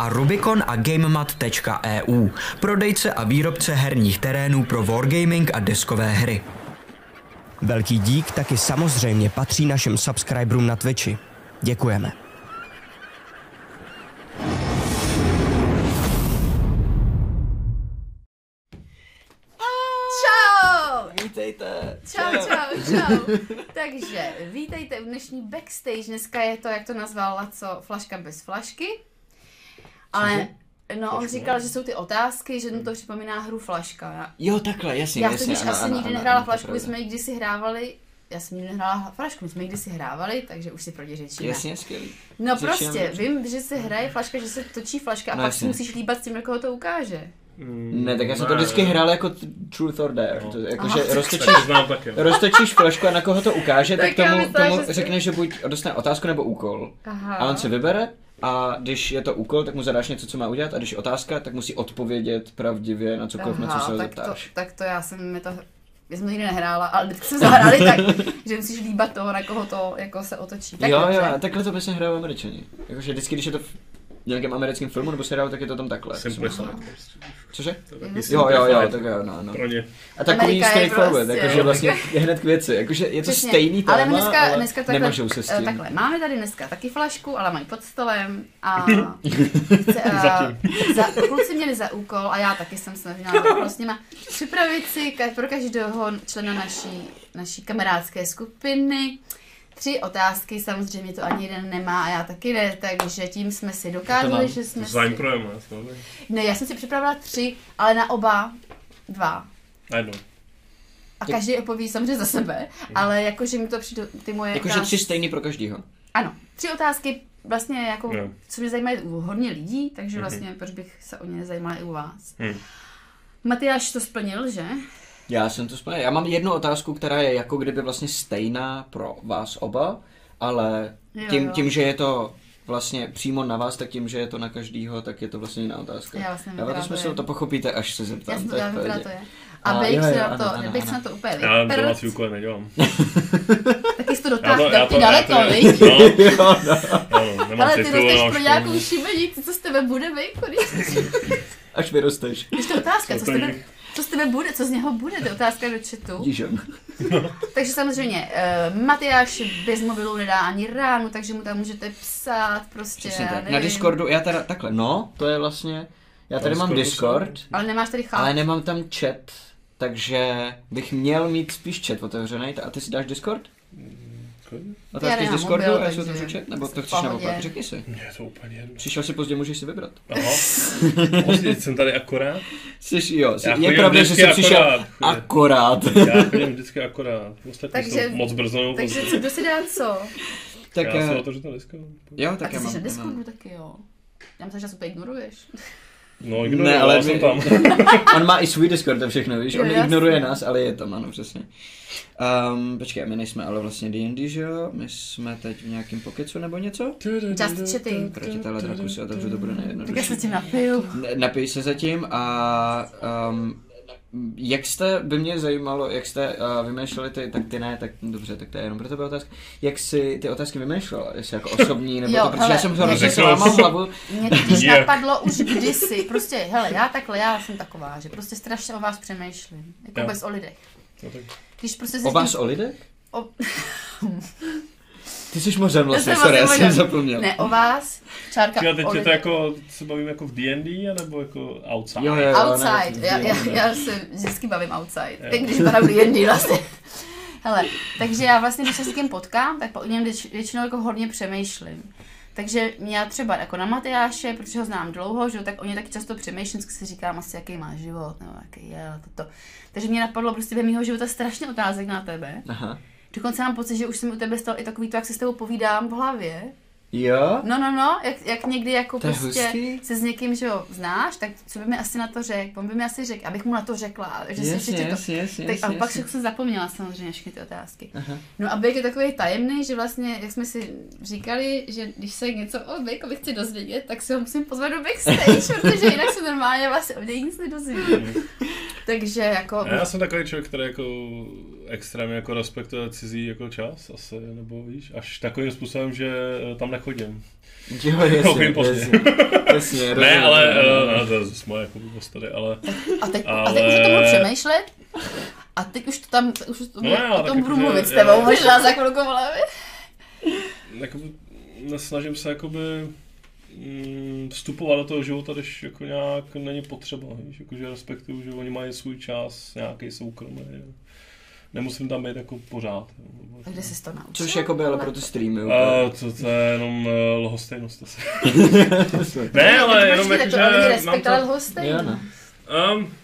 a Rubicon a GameMat.eu, prodejce a výrobce herních terénů pro wargaming a deskové hry. Velký dík taky samozřejmě patří našim subscriberům na Twitchi. Děkujeme. Čau! Vítejte. Čau, čau, čau. Takže, vítejte u dnešní backstage. Dneska je to, jak to nazval Laco, flaška bez flašky. Ale, no, on říkal, no. že jsou ty otázky, že mu to připomíná hru flaška. Já, Jo, takhle, jasně, já jasně. totiž asi ano, nikdy ano, nehrála ano, flašku, my jsme ji kdysi hrávali, já jsem nikdy nehrála flašku, my jsme ji kdysi hrávali, takže už si protiřečíme. Jasně, skvělý. No Začínám prostě, vím, že se hraje flaška, že se točí flaška a No pak si musíš líbat s tím, na koho to ukáže. Ne, tak já jsem to vždycky hrál jako Truth or Dare. To, jakože roztočíš, taky. roztočíš flašku a na koho to ukáže, tak, Tak tomu, tomu že řekne, že buď dostane otázku nebo úkol. Aha. A on si vybere a když je to úkol, tak mu zadáš něco, co má udělat a když je otázka, tak musí odpovědět pravdivě na cokoliv, na co se ho tak to, zeptáš. tak to já jsem mi to, já jsem to nikdy nehrála, ale vždycky jsme zahráli tak, že musíš líbat toho, na koho to jako se otočí. Tak jo, dobře. jo, takhle to vlastně hrajou američani. Jakože vždycky, když je to nějakém americkém filmu nebo seriálu, tak je to tam takhle. Simplified. Cože? To je taky Jo, jo, jo, tak jo, no, no. Pro ně. A takový straightforward, prostě- jakože vlastně je hned k věci, jakože je to Přesně. stejný téma, ale dneska, ale dneska takhle, nemůžou se s eh, tím. takhle, máme tady dneska taky flašku, ale mají pod stolem a chce, eh, Zatím. za, kluci měli za úkol a já taky jsem se měla za úkol s nima připravit si ka, pro každého člena naší, naší kamarádské skupiny tři otázky, samozřejmě to ani jeden nemá a já taky ne, takže tím jsme si dokázali, že jsme si... Ne, já jsem si připravila tři, ale na oba dva. Najednou. A každý odpoví samozřejmě za sebe, ale jakože mi to přijde ty moje Jakože otázky- tři stejný pro každýho. Ano, tři otázky vlastně jako, Jo. co mě zajímají u hodně lidí, takže Mhm. vlastně proč bych se o ně nezajímala i u vás. Hm. Matyáš to splnil, že? Já jsem to splnil. Já mám jednu otázku, která je jako kdyby vlastně stejná pro vás oba, ale Jo, tím, jo. tím, že je to vlastně přímo na vás, tak tím, že je to na každýho, tak je to vlastně jiná otázka. Já vlastně Dává to nevím, smysl, to to pochopíte, až se zeptám. Já jsem to, pohodě. to je. A A, bych jo, se jo, na ano, to, ano, bych se ano. na to úplně Já domácí úkoly nedělám. taky jsi to dotáhl, já ty daleko, to, viď? no, Jo, no. ano, Ale ty dostaneš pro nějakou šibení, co z tebe bude, vej, když, Až vyrosteš. když to je otázka, co z tebe, co z tebe bude, co z něho bude, to je otázka do chatu. Dížem. Takže samozřejmě, uh, Matyáš bez mobilu nedá ani ránu, takže mu tam můžete psát prostě, Přesně já tak. nevím. Na Discordu, já teda takhle, no, to je vlastně, já tady mám Discordu Discord, Ale nemáš tady chat. ale nemám tam chat, takže bych měl mít spíš chat otevřený. A ty si dáš Discord? Otázky z Discordu mobil, a já si takže otevřu chat? Nebo to chceš pohodě. naopak? Řekni si. Je to úplně jedno. Přišel si pozdě, můžeš si vybrat. Aha. Vlastně jsem tady akorát. Jsi, jo, jsi, je pravda, že jsi přišel akorát. akorát. Já chodím vždycky akorát. Ostatní Takže- jsou moc brzo nebo Takže pozdě. co, kdo si dá co? tak Já se eh, otevřu to disko. jo, A tak ty já jsi mám. na já Discordu mám. taky, jo. Já myslím, že to ignoruješ. No, ignoruji, Ne, ale jsem my- tam. On má i svůj Discord a všechno, víš, Jo, on ignoruje nás, ale je tam, ano, přesně. Um, počkej, my nejsme ale vlastně D&D, že jo? My jsme teď v nějakém pokecu nebo něco? Just chatting. Proti téhle draku si otevřu, to bude Tak já se tím napiju. Napij se zatím a um, jak jste, by mě zajímalo, jak jste uh, vymýšleli ty, tak ty ne, tak dobře, tak to je jenom pro tebe otázka. Jak si ty otázky vymýšlela, jestli jako osobní, nebo Jo, to, protože hele, já jsem to- se lámal hlavu. Mě totiž Jak? napadlo už kdysi, prostě, hele, já takhle, já jsem taková, že prostě strašně o vás přemýšlím, jako Jo. bez o lidech. No, tak. Když prostě O vás tím- o lidech? o, Ty jsi mořem vlastně, Já jsem sorry, já vlastně jsem zapomněl. ne, o vás, čárka Čili teď o je to jako, se bavím jako v D&D, anebo jako outside? Jo, jo, jo, Outside, ne, já, já, já se vždycky bavím outside, Jo. když padám D&D vlastně. Hele, takže já vlastně, když se s někým potkám, tak po něm většinou jako hodně přemýšlím. Takže já třeba jako na Matyáše, protože ho znám dlouho, že, tak o něj taky často přemýšlím, si říkám asi, jaký má život, nebo jaký je, toto. Takže mě napadlo prostě během mého života strašně otázek na tebe. Aha. Dokonce mám pocit, že už jsem u tebe stal i takový to, jak si s tebou povídám v hlavě. Jo? No, no, no, jak, jak někdy jako To prostě hustý. se s někým, že jo, znáš, tak co by mi asi na to řekl? On by mi asi řekl, abych mu na to řekla, že si Jasně, ještě to... jasně, jasně, tak, a jasně, pak jasně. jsem zapomněla samozřejmě všechny ty otázky. Aha. No a Bake je takový tajemný, že vlastně, jak jsme si říkali, že když se něco o Bakeovi chci dozvědět, tak si ho musím pozvat do backstage, protože jinak se normálně vlastně o něj nic nedozvím. Takže jako... A já jsem takový člověk, který jako extrémně jako respektuje cizí jako čas asi, nebo víš, až takovým způsobem, že eh, tam nechodím. Jo, jasně, Koupím pozdě. jasně, jasně, Ne, rozumím, ale, rozumím. uh, no, to je zase moje jako tady, ale A teď, Ale- a teď už o tom budu přemýšlet. A teď už to tam, už to, No jo, o tom budu mluvit s já- tebou, možná za chvilku, ale jakoby, nesnažím se jakoby mm, vstupovat do toho života, když jako nějak není potřeba, víš, jakože respektuju, že oni mají svůj čas, nějaký soukromý. Nemusím tam být jako pořád. A kde jsi to naučil? Což jako by ale pro ty streamy A úplně. to, to je jenom uh, lhostejnost asi. ne, ale jenom jako, jako, že respekt, ale no. um,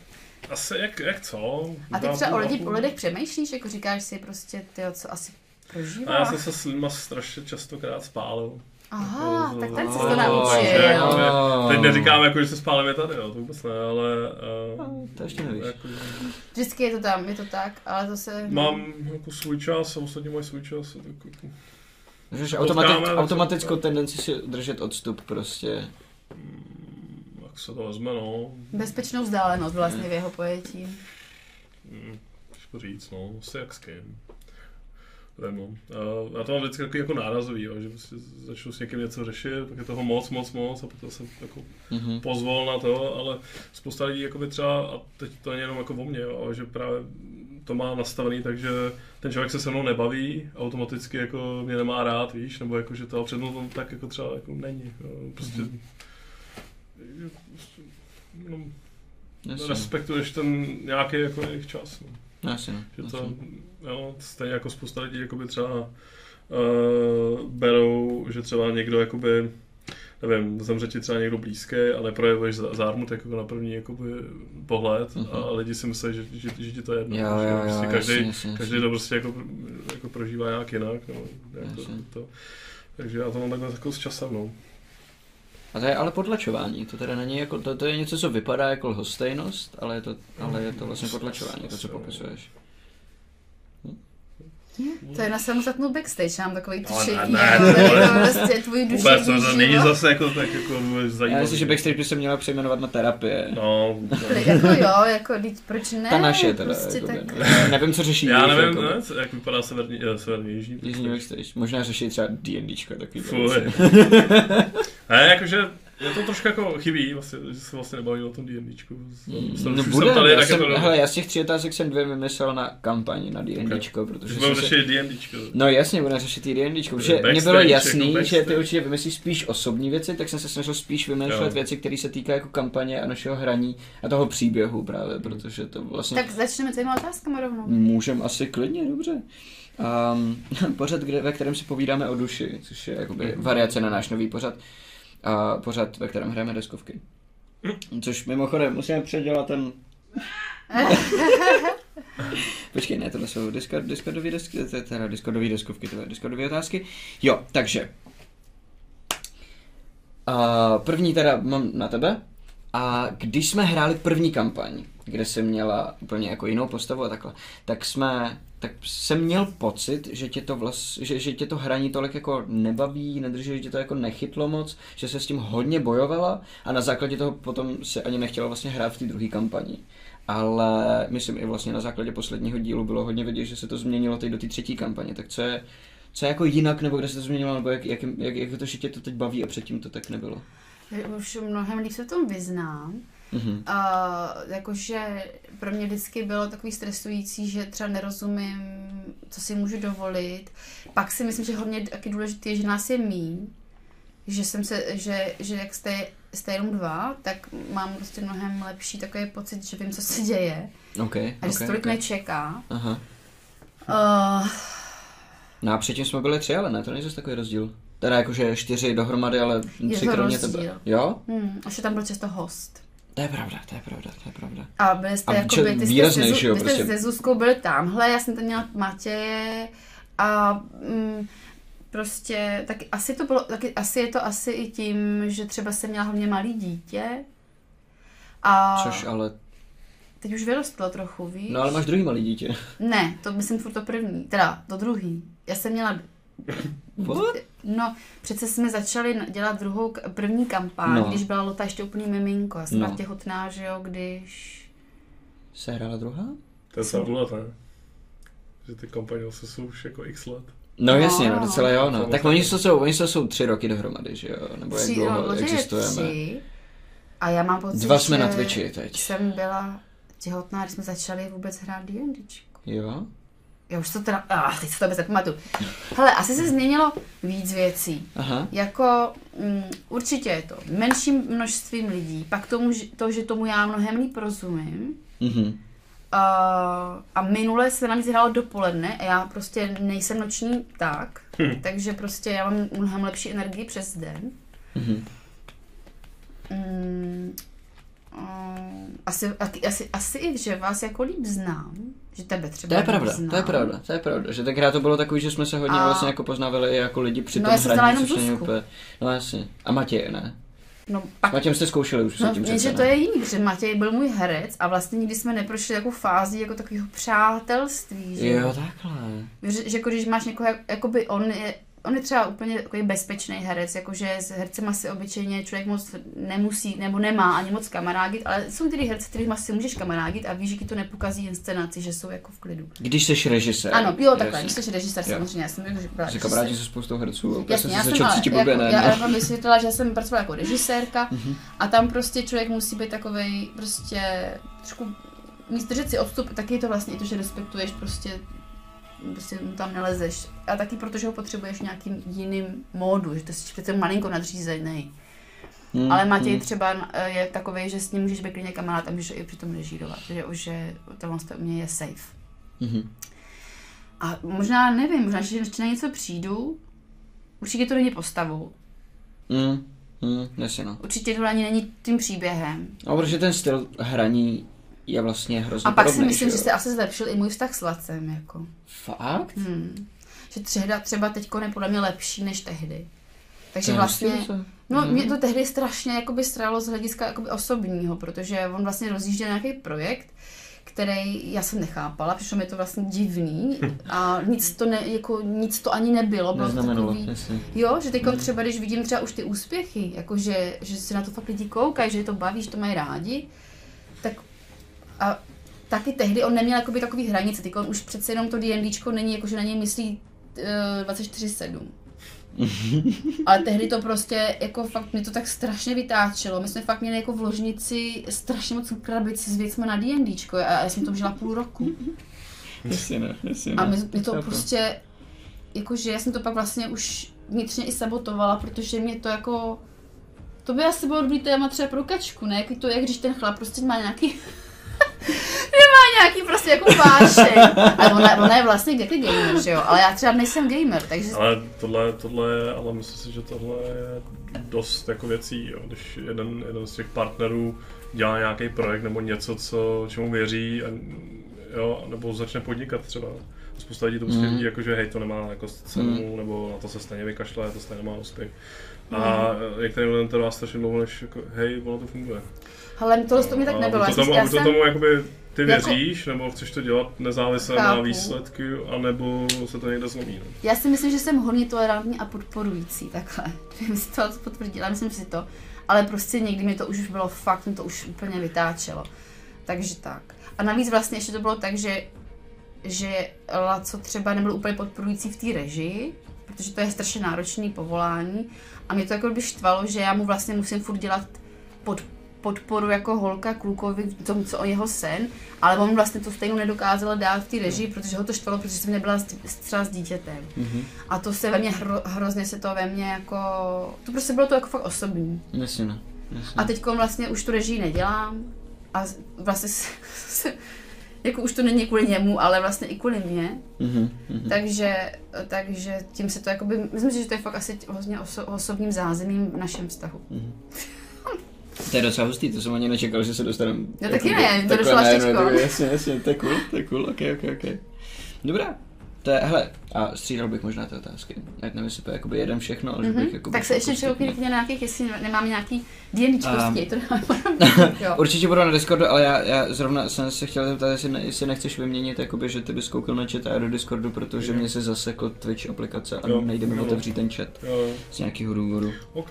asi jak, jak co? A ty třeba o, lidi, o lidech přemýšlíš, jako říkáš si prostě, ty co asi A prožívá. já jsem se s lidma strašně častokrát spálil. Aha, jako- tak ten jsi Oh, to naučil. Takže jako, Oh. teď neříkám, jako, že se spálíme tady, jo, to vůbec ne, ale... Uh, To ještě nevíš. Jako, Vždycky je to tam, je to tak, ale to se... mám jako svůj čas a ostatní mají svůj čas. Tak, jako, Že Potkáme, automatic, automatickou se- tendenci si držet odstup prostě. mm, jak se to vezme, no. Bezpečnou vzdálenost vlastně v jeho pojetí. Mm, Těžko říct, no, asi jak s kým. No. A Já to mám vždycky takový jako nárazový, jo, že prostě začnu s někým něco řešit, pak je toho moc, moc, moc a potom jsem jako Mhm. pozvol na to, ale spousta lidí jakoby třeba, a teď to není jenom jako o mně, jo, ale že právě to má nastavený, takže ten člověk se se mnou nebaví, automaticky jako mě nemá rád, víš, nebo jako, že to před mnou tak jako třeba jako není, jo, prostě Mhm. no, Jasně. respektuješ ten nějaký jako jejich čas, no. No, Jasně, no. že to, Jasně. Jo, stejně jako spousta lidí jakoby třeba uh, berou, že třeba někdo jakoby nevím, zemře ti třeba někdo blízký a neprojevuješ zá- zármut jako na první jakoby, pohled Mhm. a lidi si myslí, že, že, že ti to je jedno. Jo, jo, jo, prostě každý, jasně, každý jasně. to prostě jako, jako prožívá nějak jinak. No, jak to, takže já to mám takhle jako s časem. No. A to je ale podlačování, to teda není jako, to, to je něco, co vypadá jako lhostejnost, ale je to, ale je to vlastně podlačování, to, co popisuješ. To je na samostatnou backstage, mám takový Ale tušení. ne, ne, to je ne. prostě tvůj Vůbec, duševní to, to není zase jako tak jako Já zajímavý. myslím, že backstage by se měla přejmenovat na terapie. No, Jako jo, jako, teď proč ne? Ta naše teda, Prostě jako, tak. ne, nevím, co řeší. já nevím, jako, ne, co- jak vypadá severní, eh, severní jižní. Jižní backstage. Možná řeší třeba D&Dčko, takový Fuj. Ne, jakože je to trošku jako chybí, vlastně, že se vlastně nebaví o tom D&Dčku. No bude, já jsem, hele, já z těch tří otázek jsem dvě vymyslel na kampaň na D&Dčko, protože Budeme jsem se... řešit D&Dčko. No jasně, budeme řešit i D&Dčko, protože Backstage, mně bylo jako jasný, že backstage. ty určitě vymyslíš spíš osobní věci, tak jsem se snažil spíš vymýšlet Jo. věci, které se týkají jako kampaně a našeho hraní a toho příběhu právě, protože to vlastně... Tak začneme těma otázkama rovnou. Můžem asi klidně, dobře. Um, pořad, kde, ve kterém si povídáme o duši, což je jakoby variace na náš nový pořad. A pořad, ve kterém hrajeme deskovky. Což mimochodem musíme předělat ten... Počkej, ne, tohle jsou Discord, Discordový desky, to je teda Discordový deskovky, to je Discordový otázky. Jo, takže. Uh, první teda mám na tebe. A když jsme hráli první kampaň, kde jsem měla úplně jako jinou postavu a takhle, tak jsme, tak jsem měl pocit, že tě to vlast, že, že tě to hraní tolik jako nebaví, nedrží, že tě to jako nechytlo moc, že se s tím hodně bojovala a na základě toho potom se ani nechtěla vlastně hrát v té druhé kampani. Ale myslím i vlastně na základě posledního dílu bylo hodně vidět, že se to změnilo teď do té třetí kampaně. Tak co je, co je jako jinak, nebo kde se to změnilo, nebo jak, jak, jak, jak to, že tě to teď baví a předtím to tak nebylo? Už mnohem líp se v tom vyznám. Mhm. A jakože pro mě vždycky bylo takový stresující, že třeba nerozumím, co si můžu dovolit. Pak si myslím, že hodně taky důležité je, že nás je míň. Že jsem se, že, že jak jste, jste jenom dva, tak mám prostě mnohem lepší takový pocit, že vím, co se děje. OK, A že OK, se tolik OK. nečeká. Aha. Uh, No a předtím jsme byli tři, ale ne, to není zase takový rozdíl. Teda jakože čtyři dohromady, ale tři to kromě tebe. Jo? hmm, až tam byl často host. To je pravda, to je pravda, to je pravda. A byli jste A jako by, ty jste, se, jo, vy jste prostě. se Zuzkou byli tamhle, já jsem tam měla Matěje a mm, prostě, tak asi to bylo, taky, asi je to asi i tím, že třeba jsem měla hlavně malý dítě. A Což ale... teď už vyrostlo trochu, víš? No ale máš druhý malý dítě. Ne, to myslím furt to první, teda to druhý. Já jsem měla, What? no přece jsme začali dělat druhou, první kampaň, No. když byla Lota ještě úplný miminko. Já jsem No. byla těhotná, že jo, když... Se hrála druhá? To je sedm let, ne? Že ty kampaně zase jsou už jako x let. No, No. jasně, no, docela jo, no. Tak oni to jsou, oni to jsou tři roky dohromady, že jo? Nebo jak dlouho no, je existujeme. tři. A já mám pocit, Dva jsme že na Twitchi teď. jsem byla těhotná, když jsme začali vůbec hrát D&Dčko. Jo? Já už to teda, ah, teď se to vůbec nepamatuju. Hele, asi se změnilo víc věcí. Aha. Jako mm, určitě je to menším množstvím lidí, pak tomu, že- to, že tomu já mnohem líp rozumím. Mhm. A, a minule se navíc hrálo dopoledne a já prostě nejsem noční tak, Hm. takže prostě já mám mnohem lepší energii přes den. Mhm. Mm, a, asi, asi, asi i, že vás jako líp znám, že tebe třeba To je pravda, znám. to je pravda, to je pravda, že tenkrát to bylo takový, že jsme se hodně A- vlastně jako poznávali i jako lidi při No, tom já hraní, jenom což není úplně, no jasně, a Matěj, ne? No, S pak Matějem jste zkoušeli už No, jenže přece, to je jiný, protože Matěj byl můj herec a vlastně nikdy jsme neprošli jako fázi jako takového přátelství, že Jo, takhle. Že, že jako když máš někoho, jak- jakoby on je, on je třeba úplně takový bezpečný herec, jakože s hercem asi obyčejně člověk moc nemusí, nebo nemá ani moc kamarádit, ale jsou tedy herci, kterým asi můžeš kamarádit a víš, že ti to nepokazí inscenaci, že jsou jako v klidu. Když jsi režisér. Ano, jo, takhle, jasně. když jsi režisér, Jo. samozřejmě, já jsem jako, že byla Jsi režisér. kamarádi se spoustou herců, Jasně, jsem já se jsem, začal cítit jako, blbě, ne? já, já no. vám vysvětlila, že jsem pracovala jako režisérka Mhm. a tam prostě člověk musí být takovej prostě trošku mít držet si odstup, taky je to vlastně i to, že respektuješ prostě prostě tam nelezeš. A taky protože ho potřebuješ v nějakým jiným módu, že to jsi přece malinko nadřízený. Hmm, Ale Matěj hmm. třeba eh, je takový, že s ním můžeš být klidně kamarád a můžeš i přitom režírovat, že už že tohle u mě je safe. Mhm. A možná, nevím, možná, že ještě na něco přijdu, určitě to není postavou, Mm, mm, jasně no. určitě to ani není tím příběhem. No, protože ten styl hraní je vlastně hrozně A pak si podobný, myslím, že jo? se asi zlepšil i můj vztah s Lacem, jako. Fakt? Hmm. Že třeba, třeba teďko je podle mě lepší než tehdy. Takže To vlastně, no Mhm. mě to tehdy strašně jakoby stralo z hlediska jakoby osobního, protože on vlastně rozjížděl nějaký projekt, který já jsem nechápala, přišlo mi to vlastně divný a nic to, ne, jako, nic to ani nebylo. Bylo to takový, jasně. Jo, že teď třeba, když vidím třeba už ty úspěchy, jakože, že se na to fakt lidi koukají, že je to baví, že to mají rádi, a taky tehdy on neměl jakoby takový hranice, teď on už přece jenom to D&Dčko není jako, že na něj myslí uh, 24-7. Ale tehdy to prostě, jako fakt, mě to tak strašně vytáčelo. My jsme fakt měli jako v ložnici strašně moc krabic s věcmi na D&Dčko a já jsem to žila půl roku. Jasně ne, jasně A ne. mě, mě to Chápu. prostě, jakože já jsem to pak vlastně už vnitřně i sabotovala, protože mě to jako, to by asi bylo dobrý téma třeba pro kačku, ne? Jak to je, když ten chlap prostě má nějaký, nemá nějaký prostě jako vášeň. Ale ona, ona je vlastně taky gamer, že jo? Ale já třeba nejsem gamer, takže Ale tohle, tohle je, ale myslím si, že tohle je dost jako věcí, jo. Když jeden, jeden z těch partnerů dělá nějaký projekt nebo něco, co, čemu věří, a, jo, nebo začne podnikat třeba. Spousta lidí to prostě Mhm. vidí jako, že hej, to nemá jako cenu, Mhm. nebo na to se stejně vykašle, to stejně nemá úspěch. A některým lidem to dá strašně dlouho, než jako, hej, ono to funguje. Hele, tohle to mě tak A nebylo. Já to tomu, já to jsem, tomu jakoby ty jako- věříš, nebo chceš to dělat nezávisle na Chápu. výsledky, anebo se to někde zlomí. No. já si myslím, že jsem hodně tolerantní a podporující, takhle. Kdyby si to potvrdila, myslím si to. Ale prostě někdy mi to už bylo fakt, mi to už úplně vytáčelo. Takže tak. A navíc vlastně ještě to bylo tak, že, že Laco třeba nebyl úplně podporující v té režii, protože to je strašně náročný povolání. A mě to jako by štvalo, že já mu vlastně musím furt dělat pod, podporu jako holka klukovi v tom, co o jeho sen, ale on vlastně to stejnou nedokázal dát v té režii, protože ho to štvalo, protože jsem nebyla třeba s dítětem. Mhm. A to se ve mně hro, hrozně se to ve mně jako, to prostě bylo to jako fakt osobní. Jasně ne. Jasně. A teď vlastně už tu režii nedělám a vlastně se, se, jako už to není kvůli němu, ale vlastně i kvůli mně. Mhm, mhm. Takže, takže tím se to jakoby, myslím si, že to je fakt asi hodně oso, osobním zázemím v našem vztahu. To je docela hustý, to jsem ani nečekal, že se dostaneme. Já taky ne, to došlo až teďko. Jasně, jasně, to je cool, to je cool, ok, ok, ok. Dobrá. to je, hele, a střídal bych možná ty otázky. Ať nevím, jestli to je jakoby jeden všechno, ale že bych Mhm. jakoby Tak se ještě postupně. člověk na nějakých, jestli nemáme nějaký D&Dčkovský, Um, to jo. Určitě budu na Discordu, ale já, já zrovna jsem se chtěl zeptat, jestli, ne, jestli nechceš vyměnit, jakoby, že ty bys koukal na chat a já do Discordu, protože mě se zasekl Twitch aplikace a Jo. nejde mi otevřít ten chat Jo, jo. z nějakého důvodu. OK.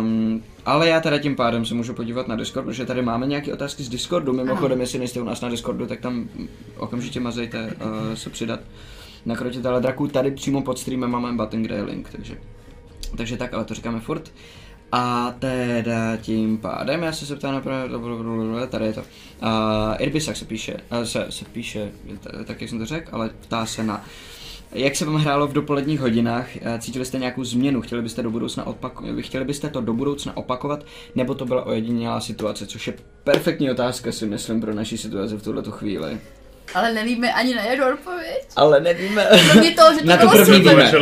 Um, ale já teda tím pádem se můžu podívat na Discord, protože tady máme nějaké otázky z Discordu. Mimochodem, jestli nejste u nás na Discordu, tak tam okamžitě mazejte uh, se přidat. Na krotitele draků tady přímo pod streamem máme button, kde je link, takže, takže tak, ale to říkáme furt. A teda tím pádem, já se zeptám na tady je to. Uh, Irbisak se píše, uh, se, se píše, tak jak jsem to řekl, ale ptá se na jak se vám hrálo v dopoledních hodinách? Eh, Cítili jste nějakou změnu? Chtěli byste, do budoucna opako- chtěli byste to do budoucna opakovat? Nebo to byla ojedinělá situace? Což je perfektní otázka, si myslím, pro naši situaci v tuhle chvíli. Ale nevíme ani na jednu odpověď. Ale nevíme. Kromě toho, že to Na to první super. víme.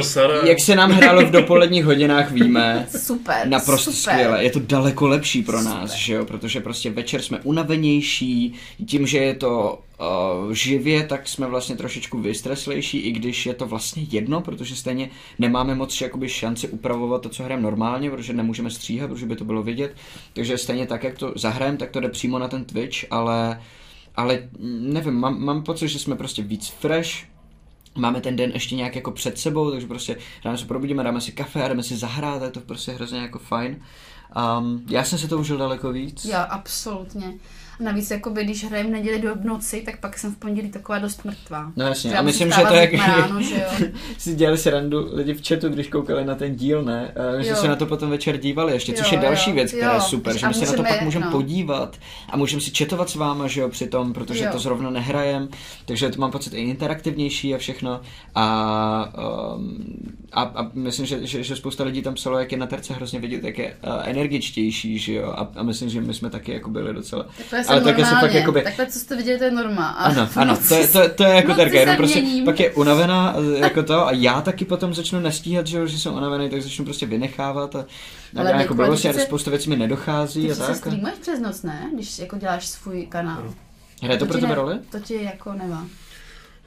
Jak se nám hrálo v dopoledních hodinách, víme. Super, Naprosto super. skvěle. Je to daleko lepší pro nás, že jo? Protože prostě večer jsme unavenější, tím, že je to uh, živě, tak jsme vlastně trošičku vystreslejší, i když je to vlastně jedno, protože stejně nemáme moc jakoby šanci upravovat to, co hrajeme normálně, protože nemůžeme stříhat, protože by to bylo vidět. Takže stejně tak, jak to zahrajeme, tak to jde přímo na ten Twitch, ale ale nevím, mám, mám pocit, že jsme prostě víc fresh, máme ten den ještě nějak jako před sebou, takže prostě ráno se probudíme, dáme si kafe a jdeme si zahrát a je to prostě hrozně jako fajn. Um, já jsem se to užil daleko víc. Já, absolutně. A navíc, jakoby, když hrajeme v neděli do noci, tak pak jsem v pondělí taková dost mrtvá. No jasně, a myslím, že to jak ráno, že jo. si dělali si randu lidi v chatu, když koukali na ten díl, ne? Uh, že Jo. se na to potom večer dívali ještě, což Jo, je další jo, věc, která jo. je super, že my se na to pak můžeme no. podívat a můžeme si četovat s váma, že jo, přitom, protože Jo. to zrovna nehrajem, takže to mám pocit i interaktivnější a všechno a, um, a, a myslím, že, že, že, spousta lidí tam psalo, jak je na terce hrozně vidět, jak je uh, energičtější, že jo, a, a myslím, že my jsme taky jako byli docela Takhle Ale takhle se fakt jakoby- Takhle, co jste viděli, to je norma. A ano, ano, to je, to, je- to je jako terka, jenom se prostě měním. pak je unavená eh, jako to a já taky potom začnu nestíhat, že, jo, že jsem unavený, tak začnu prostě vynechávat a, a Ale já jako bylo, ty se- spousta věcí mi nedochází Ty a se tak. streamuješ přes noc, ne? Když jako děláš svůj kanál. Hraje to pro ti tebe roli? To ti jako nemá.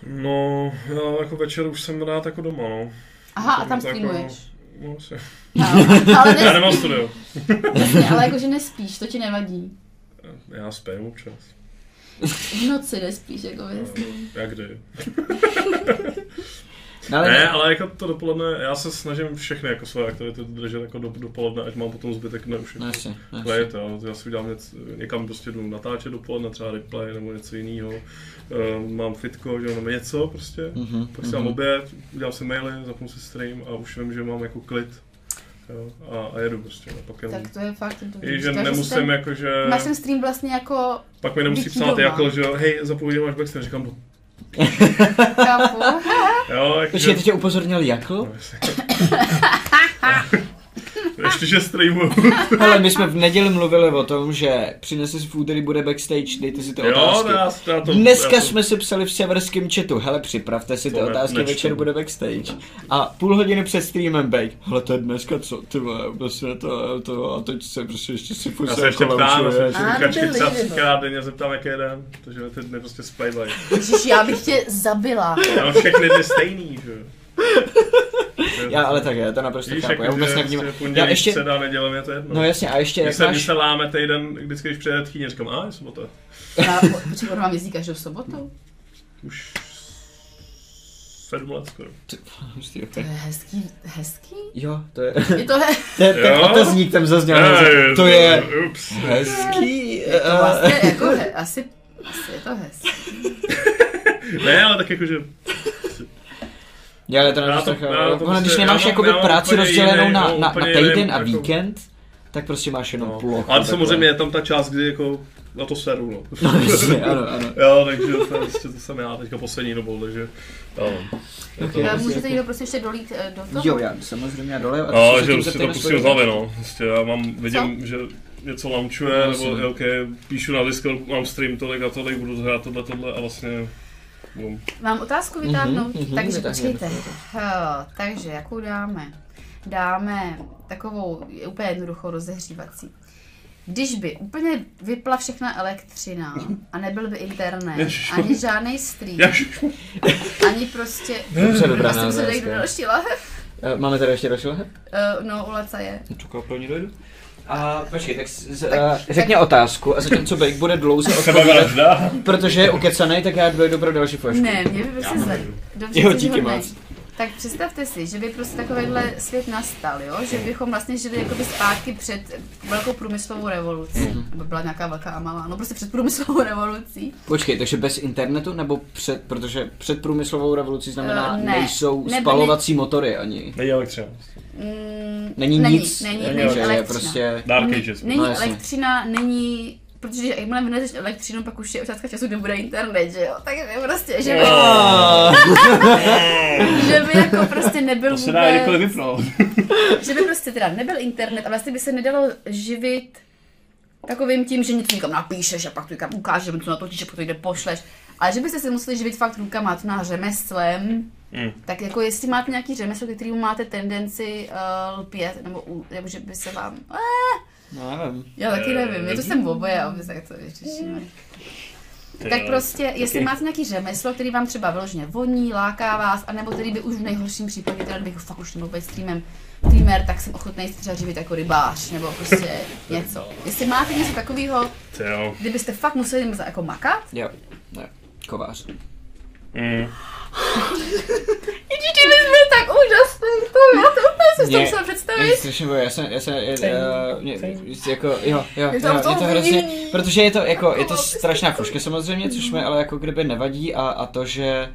No, já jako večer už jsem rád jako doma, no. Aha, a tam To jako- streamuješ. No, asi. No, ale, Já nemám studio. jasně, ale jakože nespíš, to ti nevadí. Já spím občas. V noci nespíš, jako jasně. Jak kdy. No, ale Ne, ale jako to dopoledne, já se snažím všechny jako svoje aktivity držet jako do, dopoledne, ať mám potom zbytek dne už No, jako klid, jo. Já si udělám něco, někam prostě jdu natáčet dopoledne, třeba replay nebo něco jiného. Uh, mám fitko, že nebo něco prostě. Mhm, Pak si dám mhm. oběd, udělám si maily, zapnu si stream a už vím, že mám jako klid. Jo, a, a jedu prostě, no, pak jenom. Tak to je fakt dobrý. I že Říkáš, nemusím ten- jakože... Máš ten stream vlastně jako Pak mi nemusí psát doma. jako, že jo, hej, zapojím máš backstage, říkám, no, kapu. jo, jakože... Počkej, to tě upozornil Jakl? Ještě, že streamuju. Ale my jsme v neděli mluvili o tom, že přinese si v úterý bude backstage, dejte si ty Jo, otázky. já, já to, Dneska já to, jsme si psali v severském chatu, hele, připravte si ty To ne- otázky, nečtu. večer bude backstage. A půl hodiny před streamem bejk, hele, to je dneska co, ty vole, prostě to, to, a teď se prostě ještě si furt Já se se ještě jako ptám, já se říkačky třeba třikrát denně zeptám, jaký je den, protože ty dny prostě splejvají. Ježiš, já bych tě zabila. Já mám všechny dny stejný, že jo. Já, ale tak je, to naprosto Víš, chápu, já jako, vůbec že nevnímám. prostě Já ještě, středa, neděle, mě to je jedno. no jasně, a ještě, Když se, máš, se láme týden, vždycky, když přijede tchýně, říkám, a je sobota. Já, počkej, on vám jezdí každou sobotu? Už sedm let skoro. Hustý, To okay. je hezký, hezký? Jo, to je, Je to he- to je ten otazník tam zazněl, Ej, to je Ups. hezký. je to eh, vlastně jako he, asi, asi je to hezký. Ne, ale tak jakože, Já, ale to Já já to Ono, když prostě- nemáš jakoby já mám práci rozdělenou jiný, na, no, na, na týden a jako- víkend, tak prostě máš jenom no. plochu. Ale samozřejmě je tam ta část, kdy jako na to seru, no. No jasně, ano, ano. Jo, takže to, je prostě, to jsem já teďka poslední dobou, takže jo. Je to. A Můžete někdo prostě ještě dolít eh, do toho? Jo, já samozřejmě já dole. a No, se že tím už si zeptej to pustím z hlavy, no. Prostě já mám, vidím, Co? že něco launchuje, No, nebo píšu na Discord, mám stream tolik a tolik, budu hrát tohle, tohle a vlastně... Mám otázku vytáhnout, Mhm, mhm, takže počkejte. Takže jakou dáme? Dáme takovou úplně jednoduchou rozehřívací. když by úplně vypla všechna elektřina a nebyl by internet, Ježiš. ani žádný stream, Ježiš. ani prostě... Dobře, dobrá Asi se další lahev. Eh, Máme tady ještě další lahev? Uh, no, u Laca je. Tu koupelní dojdu. A počkej, tak, z, z, uh, řekni otázku a zatímco Bake bude dlouze odpovídat, protože je ukecanej, tak já dojdu pro další flašku. Ne, mě by prostě za... Dobře, Jo, díky moc. Tak představte si, že by prostě takovýhle svět nastal, jo? že bychom vlastně žili jakoby zpátky před velkou průmyslovou revolucí. Mhm. Nebo byla nějaká velká a malá, no prostě před průmyslovou revolucí. Počkej, takže bez internetu nebo před, protože před průmyslovou revolucí znamená, Eh, ne. nejsou Ne, spalovací motory ani. Není elektřina. Mm, Není, není, nic, není, není není že je elektřina. prostě... Dark Není- Ages. Není No, jasně. elektřina, není Protože jakmile vynezeš elektřinu, pak už je otázka času, kdy bude internet, že jo? Takže prostě, že by, že by jako prostě nebyl To se dá vůbec, vypnout. že by prostě teda nebyl internet a vlastně by se nedalo živit takovým tím, že něco někam napíšeš a pak to někam ukážeš, nebo to natočíš a pak to někde pošleš. Ale že byste se museli živit fakt rukama, to na řemeslem, Mm. tak jako jestli máte nějaký řemeslo, kterému máte tendenci uh, lpět, nebo, u, nebo že by se vám... Uh, No, nevím. já taky nevím, já to jsem oboje, aby se to vyřešíme. Tak prostě, jestli máte nějaký řemeslo, který vám třeba vyloženě voní, láká vás, anebo který by už v nejhorším případě, teda bych fakt už nemohl být streamem, streamer, tak jsem ochotný se třeba živit jako rybář, nebo prostě něco. Jestli máte něco takového, kdybyste fakt museli jako makat, Jo, kovář. Mm. Ježíš, my jsme tak úžasný, to já to úplně jsem si to musela představit. strašně bojí, já jsem, já jsem, je, uh, mě, jako, jo, jo, jo, Je je to v je to hrozně, protože je to, jako, je to strašná fuška samozřejmě, což mi ale jako kdyby nevadí a, a to, že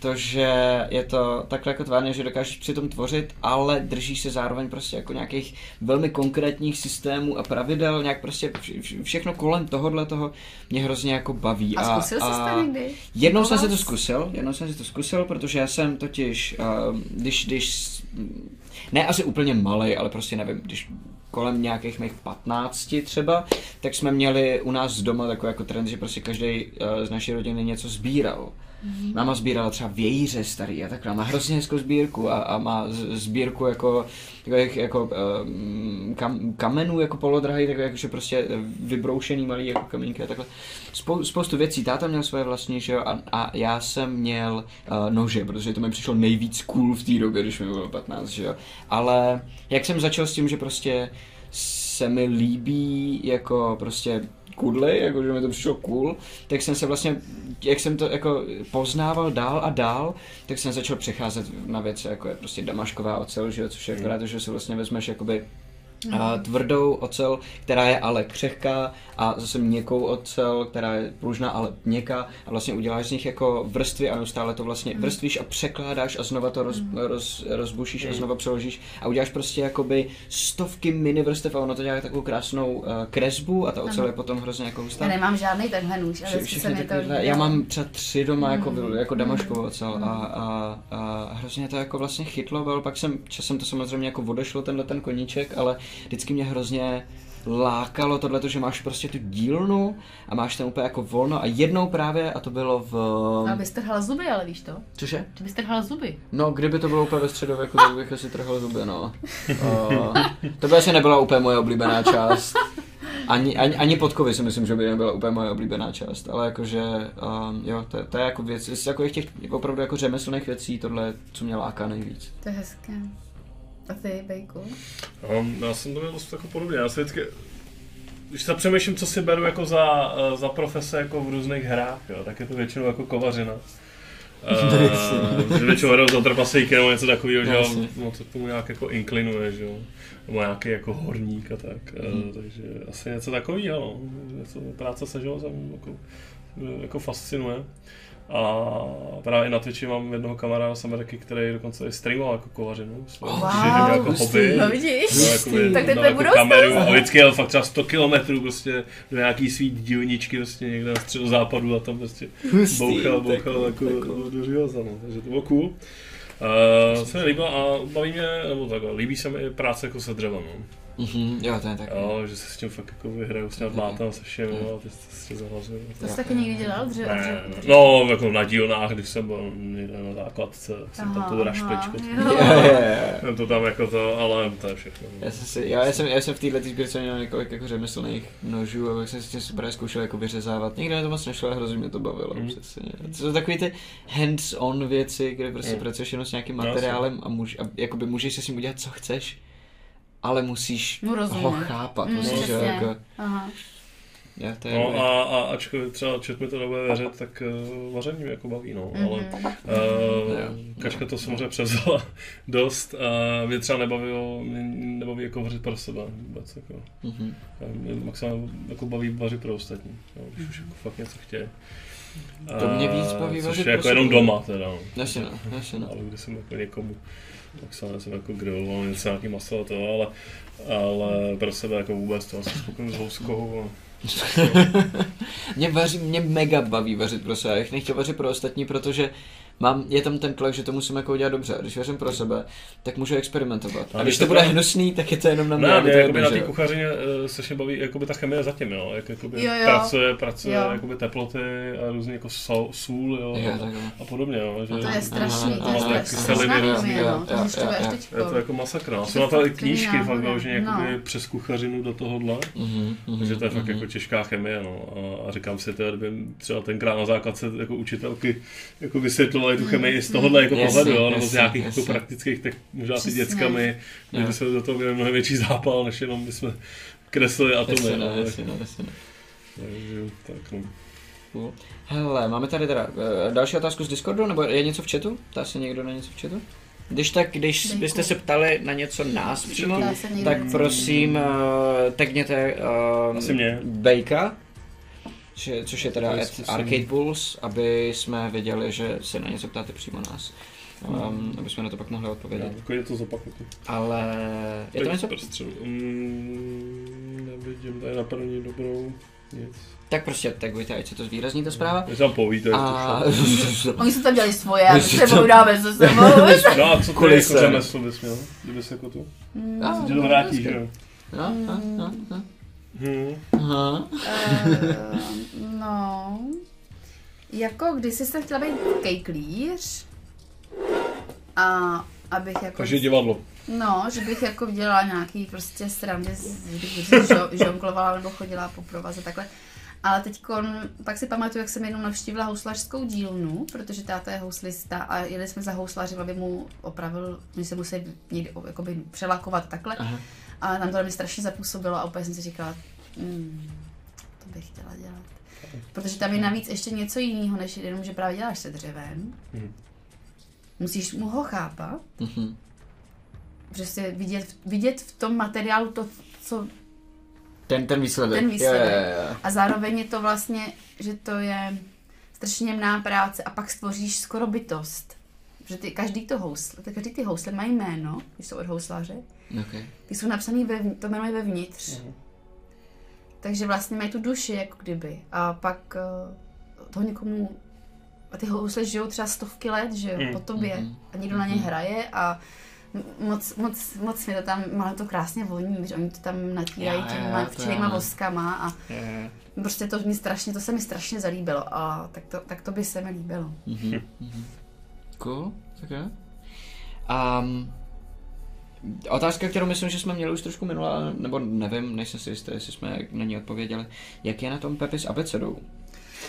to, že je to takhle jako tvárně, že dokážeš přitom tvořit, ale držíš se zároveň prostě jako nějakých velmi konkrétních systémů a pravidel, nějak prostě vš- vš- všechno kolem tohohle toho mě hrozně jako baví. A zkusil jsi to někdy? Jednou jsem si to zkusil, jednou jsem si to zkusil, protože já jsem totiž, uh, když, když, ne asi úplně malý, ale prostě nevím, když kolem nějakých mých 15 třeba, tak jsme měli u nás doma takový jako trend, že prostě každý z naší rodiny něco sbíral. Mhm. Máma sbírala třeba vějíře starý a takhle, má hrozně hezkou sbírku a, a má sbírku jako, takových jako um, kam, kamenů jako polodrahý, takové jakože prostě vybroušený malý jako kamínky a takhle. Spou, spoustu věcí, táta měl svoje vlastní, že jo, a, a já jsem měl uh, nože, protože to mi přišlo nejvíc cool v té době, když mi bylo 15, že jo. Ale jak jsem začal s tím, že prostě se mi líbí jako prostě kudly, jako že mi to přišlo cool, tak jsem se vlastně, jak jsem to jako poznával dál a dál, tak jsem začal přecházet na věci, jako je prostě damašková ocel, že jo, což je akorát že si vlastně vezmeš jakoby a tvrdou ocel, která je ale křehká a zase měkkou ocel, která je pružná, ale měkká a vlastně uděláš z nich jako vrstvy a neustále to vlastně vrstvíš a překládáš a znova to roz, roz, rozbušíš a znova přeložíš a uděláš prostě jakoby stovky mini vrstev a ono to dělá takovou krásnou uh, kresbu a ta ocel Ano. je potom hrozně jako hustá. Já nemám žádný tenhle nůž, ale Vše, se mi to líbilo. já mám třeba tři doma jako, Mm. jako damaškovou ocel a, a, a, hrozně to jako vlastně chytlo, ale pak jsem časem to samozřejmě jako odešlo tenhle ten koníček, ale vždycky mě hrozně lákalo tohle, že máš prostě tu dílnu a máš tam úplně jako volno a jednou právě, a to bylo v... Ale bys trhal zuby, ale víš to? Cože? Ty bys trhal zuby. No, kdyby to bylo úplně ve středověku, tak bych asi trhal zuby, no. O, to by asi nebyla úplně moje oblíbená část. Ani, ani, ani podkovy si myslím, že by nebyla úplně moje oblíbená část, ale jakože, um, jo, to, to je jako věc, z takových těch opravdu jako řemeslných věcí, tohle, co mě láká nejvíc. To je hezké. A ty, Bejku? No, já jsem to měl dost jako podobně. Já si vždycky, když se přemýšlím, co si beru jako za, eh, za profese jako v různých hrách, jo, tak je to většinou jako kovařina. Uh, že většinou hraju za trpaslíky nebo něco takového, že jo, no, to k tomu nějak jako inklinuje, že jo. Nebo nějaký jako horník a tak, Mhm. uh, takže asi něco takového, no. Něco, práce se železem jako, jako fascinuje. A právě i na Twitchi mám jednoho kamaráda z Ameriky, který dokonce i streamoval jako kovařinu. Wow, Wow, že měl jako hobby. No vidíš? No, jakoby, Tak to je jako kameru a vždycky jel fakt třeba 100 kilometrů prostě do nějaký svý dílničky prostě někde na středozápadu a tam prostě Hustý, bouchal, bouchal jako to je cool. do železa, no. takže to bylo cool. Uh, se mi líbilo a baví mě, nebo takhle, líbí se mi práce jako se dřevem, no. Mhm, jo, to je tak. Jo, že se s tím fakt jako vyhraju s těma dlátem se všem, jo, a ty se to zahlazují. To jsi taky někdy dělal dříve? Ne, ne. No, jako na dílnách, když jsem byl někde na základce, tak jsem tam Aha, tu aha, rašpečku. jo. Jo, jo, jo. Jsem to tam jako to, ale to je všechno. Já jsem, si, já, já jsem, já jsem v této sbírce měl několik jako řemeslných nožů a pak jsem si tím super zkoušel jako vyřezávat. Nikdy mi to moc nešlo, ale hrozně mě to bavilo. Mhm. Mm. Přesně. To jsou takové ty hands-on věci, kde prostě Mhm. pracuješ jenom s nějakým No, materiálem a, můž, a jakoby můžeš se s ním udělat, co chceš, ale musíš Mu rozumět. ho chápat. Mm, musíš přesně. jako, Aha. já, to je No a, a ačkoliv třeba čet mi to nebude věřit, tak uh, vaření mě jako baví, no, ale Mhm. uh, Jo. Kačka to samozřejmě převzala dost a mě třeba nebavilo, mě nebaví jako vařit pro sebe vůbec, jako. Mhm. A Mě maximálně jako baví vařit pro ostatní, jo, když už jako fakt něco chtějí. To mě víc A baví což vařit je jako pro jenom doma teda. no. Jasně no, jasně no. Ale když jsem jako někomu, tak jsem, jsem jako griloval něco, nějaký maso a to, ale, ale pro sebe jako vůbec to jsem spokojený s houskou. A, mě, vaří, mě mega baví vařit pro sebe. Já bych nechtěl vařit pro ostatní, protože mám, je tam ten tlak, že to musím jako udělat dobře. A když vařím pro sebe, tak můžu experimentovat. A, A když to to bude právě- hnusný, tak je to jenom na mě. Ne, aby mě to jakoby jedno, na té jo. kuchařině uh, strašně baví jakoby ta chemie zatím, jo, jak jakoby Jo, jo. pracuje, pracuje Jo. jakoby teploty a různý jako sol, sůl, jo, Jo, a, takhle. a podobně, jo, že No to je strašný, to je strašný. kyseliny strašná různý, jo, no, to jo, jo, jo. je to jako masakra. To Jsou na to i fakt knížky, fakt náhoda. vyloženě jakoby No. přes kuchařinu do tohohle. Mhm, mhm, Takže to je fakt mhm. jako těžká chemie, no. A, a říkám si, třeba tenkrát na základce jako učitelky jako vysvětlovali tu chemii z tohohle jako Jasně, pohledu, jo, nebo z nějakých jasně. jako praktických, tak možná ty Přesně. dětskami, že Jo. by se do toho měli mnohem větší zápal, než jenom my jsme kreslili atomy. Jasně, no, no, tak- jasně, no, jasně, no. Takže tak no. Cool. Hele, máme tady teda eh, další otázku z Discordu, nebo je něco v chatu? Ptá se někdo na něco v chatu? Když tak, když byste se ptali na něco nás přímo, tak prosím uh, tagněte uh, Asi mě. Bejka, že, což je teda To je at. Arcade Bulls, aby jsme věděli, že se na něco ptáte přímo nás. Um, aby jsme na to pak mohli odpovědět. Jako je to zopakovat. Ale je to něco? Mm, nevidím tady na první dobrou nic. Tak prostě tagujte, ať se to zvýrazní ta zpráva. Vy tam povíte, A... to šlo. Oni si tam dělali svoje a my My si se to- povídáme se sebou. No a co ty Kulise. jako řemeslo bys měl? Kdyby se jako tu? A, Že to vrátíš, že jo? No, no, no, no. Hmm. Aha. No, jako kdysi jsem chtěla být kejklíř a abych jako... Takže divadlo. No, že bych jako dělala nějaký prostě srandy, žo- žonglovala nebo chodila po provaze takhle. Ale teď pak si pamatuju, jak jsem jednou navštívila houslařskou dílnu, protože táta je houslista a jeli jsme za houslařem, aby mu opravil, my se museli někdy jakoby přelakovat takhle. Aha. A tam to na mě strašně zapůsobilo a úplně jsem si říkala, mm, to bych chtěla dělat. Protože tam je navíc ještě něco jiného, než jenom, že právě děláš se dřevem. Mhm. Musíš mu ho chápat, Mhm. prostě vidět, vidět v tom materiálu to, co... Ten, ten výsledek. Ten výsledek. Jo, jo, jo. A zároveň je to vlastně, že to je strašně jemná práce a pak stvoříš skoro bytost. Že ty, každý to housle, ty, každý ty housle mají jméno, když jsou od housláře, Okay. ty jsou napsaný ve, to jméno je vevnitř. Mhm. Takže vlastně mají tu duši, jako kdyby. A pak uh, toho někomu... A ty housle žijou třeba stovky let, že jo, Mm. po tobě. Mhm. A někdo na ně hraje a moc, moc, moc mi to tam, má to krásně voní, že oni to tam natírají jo, těma to včelýma voskama a jo. prostě to mi strašně, to se mi strašně zalíbilo a tak to, tak to by se mi líbilo. Mhm, mhm. Cool, tak jo. Um, otázka, kterou myslím, že jsme měli už trošku minula, nebo nevím, nejsem si jistý, jestli jsme na ní odpověděli. Jak je na tom Pepi s abecedou?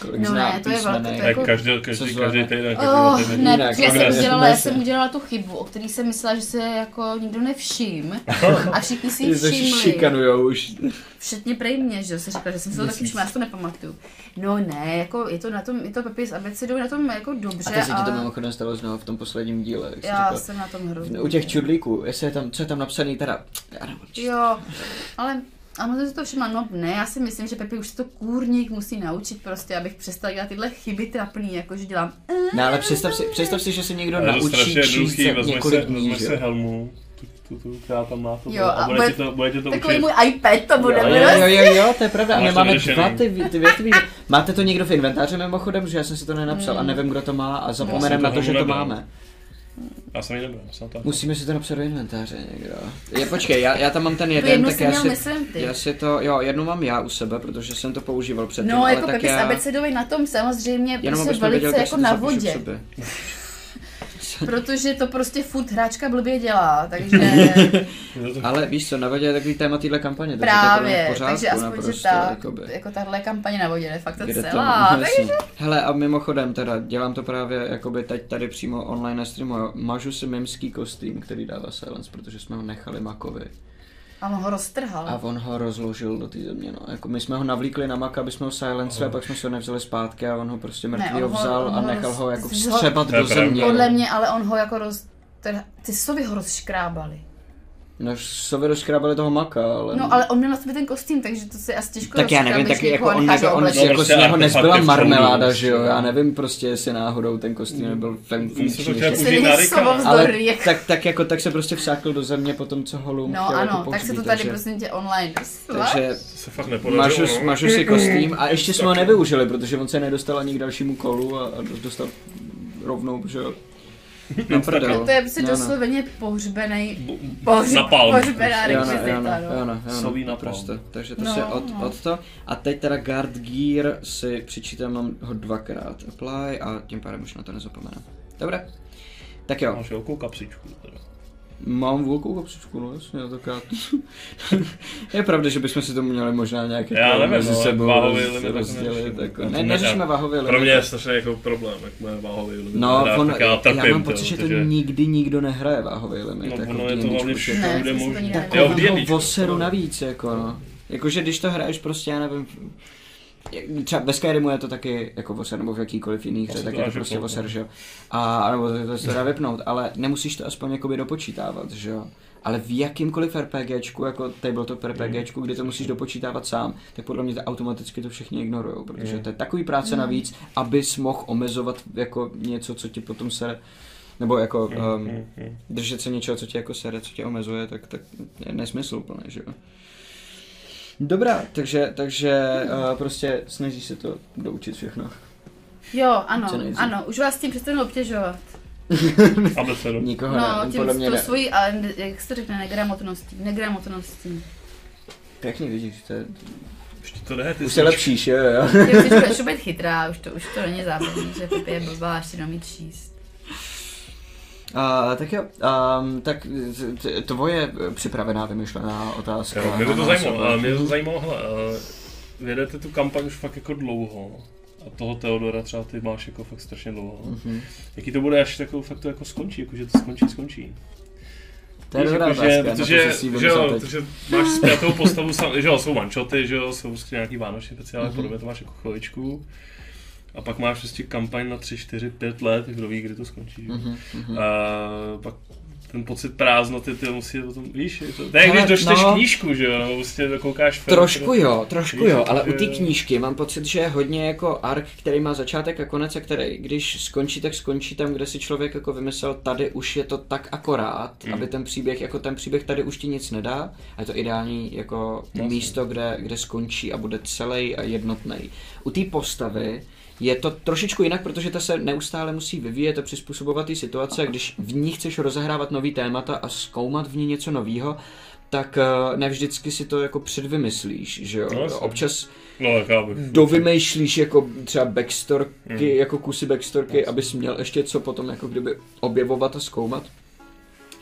Kolik No zná ne, to je velké- to jako- každý, každý, každý týden. Oh, týden. ne, já jsem, udělala, já jsem udělala tu chybu, o který jsem myslela, že se jako nikdo nevšim. A všichni si ji Že se všimli. šikanujou už. Včetně prej mě, že si říkala, že jsem se to taky všimla, já to nepamatuju. No ne, jako je to na tom, je to Pepi s abecedou na tom jako dobře A teď se ti to a mimochodem stalo znovu v tom posledním díle. Jak já jsem na tom hrozně. U těch čudlíků, jestli je tam, co je tam napsaný teda, já nevím, Jo, ale a možná si to všimla, no ne, já si myslím, že Pepi už se to kůrník musí naučit prostě, abych přestala dělat tyhle chyby trapný, jako že dělám Ne, ale představ si, představ si, že se někdo Ale naučí číst několik se, dní, vezme že se jo? helmu, tu, tu, tu, která tam má to, Jo, a, a bude, to, bude ti to takový učit. můj iPad to bude, Jo, bude jo, jo, jo, jo, to je pravda. A my máme dva ty, ty větví. Máte to někdo v inventáři mimochodem, že já jsem si to nenapsal a Hmm. nevím, kdo to má a zapomenem na to že to máme. Já jsem ji nebyl, já jsem to Musíme si to napsat do inventáře někdo. Je, počkej, já, já tam mám ten jeden, jednu tak já si, myslím, ty. já si to, jo, jednu mám já u sebe, protože jsem to používal předtím, No, ale jako tak Pepis já... abecedový na tom samozřejmě Jenom prostě velice věděl, jak jako na vodě. Protože to prostě furt hráčka blbě dělá, takže to- Ale víš co, na vodě je takový téma téhle kampaně, takže to právě, pořádku, takže aspoň, naprosto, že ta, jakoby. jako tahle kampaně na vodě je fakt to- celá, no, takže. Hele a mimochodem teda, dělám to právě jakoby teď tady přímo online na streamu, mažu si mimský kostým, který dává Silence, protože jsme ho nechali Makovi. A on ho roztrhal. A on ho rozložil do té země, no. Jako my jsme ho navlíkli na Maka, aby jsme ho silenceli, a pak jsme si ho nevzali zpátky a on ho prostě mrtvý ho- vzal on a ho nechal roz- ho jako ho- vstřebat je do země. Podle mě, ale on ho jako roz... Ty sovy ho rozškrábali. No, sovy rozkrábali toho Maka, ale... No, ale on měl na sobě ten kostým, takže to se asi těžko tak já nevím, tak jako a on, nebyl, ho on jako prostě z něho nezbyla marmeláda, že jo, prostě. já nevím prostě, jestli náhodou ten kostým nebyl Oni se to funkční. Ale tak, tak jako tak se prostě vsákl do země po tom, co ho Loom No ano, jako tak se to tady prosím tě online dostala. takže se fakt nepodařilo. mažu, no. mažu si kostým a ještě jsme ho nevyužili, protože on se nedostal ani k dalšímu kolu a, a dostal rovnou, že jo. Na prdel. To je prostě No, no. dosloveně pohřbený, pohř, Napalm. pohřbená rekvizita, no, no. jo, napalm. naprosto. Takže to No, se od, no. od to. A teď teda Guard Gear si přičítám, mám ho dvakrát apply a tím pádem už na to nezapomenu. Dobré. Tak jo, Máš velkou kapsičku. Teda. Mám velkou kapsičku, no jasně, tak já... je pravda, že bychom si to měli možná nějak Já jako nevím, mezi no, sebou váhový roz- limit rozdělit. jako. Ne, neřešíme váhový limit. Pro mě je strašně jako problém, jak bude váhový limit. No, hrát, on, já, já, trpím, mám to, pocit, že to protože- nikdy nikdo nehraje váhový limit. No, jako ono je to hlavně že- všechno, kde to to Takového v D&Dčku, voseru to- navíc, jako no. Jakože když to hraješ prostě, já nevím, třeba ve Skyrimu je to taky jako voser, nebo v jakýkoliv jiný hře, tak to je to prostě voser, že jo. A nebo to, to se dá vypnout, ale nemusíš to aspoň jakoby dopočítávat, že jo. Ale v jakýmkoliv RPGčku, jako tabletop RPGčku, kdy to musíš dopočítávat sám, tak podle mě to automaticky to všichni ignorujou, protože to je takový práce navíc, abys mohl omezovat jako něco, co ti potom se nebo jako Mm, um, mm, mm. držet se něčeho, co tě jako sere, co tě omezuje, tak, tak je nesmysl úplně, že jo. Dobrá, takže, takže uh, prostě snažíš se to doučit všechno. Jo, ano, ano, už vás s tím přestanu obtěžovat. Abecedu. Nikoho No, ne, tím podle mě to ne. svojí, ale jak se to řekne, negramotností, negramotností. Pěkně vidíš, to je, Už ti to jde, ty už jsi- se lepšíš, jo, jo. Já už začnu být chytrá, už to, už to není zábavný, že Pepe je blbá, až si neumí číst. Uh, tak jo, um, tak tvoje připravená, vymyšlená otázka. Jo, mě by to zajímalo, mě to zajímalo, hele, eh, vědete tu kampaň už fakt jako dlouho. A toho Teodora třeba ty máš jako fakt strašně dlouho. Mhm. Jaký to bude, až jako fakt to jako skončí, jako že to skončí, skončí. To je Víš, dobrá jako, že, protože, že, jo, teď. protože máš zpětou postavu, že jo, jsou mančoty, že jo, jsou prostě nějaký vánoční speciály, Mhm. mm-hmm. podobně to máš jako chviličku. A pak máš prostě kampaň na 3, 4, 5 let, kdo ví, kdy to skončí. Mhm, mhm. A pak ten pocit prázdnoty, ty musí potom, víš, je to, to je, když dočteš no. knížku, že jo, nebo prostě koukáš film. Trošku jo, trošku Víš, jo, ale u té knížky mám pocit, že je hodně jako ark, který má začátek a konec a který, když skončí, tak skončí tam, kde si člověk jako vymyslel, tady už je to tak akorát, Hmm. aby ten příběh, jako ten příběh tady už ti nic nedá a je to ideální jako Jasně. místo, kde, kde skončí a bude celý a jednotný. U té postavy je to trošičku jinak, protože ta se neustále musí vyvíjet a přizpůsobovat té situace když v ní chceš rozehrávat nový témata a zkoumat v ní něco nového, tak eh, ne vždycky si to jako předvymyslíš, že jo? No. Občas No, dovymýšlíš jako třeba backstorky, Mm. jako kusy backstorky, abys měl ještě co potom jako kdyby objevovat a zkoumat.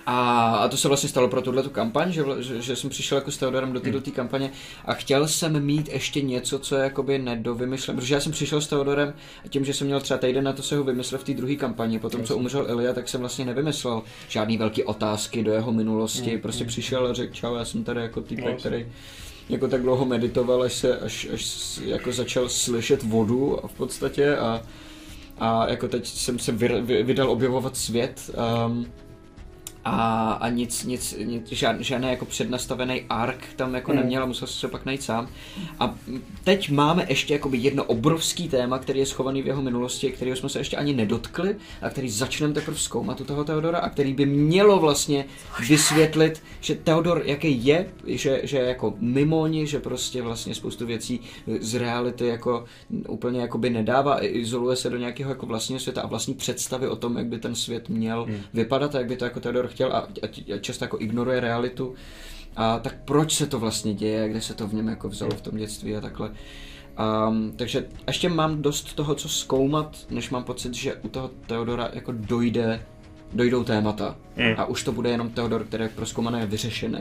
A, a to se vlastně stalo pro tuhle tu kampaň, že, že, že jsem přišel jako s Teodorem do této kampaně a chtěl jsem mít ještě něco, co je jakoby nedovymyšlem, protože já jsem přišel s Teodorem a tím, že jsem měl třeba týden na to se ho vymyslet v té druhé kampani, potom co umřel Ilia, tak jsem vlastně nevymyslel žádný velký otázky do jeho minulosti, prostě přišel a řekl čau, já jsem tady jako týpek, jasně. který jako tak dlouho meditoval, až se, až, až jako začal slyšet vodu a v podstatě a, a jako teď jsem se vydal objevovat svět um, a, a nic, nic, nic žád, žádný jako přednastavený ark tam jako Hmm. neměl a musel to pak najít sám. A teď máme ještě jakoby jedno obrovský téma, který je schovaný v jeho minulosti, kterého jsme se ještě ani nedotkli a který začneme teprve zkoumat u toho Teodora a který by mělo vlastně vysvětlit, že Teodor jaký je, že, že je jako mimoň, že prostě vlastně spoustu věcí z reality jako úplně jakoby nedává, izoluje se do nějakého jako vlastního světa a vlastní představy o tom, jak by ten svět měl vypadat a jak by to jako Teodor chtěl a, a, a často jako ignoruje realitu. A tak proč se to vlastně děje, kde se to v něm jako vzalo v tom dětství a takhle. Um, takže ještě mám dost toho, co zkoumat, než mám pocit, že u toho Teodora jako dojde, dojdou témata. Mm. A už to bude jenom Teodor, který je proskoumaný a vyřešený.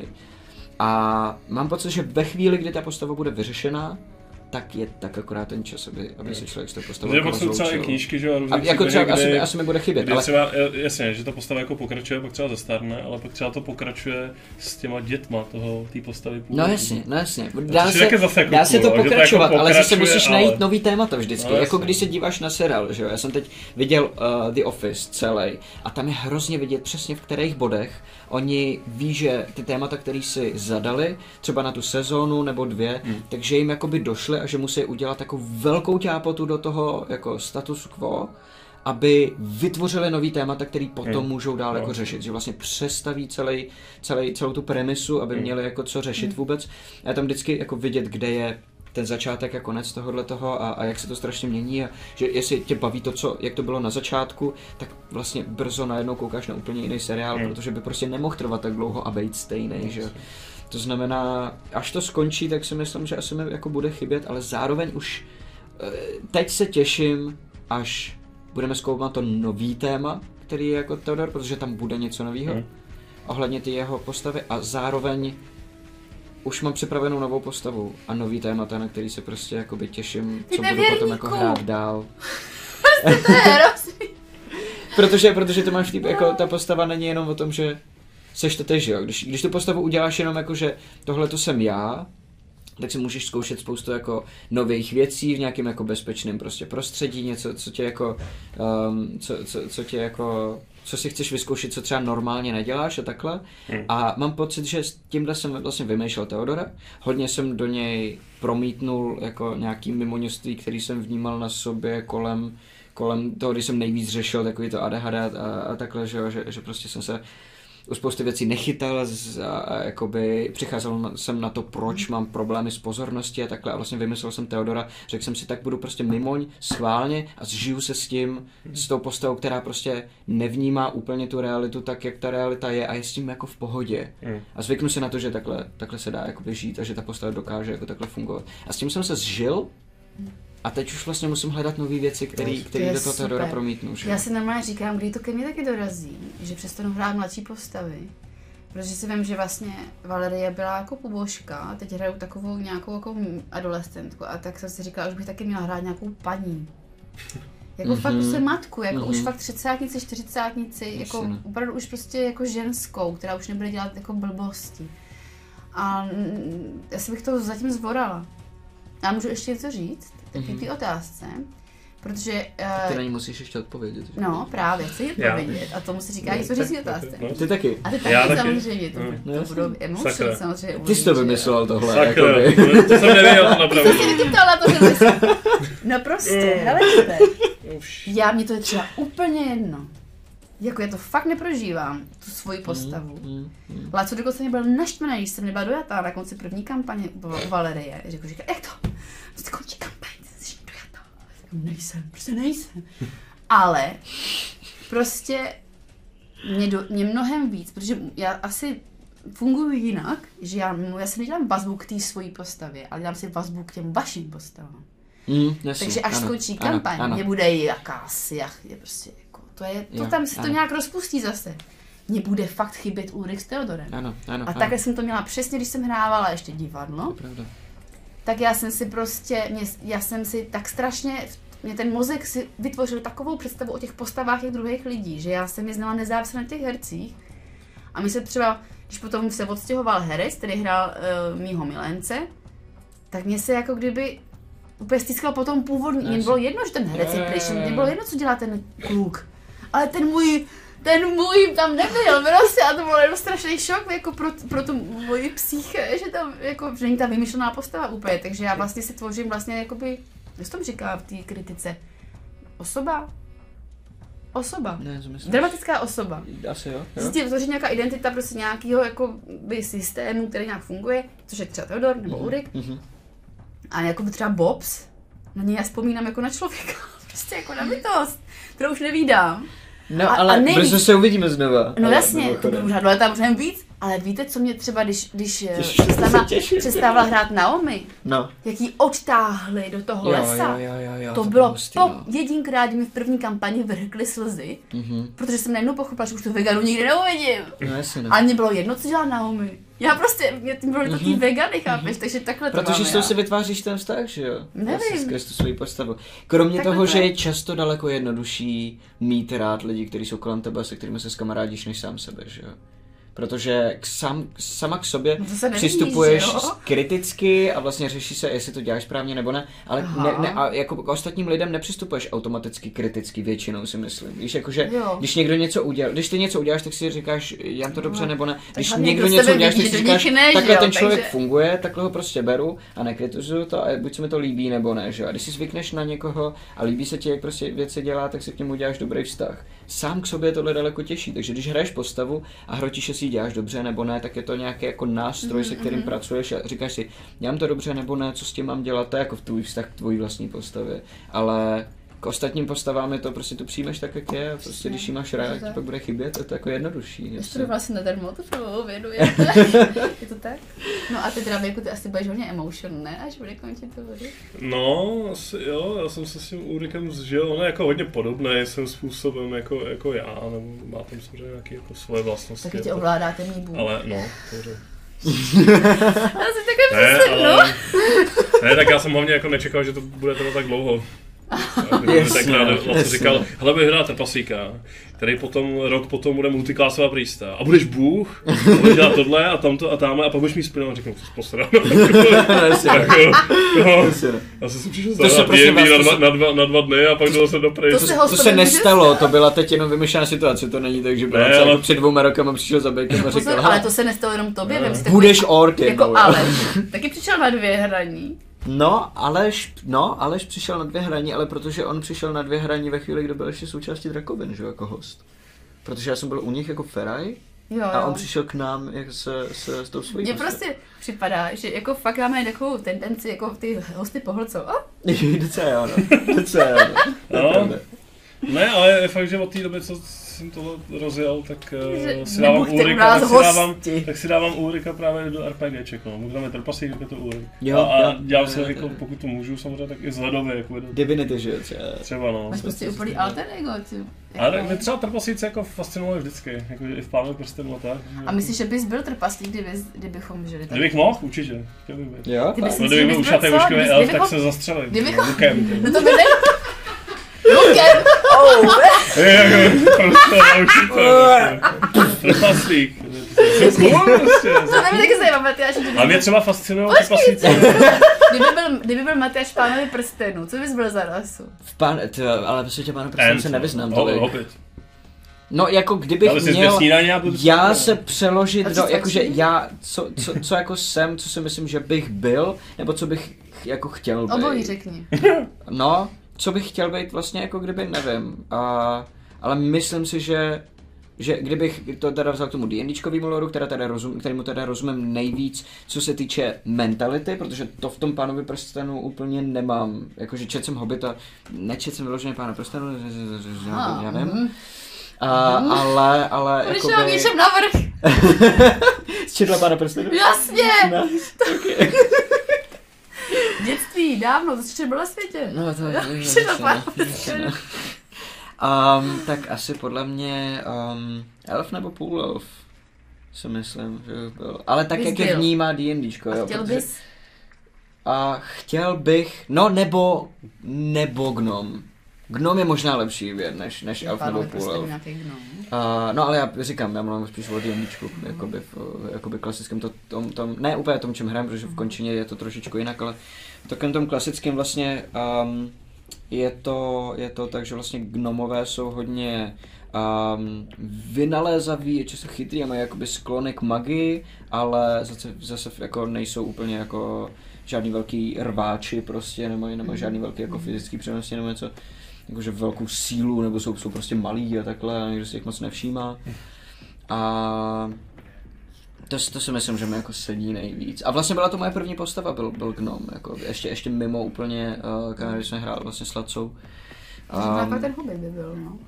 A mám pocit, že ve chvíli, kdy ta postava bude vyřešená, tak je tak akorát ten čas, aby, aby se člověk s tou postavou jako pak jsou třeba knížky, že jo, A jako třeba příběhy, asi, kdy- asi mi bude chybět, Kdy ale třeba, e, jasně, že ta postava jako pokračuje, pak třeba zastarne, ale pak třeba to pokračuje s těma dětma toho, té postavy No původní. jasně, no jasně. Dá se, jako dá se to no, že to pokračovat, jako ale zase musíš ale- najít nový témata vždycky. No, jako když se díváš na seriál, že jo? Já jsem teď viděl uh, The Office celý a tam je hrozně vidět přesně v kterých bodech oni ví, že ty témata, které si zadali, třeba na tu sezónu nebo dvě, Hmm. takže jim jakoby došly a že musí udělat takovou velkou ťápotu do toho jako status quo, aby vytvořili nový témata, který potom Hmm. můžou dál No. jako řešit, že vlastně přestaví celý, celý, celou tu premisu, aby Hmm. měli jako co řešit vůbec. A je tam vždycky jako vidět, kde je ten začátek a konec tohohle toho a, a jak se to strašně mění a že jestli tě baví to, co, jak to bylo na začátku, tak vlastně brzo najednou koukáš na úplně jiný seriál, Hmm. protože by prostě nemohl trvat tak dlouho a být stejný, že jo. To znamená, až to skončí, tak si myslím, že asi mi jako bude chybět, ale zároveň už eh, teď se těším, až budeme zkoumat to nový téma, který je jako Teodor, protože tam bude něco nového Hmm. ohledně ty jeho postavy a zároveň už mám připravenou novou postavu a nový témata, na který se prostě jakoby těším, Ty co budu potom jako nevěrníku! hrát dál. To je. Protože, protože to máš typ, jako ta postava není jenom o tom, že seš to tež, jo. Když, když tu postavu uděláš jenom jako, že tohle to jsem já, tak si můžeš zkoušet spoustu jako nových věcí v nějakém jako bezpečném prostě prostředí, něco, co tě jako, um, co, co, co tě jako, co si chceš vyzkoušet, co třeba normálně neděláš a takhle. Hmm. A mám pocit, že s tímhle jsem vlastně vymýšlel Teodora. Hodně jsem do něj promítnul jako nějaký mimoňoství, který jsem vnímal na sobě kolem, kolem toho, když jsem nejvíc řešil takový to ADHD a, a takhle, že, že, že prostě jsem se u spousty věcí nechytal z, a, a jakoby přicházel jsem na to, proč mám problémy s pozorností a takhle a vlastně vymyslel jsem Teodora, řekl jsem si, tak budu prostě mimoň schválně a zžiju se s tím, s tou postavou, která prostě nevnímá úplně tu realitu tak, jak ta realita je a je s tím jako v pohodě. Hmm. A zvyknu se na to, že takhle, takhle se dá jako žít a že ta postava dokáže jako takhle fungovat. A s tím jsem se zžil a teď už vlastně musím hledat nové věci, které který do toho Teodora promítnu. Že? Já si normálně říkám, kdy to ke mně taky dorazí, že přestanu hrát mladší postavy. Protože si vím, že vlastně Valerie byla jako pobožka teď hraju takovou nějakou jako adolescentku a tak jsem si říkala, že bych taky měla hrát nějakou paní. Jako Mhm. mm-hmm. fakt prostě matku, jako mm-hmm. už Mhm. fakt třicátnici, čtyřicátnici, jako no. opravdu už prostě jako ženskou, která už nebude dělat jako blbosti. A mm, asi bych to zatím zvorala. A můžu ještě něco říct? Taky Mhm. ty otázce. Protože eh, Ty na ní musíš ještě odpovědět. že? No, právě, chci Já. odpovědět. A tomu se říká tak- otázce. no. Ty taky. A ty Já taky taky. samozřejmě, to, Mm. to No, budou emotion samozřejmě. Ty jsi to vymyslel tohle. Sakra, jakoby. to jsem nevěděl napravdu. Ty jsi ptala to, že bys... No prostě, Mm. Už. Já, mě to je třeba úplně jedno. Jako já to fakt neprožívám, tu svoji postavu. Mm, mm. Láco dokonce mě byl naštvaný, když jsem nebyla dojatá na konci první kampaně u Valerie. Řekl, říká, jak to? Prostě končí kampaň, Nejsem, prostě nejsem. Ale prostě mě, do, mě mnohem víc, protože já asi funguji jinak, že já, já si nedělám vazbu k té svojí postavě, ale dělám si vazbu k těm vašim postavám. Mm, jasně, Takže až ano, skončí kampaň, ano. mě bude jakási, jak je prostě jako, to je, to Jo, tam se to ano. nějak rozpustí zase. Mně bude fakt chybět Ulrich s Theodorem. Ano, ano, A ano. takhle jsem to měla přesně, když jsem hrávala ještě To divadlo, je pravda. tak já jsem si prostě, mě, já jsem si tak strašně, mě ten mozek si vytvořil takovou představu o těch postavách těch druhých lidí, že já jsem je znala nezávisle na těch hercích. A my se třeba, když potom se odstěhoval herec, který hrál uh, mýho milence, tak mě se jako kdyby úplně stiskal po tom původní. Mně Jasně. bylo jedno, že ten herec je pryč, mně bylo jedno, co dělá ten kluk. Ale ten můj ten můj tam nebyl, prostě a to byl jenom strašný šok jako pro, pro tu moji psyche, že tam jako, že není ta vymyšlená postava úplně, takže já vlastně si tvořím vlastně jakoby, jak se tomu říká v té kritice, osoba? Osoba. Ne, myslím? Dramatická osoba. Asi jo. jo. Zjistí vytvořit nějaká identita prostě nějakého jako by systému, který nějak funguje, což je třeba Theodor nebo Ulrik. Mhm. A jako by třeba Bobs, na něj já vzpomínám jako na člověka, prostě jako na bytost, kterou už nevídám. No, A- ale a brzo se uvidíme znova. No Ale jasně, to bude možná dvě možná víc, ale víte, co mě třeba, když, když eh, přestává, přestávala hrát Naomi, No. jak ji odtáhli do toho Jo, lesa. jo, jo, jo, jo, to bylo hustý, po no. jedinkrát, kdy mi v první kampani vrhkly slzy, Mhm. protože jsem najednou pochopila, že už tu veganu nikdy neuvidím. No jasně, no. A mně bylo jedno, co dělá Naomi. Já prostě, mě tím bylo to tý vegany, chápeš, takže takhle to Mhm. Protože s tou si vytváříš ten vztah, že jo? Nevím. Skrz tu svoji postavu. Kromě Takhle toho, to že je. je často daleko jednodušší mít rád lidi, kteří jsou kolem tebe, se kterými se skamarádíš, než sám sebe, že jo? Protože k sam, sama k sobě No přistupuješ jo? kriticky a vlastně řeší se, jestli to děláš správně nebo ne, ale Aha. ne, ne, a jako k ostatním lidem nepřistupuješ automaticky kriticky většinou, si myslím. Víš, jakože, Jo. když někdo něco udělá, když ty něco uděláš, tak si říkáš, já to dobře No, nebo ne. Když hlavně někdo kdo něco uděláš, tak si říkáš, ne, takhle jo, ten člověk takže- funguje, takhle ho prostě beru a nekritizuju to a buď se mi to líbí nebo ne, že jo. A když si zvykneš na někoho a líbí se ti, jak prostě věci dělá, tak si k němu uděláš dobrý vztah. Sám k sobě je tohle daleko těžší, takže když hraješ postavu a hrotíš, jestli ji děláš dobře nebo ne, tak je to nějaký jako nástroj, se kterým pracuješ a říkáš si, dělám to dobře nebo ne, co s tím mám dělat, to je jako v tvůj vztah k tvojí vlastní postavě. Ale k ostatním postavám je to prostě tu přijmeš tak, jak je a prostě když jí máš rád, tak ti pak bude chybět, je to jako jednodušší. Já studovala si nadarmo, to prvo věnujete. je to tak? No a ty teda jako ty asi budeš hodně emotion, ne? Až bude končit to vody. No, asi jo, já jsem se s tím Ulrikem zžil, on je jako hodně podobný svým způsobem jako, jako já, nebo má tam samozřejmě nějaké jako svoje vlastnosti. Taky tě jako- ovládá temný bůh. ale no, dobře. Já si takhle Ne, ale, ne, tak já jsem hlavně jako nečekal, že to bude trvat tak dlouho. Jasně, tak rád vlastně jasně. říkal, hele, bych hrát trpasíka, který potom rok potom bude multiklásová prýsta. A budeš Bůh, a budeš dělat tohle a tamto a tamhle a pak budeš mít spinu a řeknu, co jsi posral. Jasně. jako, no, Jasně. já jsem si přišel To se prosím vás- na, to dva, se- na, dva, na dva dny a pak jdu zase do To prejstu. se To se nestalo, to byla teď jenom vymyšlená situace, to není tak, že byla Ne, ale- jako před dvouma rokama přišel za Bekem a Pozor, říkal, ale "Hele, to se nestalo jenom tobě, budeš takový- ork Jako jednou, jo." Aleš, taky přišel na dvě hraní. No, Aleš, no, Aleš přišel na dvě hraní, ale protože on přišel na dvě hraní ve chvíli, kdy byl ještě součástí Drakovin, že jo, jako host. Protože já jsem byl u nich jako Feraj Jo, a on jo. přišel k nám jak se, se, s tou svojí Mně prostě připadá, že jako fakt máme takovou tendenci, jako ty hosty pohlcou. Oh, docela jo, no. Docela jo, no. To je No. Ne, ale je fakt, že od té doby, co jsem tohle rozjel, tak uh, si dávám nás tak si dávám, tak si dávám Ulrika právě do RPGček, no. Můžu tam je trpasík, jako to Ulrik. Jo, a, a dělám se, jako, pokud to můžu, samozřejmě, tak i vzhledově, jako do, Divinity, že jo, třeba. třeba, no. máš prostě úplný alter ego. Ale Jako- mě třeba trpasíci jako fascinovali vždycky, jako i v Pánu prstenu a tak. A myslíš, že bys byl trpaslík, kdyby, kdybychom žili tady? Kdybych mohl, určitě. Chtěl bych být. Jo? Kdyby fakt. si- No, kdybych byl ušatý tak se zastřelím. kdybychom- Lukem. No to by ne... Lukem! Oh. Je, jako, prostě. Trpaslík. To cool, prostě. Matyáš. A mě třeba fascinují trpaslíci. Kdyby byl, kdyby byl Matyáš pánovi prstenů, co bys byl za rasu? V pán, to, ale prostě pána prostě se nevyznám Ho- tolik. Hobbit. No, jako kdybych Ale měl... snídaně budu Já se přeložit do, jakože já, co, co, co jako jsem, co si myslím, že bych byl, nebo co bych ch- jako chtěl být. Obojí řekni. No, co bych chtěl být vlastně, jako kdyby, nevím. A, ale myslím si, že že kdybych to teda vzal k tomu D&Dčkovýmu loru, která teda rozum, kterému teda rozumím nejvíc, co se týče mentality, protože to v tom pánovi prstenu úplně nemám. Jakože čet jsem Hobita, nečet jsem vyloženě pána prstenu, já nevím. A, ale, ale, Když jakoby... něčem navrh. Četla pána prstenu? Jasně! Nice. Okay. Dětství, dávno, to jsi byl na světě. No to je je um, Tak asi podle mě um, elf nebo půl elf si myslím, že byl. Ale tak, Bys jak je byl. vnímá D&Dčko, A jo. chtěl protože- bys... A chtěl bych, no nebo, nebo gnom. Gnom je možná lepší věd, než, než elf nebo půl elf. Uh, no ale já říkám, já mluvím spíš o D&Dčku, jakoby, v, jakoby klasickém to, tom, tom, ne úplně tom, čem hrám, protože v končině je to trošičku jinak, ale v takovém tom klasickém vlastně, um, je to, je to tak, že vlastně gnomové jsou hodně um, vynalézaví, často chytrý a mají jakoby sklony k magii, ale zase, zase jako nejsou úplně jako žádný velký rváči prostě, nemají, nemají žádný velký jako fyzický přenosy nebo něco, jakože velkou sílu, nebo jsou, jsou prostě malí a takhle a někdo si jich moc nevšímá. A to, to si myslím, že mi jako sedí nejvíc. A vlastně byla to moje první postava, byl, byl Gnom, jako ještě, ještě mimo úplně, uh, když jsme hráli vlastně s Lacou. Um, um, ten hobby by byl, no.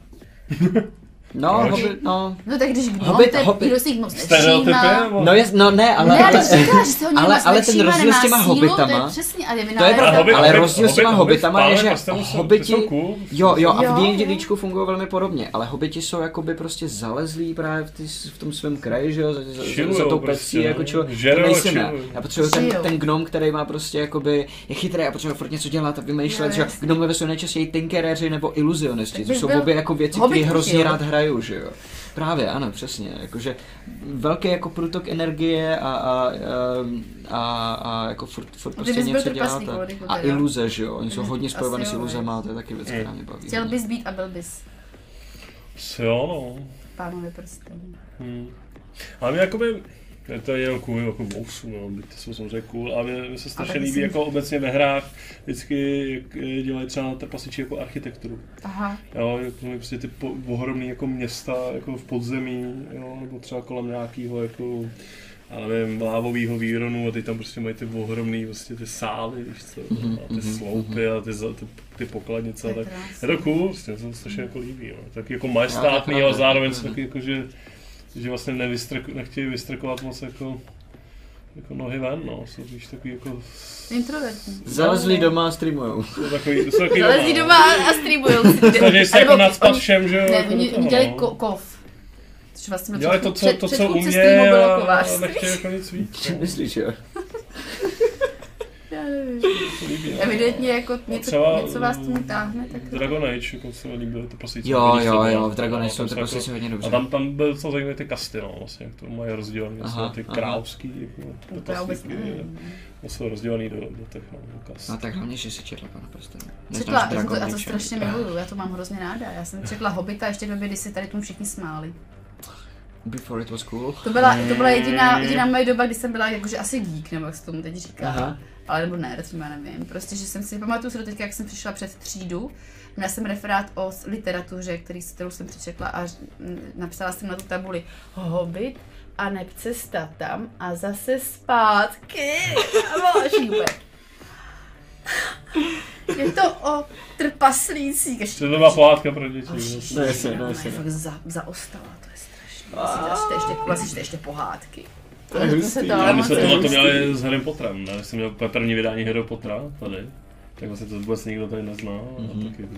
No, hobby, no. No tak když gnom, Hobbit- to je Hobbit. jich moc nevšímá. No, je, no ne, ale, Ne, ale ale, říkáš, že se ho nikdo ale, ale ten rozdíl s těma sílu, To hobitama, je přesně, ale to je pravda, Hobbit- ale Hobbit- rozdíl s těma Hobbit- hobitama je, že hobiti, jo, jo, a v D&D jo. líčku fungují velmi podobně, ale hobiti jsou jakoby prostě zalezlí právě v, tý, v tom svém kraji, že jo, za, za, za, tou prostě, pecí, no. jako čilo, to Žerou, nejsem já. chillujou. Já potřebuji ten, ten gnom, který má prostě jakoby, je chytrý a potřebuje furt něco dělat a vymýšlet, že. Gnomové jsou nejčastěji tinkeréři nebo iluzionisti, což jsou obě jako věci, které hrozně rád hraju, že jo. Právě, ano, přesně. Jakože velký jako průtok energie a, a, a, a jako furt, furt prostě něco. Ulriku, A iluze, že jo. Oni jsou hodně spojovaní s iluzema, to je taky věc, která mě baví. Chtěl bys být a byl bys Jo, no. pánovi prsten. Hmm. Ale mě jakoby, to jenom kvůli jako mousu, no, byty jsou samozřejmě cool, ale mě, mě se strašně líbí jako obecně ve hrách, vždycky jak eh, dělají třeba trpasiči jako architekturu. Aha. Jo, jako mají prostě ty po, ohromný jako města jako v podzemí, jo, nebo třeba kolem nějakého jako já nevím, lávového výronu a ty tam prostě mají ty ohromný prostě ty sály, víš co, Mhm, a ty mhm, sloupy a ty, ty, ty pokladnice To a je tak. krásný. Je to cool, prostě, to se strašně jako líbí, no. tak jako majestátný, to je ale zároveň to je jsou taky jako, že, že vlastně nevystrk, nechtějí vystrkovat moc jako, jako nohy ven, no, jsou víš takový jako, Introvertní. Zalezlí doma a streamujou. jsou takový, jsou takový Zalezí no. doma a, a streamujou. si. Snaží se Nebo jako nadspat všem, že jo, Ne, jako oni, oni dělají no. ko- kov. Což vlastně Dělají to, co, to, co umě a kovářství. nechtějí jako nic víc. no. Myslíš, jo? Já nevím. To líbí, no. Evidentně jako něco, třeba, něco vás tomu táhne, tak... Dragon Age, jako se mi líbilo, to prostě Jo, jo, jo, v Dragon Age jsou to prostě jako, hodně A dobře. tam, tam byl co zajímavé ty kasty, no, vlastně, jak to mají rozdělené, Aha, vlastně, ty aha. královský, jako, To vůbec nevím. no, jsou rozdělený do, do těch, no, do kast. No tak hlavně, že si četla pana prstenu. Četla, já to, já to strašně miluju, já to mám hrozně ráda. Já jsem četla Hobita ještě v době, kdy si tady tomu všichni smáli. Before it was cool. To byla, to byla jediná, jediná moje doba, kdy jsem byla jakože asi geek, nebo jak se tomu teď říká. Aha. Ale nebo ne, třeba nevím. Prostě, že jsem si, pamatuju si do teďka, jak jsem přišla před třídu, měla jsem referát o literatuře, který, kterou jsem přečetla a napsala jsem na tu tabuli Hobbit a neb cesta tam a zase zpátky. A. Je to o trpaslících. Ještě To byla pohádka pro děti. Je no. fakt za, zaostala, to je strašné. Vlastně čte ještě, vlastně čte ještě pohádky. To je To hustý. Já dá Já my jsme tohle to měli s Harry Potterem, ne? Jsem měl první vydání Harry Pottera tady. Tak vlastně to vůbec nikdo tady nezná. Mhm. A taky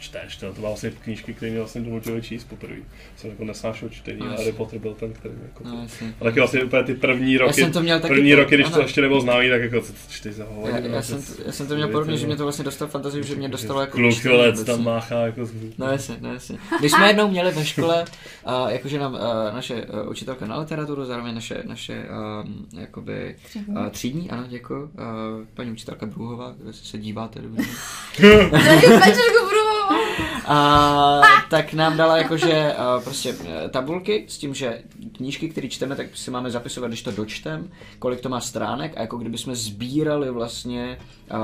čteš, to, to byla vlastně knížky, které mě vlastně donutily číst poprvé. Jsem jako nesnášel čtení No, a jasně. Harry Potter byl ten, který jako... No, jasně. A taky vlastně úplně ty první roky, jsem to měl taky první to- roky, když to ano. ještě nebylo známý, tak jako co to čteš za hovadinu, Já, já, no, jsem, to- já jsem to měl podobně, že mě to vlastně dostalo fantazii, že mě dostalo jako Kluk čtení let tam máchá jako z... No jasně, no jasně. Když jsme jednou měli ve škole, uh, jakože nám uh, naše uh, učitelka na literaturu, zároveň naše, naše um, jakoby Třídní. uh, třídní, ano, děkuji, uh, paní učitelka Bruhová, kde se díváte, Pečelku budu A tak nám dala jakože uh, prostě eh, tabulky s tím, že knížky, které čteme, tak si máme zapisovat, když to dočtem, kolik to má stránek a jako kdyby jsme sbírali vlastně, uh,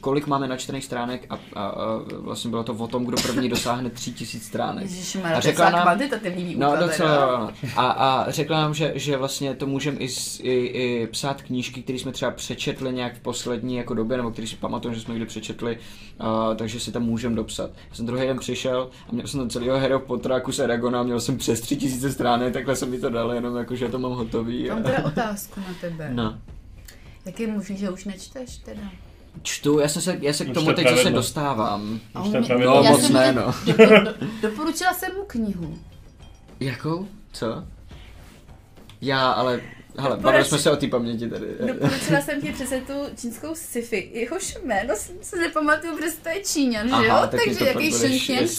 kolik máme načtených stránek a, a, a vlastně bylo to o tom, kdo první dosáhne tři tisíc stránek. Ježišmarja, A to řekla nám- kvantitativní výuka. No docela, jo, no. a, a řekla nám, že, že vlastně to můžeme i, i, i psát knížky, které jsme třeba přečetli nějak v poslední jako době, nebo které si pamatujeme, že jsme kdy přečetli, uh, takže si tam můžeme dopsat. Já jsem druhý den přišel a měl jsem tam celého Harry Pottera, kus Aragona, měl jsem přes tři tisíce stránek, takhle jsem mi to dal, jenom jako, že to mám hotový. Mám A... teda otázku na tebe. No. Jak je možný, že už nečteš teda? Čtu, já, jsem se, já se k tomu to teď zase dostávám. No, já moc ne, no. do- do- Doporučila jsem mu knihu. Jakou? Co? Já, ale hele, bavili jsme se o té paměti tady. Doporučila jsem ti přece tu čínskou sci-fi. Jehož jméno si se nepamatuju, protože to je Číňan, že jo? tak Takže jaký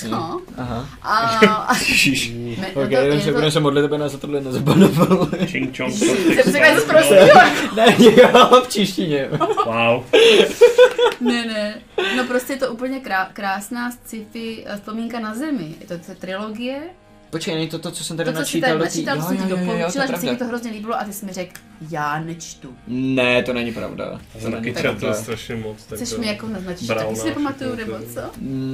no. Aha. A, Ok, no jenom je se budeme se modlit, aby nás za tohle nezabanoval. Ching chong. jsem řekla něco prostě, ne, jo, v češtině. Wow. Ne, ne. No prostě je to úplně krá, krásná sci-fi eh, vzpomínka na zemi. Je to, trilogie. Počkej, není to to, co jsem tady To, co načítal tady do té... načítal, to Jo, jsem ti jo, jo, jo, to že se mi to pravda. hrozně líbilo a ty jsi mi řekl, já nečtu. Ne, to není pravda. Já To jsem taky pravda. četl strašně moc. tak Chceš to- mi jako naznačit, taky si nepamatuju, nebo to- co?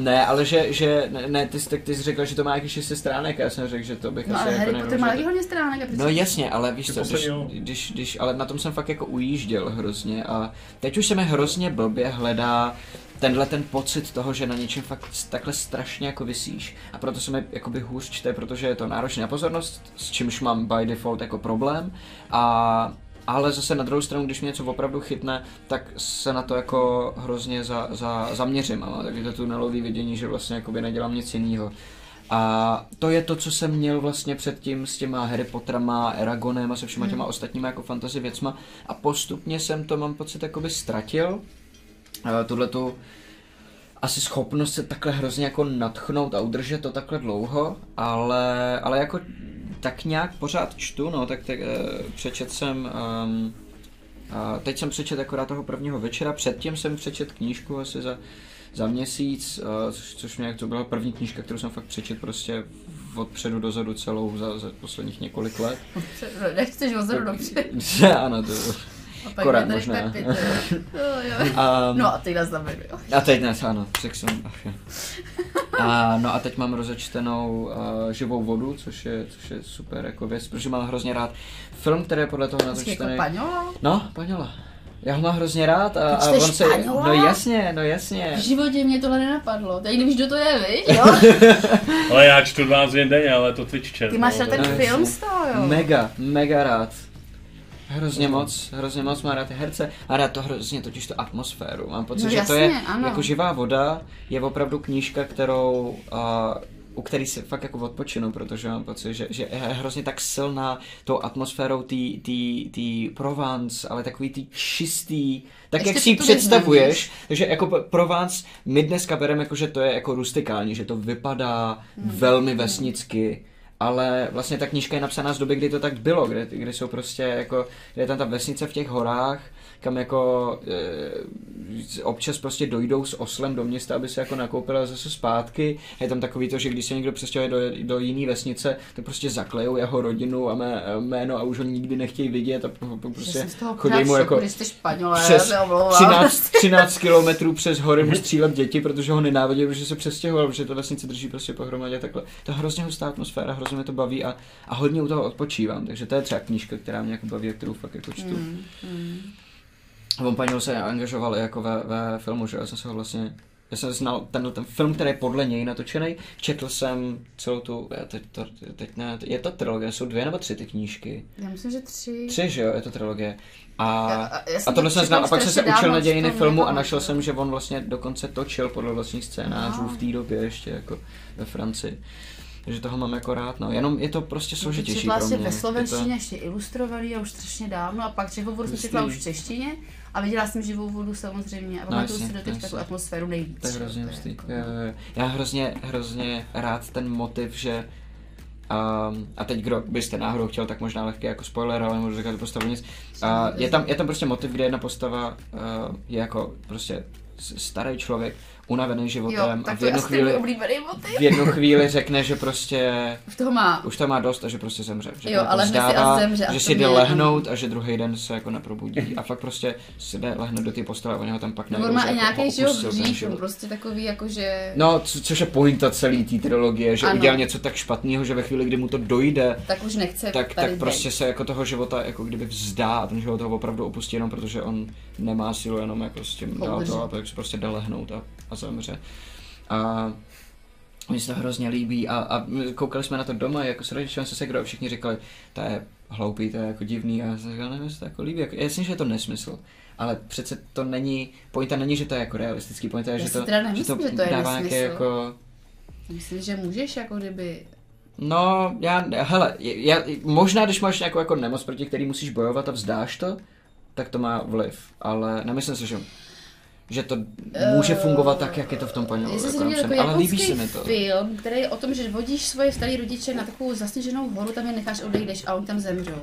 Ne, ale že, že ne, ty, jsi- tak ty jsi řekl, že to má nějakých 6 stránek a já jsem řekl, že to bych No asi ale jako Harry Potter má taky hodně stránek. No jasně, ale víš co, jo. když, když, ale na tom jsem fakt jako ujížděl hrozně a teď už se mi hrozně blbě hledá tenhle ten pocit toho, že na něčem fakt takhle strašně jako vysíš a proto se mi jakoby hůř čte, protože je to náročné na pozornost, s čímž mám by default jako problém a ale zase na druhou stranu, když mě něco opravdu chytne, tak se na to jako hrozně za, za, zaměřím a mám taky to tunelový vidění, že vlastně jakoby nedělám nic jiného. A to je to, co jsem měl vlastně předtím s těma Harry Potterama, Eragonem a se všema těma ostatníma jako fantasy věcma a postupně jsem to, mám pocit, jakoby ztratil. Tuhle tu asi schopnost se takhle hrozně jako natchnout a udržet to takhle dlouho, ale, ale jako tak nějak pořád čtu, no, tak, tak uh, přečet jsem, um, a teď jsem přečet akorát toho prvního večera, předtím jsem přečet knížku asi za, za měsíc, uh, což, což mě, to byla první knížka, kterou jsem fakt přečet prostě od předu dozadu celou za, za posledních několik let. Nechceš ozoru dobře. ano, to tady možná. Pepi, jo, jo. um, No a ty nás. A teď ne, ano, tak jsem, ach. A, no a teď mám rozečtenou uh, živou vodu, což je, což je super jako věc, protože mám hrozně rád film, který je podle toho Jsi jako paňola? No, Paňola. Já ho mám hrozně rád a, a on se... Paňola? No jasně, no jasně. V životě mě tohle nenapadlo. Teď nevíš, kdo to je, viď? Jo? Ale já čtu 12 hodin denně, ale to Twitch čet. Ty máš no, rád ten No, film jasně. z toho, jo? Mega, mega rád. Hrozně moc, hrozně moc má rád ty herce a rád to hrozně totiž tu atmosféru. Mám pocit, No že to jasně, je ano. jako živá voda, je opravdu knížka, kterou uh, u který si fakt jako odpočinu, protože mám pocit, že, že je hrozně tak silná tou atmosférou tý, tý, tý Provence, ale takový tý čistý, tak Ještě jak to si ji představuješ, takže jako Provence my dneska bereme jako, že to je jako rustikální, že to vypadá Hmm. velmi vesnicky, ale vlastně ta knížka je napsaná z doby, kdy to tak bylo, kde, kde jsou prostě jako, kde je tam ta vesnice v těch horách, kam jako e, občas prostě dojdou s oslem do města, aby se jako nakoupili a zase zpátky. Je tam takový to, že když se někdo přestěhuje do, do jiné vesnice, tak prostě zaklejou jeho rodinu a mé, jméno a už ho nikdy nechtějí vidět a prostě chodí mu jako španělé, přes já se omlouvám. 13, 13 kilometrů přes hory mu střílet děti, protože ho nenávidí, protože se přestěhoval, protože to vesnice drží prostě pohromadě takhle. To je hrozně hustá atmosféra, hrozně mě to baví a, a hodně u toho odpočívám, takže to je třeba knížka, která mě jako baví a kterou fakt jako čtu. Mm, mm. A on paní se angažoval jako ve, ve filmu, že já jsem se ho vlastně já jsem znal ten, ten film, který je podle něj natočený, četl jsem celou tu, já teď, to, teď ne, je to trilogie, jsou dvě nebo tři ty knížky. Já myslím, že tři. Tři, že jo, je to trilogie. A, Já- a- já a jsem tohle to jsem znal, a pak jsem se učil na dějiny to filmu a našel jsem, že on vlastně dokonce točil podle vlastních scénářů No. v té době ještě jako ve Francii. Takže toho mám jako rád, no. Jenom je to prostě složitější pro mě. ve Je slovenštině ještě ilustrovaný a už strašně dávno a pak živou vodu jsem četla už v češtině a viděla jsem živou vodu samozřejmě a pamatuju jasně, si do teďka tu atmosféru nejvíc. To, je hrozně to je hustý. jako-. Já hrozně, hrozně rád ten motiv, že Um, a teď, kdo byste náhodou chtěl, tak možná lehký jako spoiler, ale nemůžu říkat tu postavu nic. Uh, je, tam, je tam prostě motiv, kde jedna postava uh, je jako prostě starý člověk, unavený Jo, životem a tak v jednu, chvíli, v jednu chvíli řekne, že prostě Už toho má. už to má dost a že prostě zemře. Že Jo, to jako ale hned si a zemře a že si jde lehnout a že druhý den se jako neprobudí. A fakt prostě si jde lehnout do té postele a oni ho tam pak No, najdou, on má jako nějaký jo, ten hřích, prostě takový jako, že... No, co, což je pointa celé té trilogie, že Ano. udělal něco tak špatného, že ve chvíli, kdy mu to dojde, Tak už nechce tak, tak prostě se jako toho života jako kdyby vzdá a ten život ho opravdu opustí jenom protože on nemá sílu jenom jako s tím dál to a tak se prostě jde lehnout a, a zemře. A mně se to hrozně líbí a, a koukali jsme na to doma jako s rodičem se segrou a všichni říkali, to je hloupý, to je jako divný. A já jsem říkal, nevím, jestli to jako líbí, jako, jasně, že je to nesmysl, ale přece to není, pointa není, že to je jako realistický, pointa je, že to, teda že nemyslím, to že to je dává nějaké jako, Myslím, že můžeš jako kdyby No, já, hele, já, možná když máš nějakou jako nemoc, proti který musíš bojovat a vzdáš to, tak to má vliv, ale nemyslím si, že že to může fungovat tak, jak je to v tom. Já jsem si jako ale líbí se mi to. film, který je o tom, že vodíš svoje staré rodiče na takovou zasněženou horu, tam je necháš odejdeš a oni tam zemřou.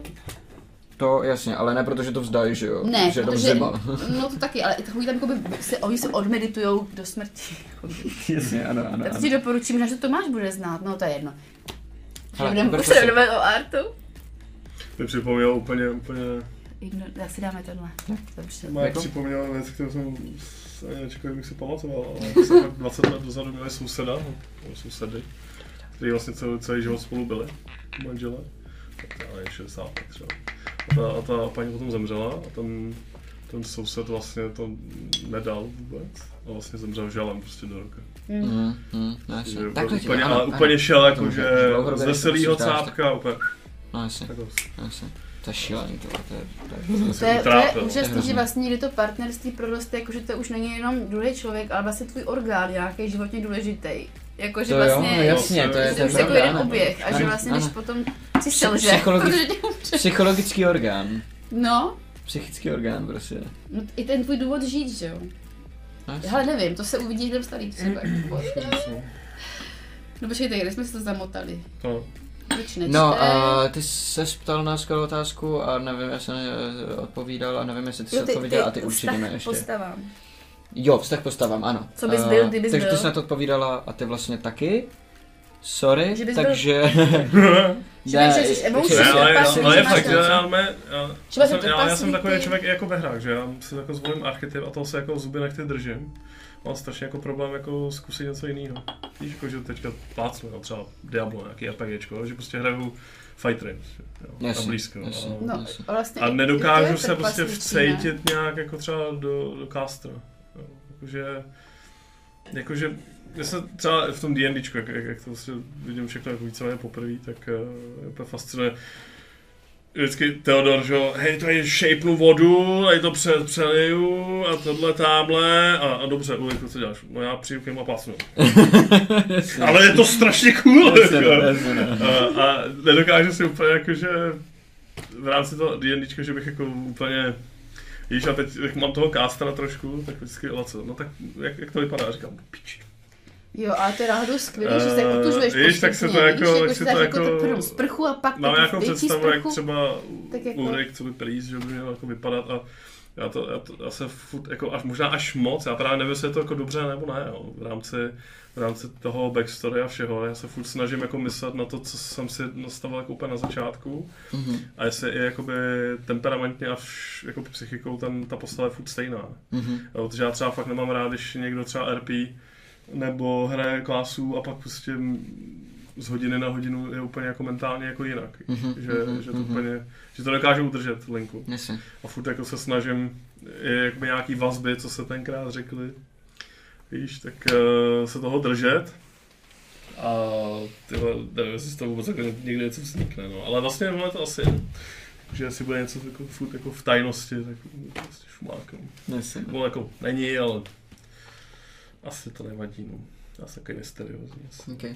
To jasně, ale ne protože to vzdají, že jo? Ne, že protože, zima. no to taky, ale takový tam jakoby, se, oni se odmeditujou do smrti. jasně, ano, ano. Tak ano. ti doporučím, že to Tomáš bude znát, no to je jedno. Hele, Budeme se si. jdeme o artu. To mi připomnělo úplně, úplně, Igno, tak si dáme tohle. Dobře. má Jako? připomnělo věc, kterou jsem s- ani nečekal, že bych si pamatoval, ale jsme tak 20 let dozadu měli souseda, no, sousedy, kteří vlastně celý, celý život spolu byli, manžele, tak já nevím, 60 let třeba. A ta, a ta paní potom zemřela a ten, ten soused vlastně to nedal vůbec a vlastně zemřel žalem prostě do roka. Mm, mm, no, jasně. Že Takhle ti- úplně, ano, ale ano. úplně šel jako, To že z to veselýho cápka, úplně No jasně, jasně. To je šílený, to, to je, to je, To je, to je úžasný, že vlastně kdy to partnerství proroste, jako že to už není jenom druhý člověk, ale vlastně tvůj orgán nějaký životně důležitý. Jako, že to jo, vlastně, no jasně, to je, to je už jako jeden oběh a že vlastně ano. potom si selže, psychologi- protože tě umře. Psychologický orgán. No, Psychický orgán prostě. no, i ten tvůj důvod žít, že jo. No. Hele, nevím, to se uvidí ten starý třeba. No počkejte, kde jsme se to zamotali? No. Proč nečte? No, a ty se ptal na skvělou otázku a nevím, já jsem eh, odpovídal a nevím, jestli ty jsi jo, ty, odpověděl a ty určitě ne ještě. postavám. Jo, vztah postavám, ano. Co bys Eh, byl, kdybys Takže byl? ty jsi na to odpovídala a ty vlastně taky. Sorry, Že bys byl- takže... Že bych řešíš emoce, takže- ale, ale, ale je fakt, že já, já, já, Třeba jsem, já, já jsem takový člověk i jako ve hrách, že já si jako zvolím archetyp a toho se jako zuby nechty držím. Mám strašně jako problém jako zkusit něco jiného. Víš, jako že teďka plácnu, jo, třeba Diablo, nějaký RPGčko, že prostě hraju fightery, prostě, jo, Jasně, na blízko. jasně. A, No, vlastně a nedokážu je se prostě vcejtit nějak jako třeba do, do castra. Jo, Jakože, jakože, já se třeba v tom D&Dčku, jak, jak, jak to vlastně vidím všechno jako víceméně poprvé, tak uh, úplně fascinuje. Vždycky Theodor, že jo, hej, tady šejpnu vodu, tady to pře, přeliju a tohle tamhle a, a dobře, Ulriko, co děláš? No já přijdu k němu a pásnu. Ale je to strašně cool, jako. jasně. A, a nedokážu si úplně jako, že v rámci toho D&Dčka, že bych jako úplně Víš, a teď jak mám toho kástra trošku, tak vždycky, ale co, no tak jak, jak to vypadá, říkám, piči. Jo, ale to je náhodou skvělé, že se Eh, otužuješ víš, tak se to jako- víš, tak že se dáš to jako jako- první sprchu a pak Mám nějakou představu, jak sprchu. třeba Tak jako- Ulrik, co by plíz, že by měl jako vypadat a já to, já to já se furt, jako až, možná až moc, já právě nevím, jestli je to jako dobře nebo ne, jo, v rámci, v rámci toho backstory a všeho, já se furt snažím jako myslet na to, co jsem si nastavil jako úplně na začátku Mhm, a jestli je jakoby temperamentně a vš, jako psychikou ten, ta postava je furt stejná. mhm. Jo, protože já třeba fakt nemám rád, když někdo třeba RP nebo hraje klásu a pak prostě z hodiny na hodinu je úplně jako mentálně jako jinak. Mhm, že, mhm, že, to mhm. úplně, že to dokážu udržet linku. Jasně. A furt jako se snažím i jakoby nějaký vazby, co se tenkrát řekli, víš, tak uh, se toho držet. A tyhle, nevím, jestli z toho vůbec jako někde něco vznikne, no. Ale vlastně je to asi, že jestli bude něco jako, furt jako v tajnosti, tak to prostě šumák, no. Jasně. Nebo jako není, ale asi to nevadí, no. Já jsem takový mysteriózní. asi. Okay.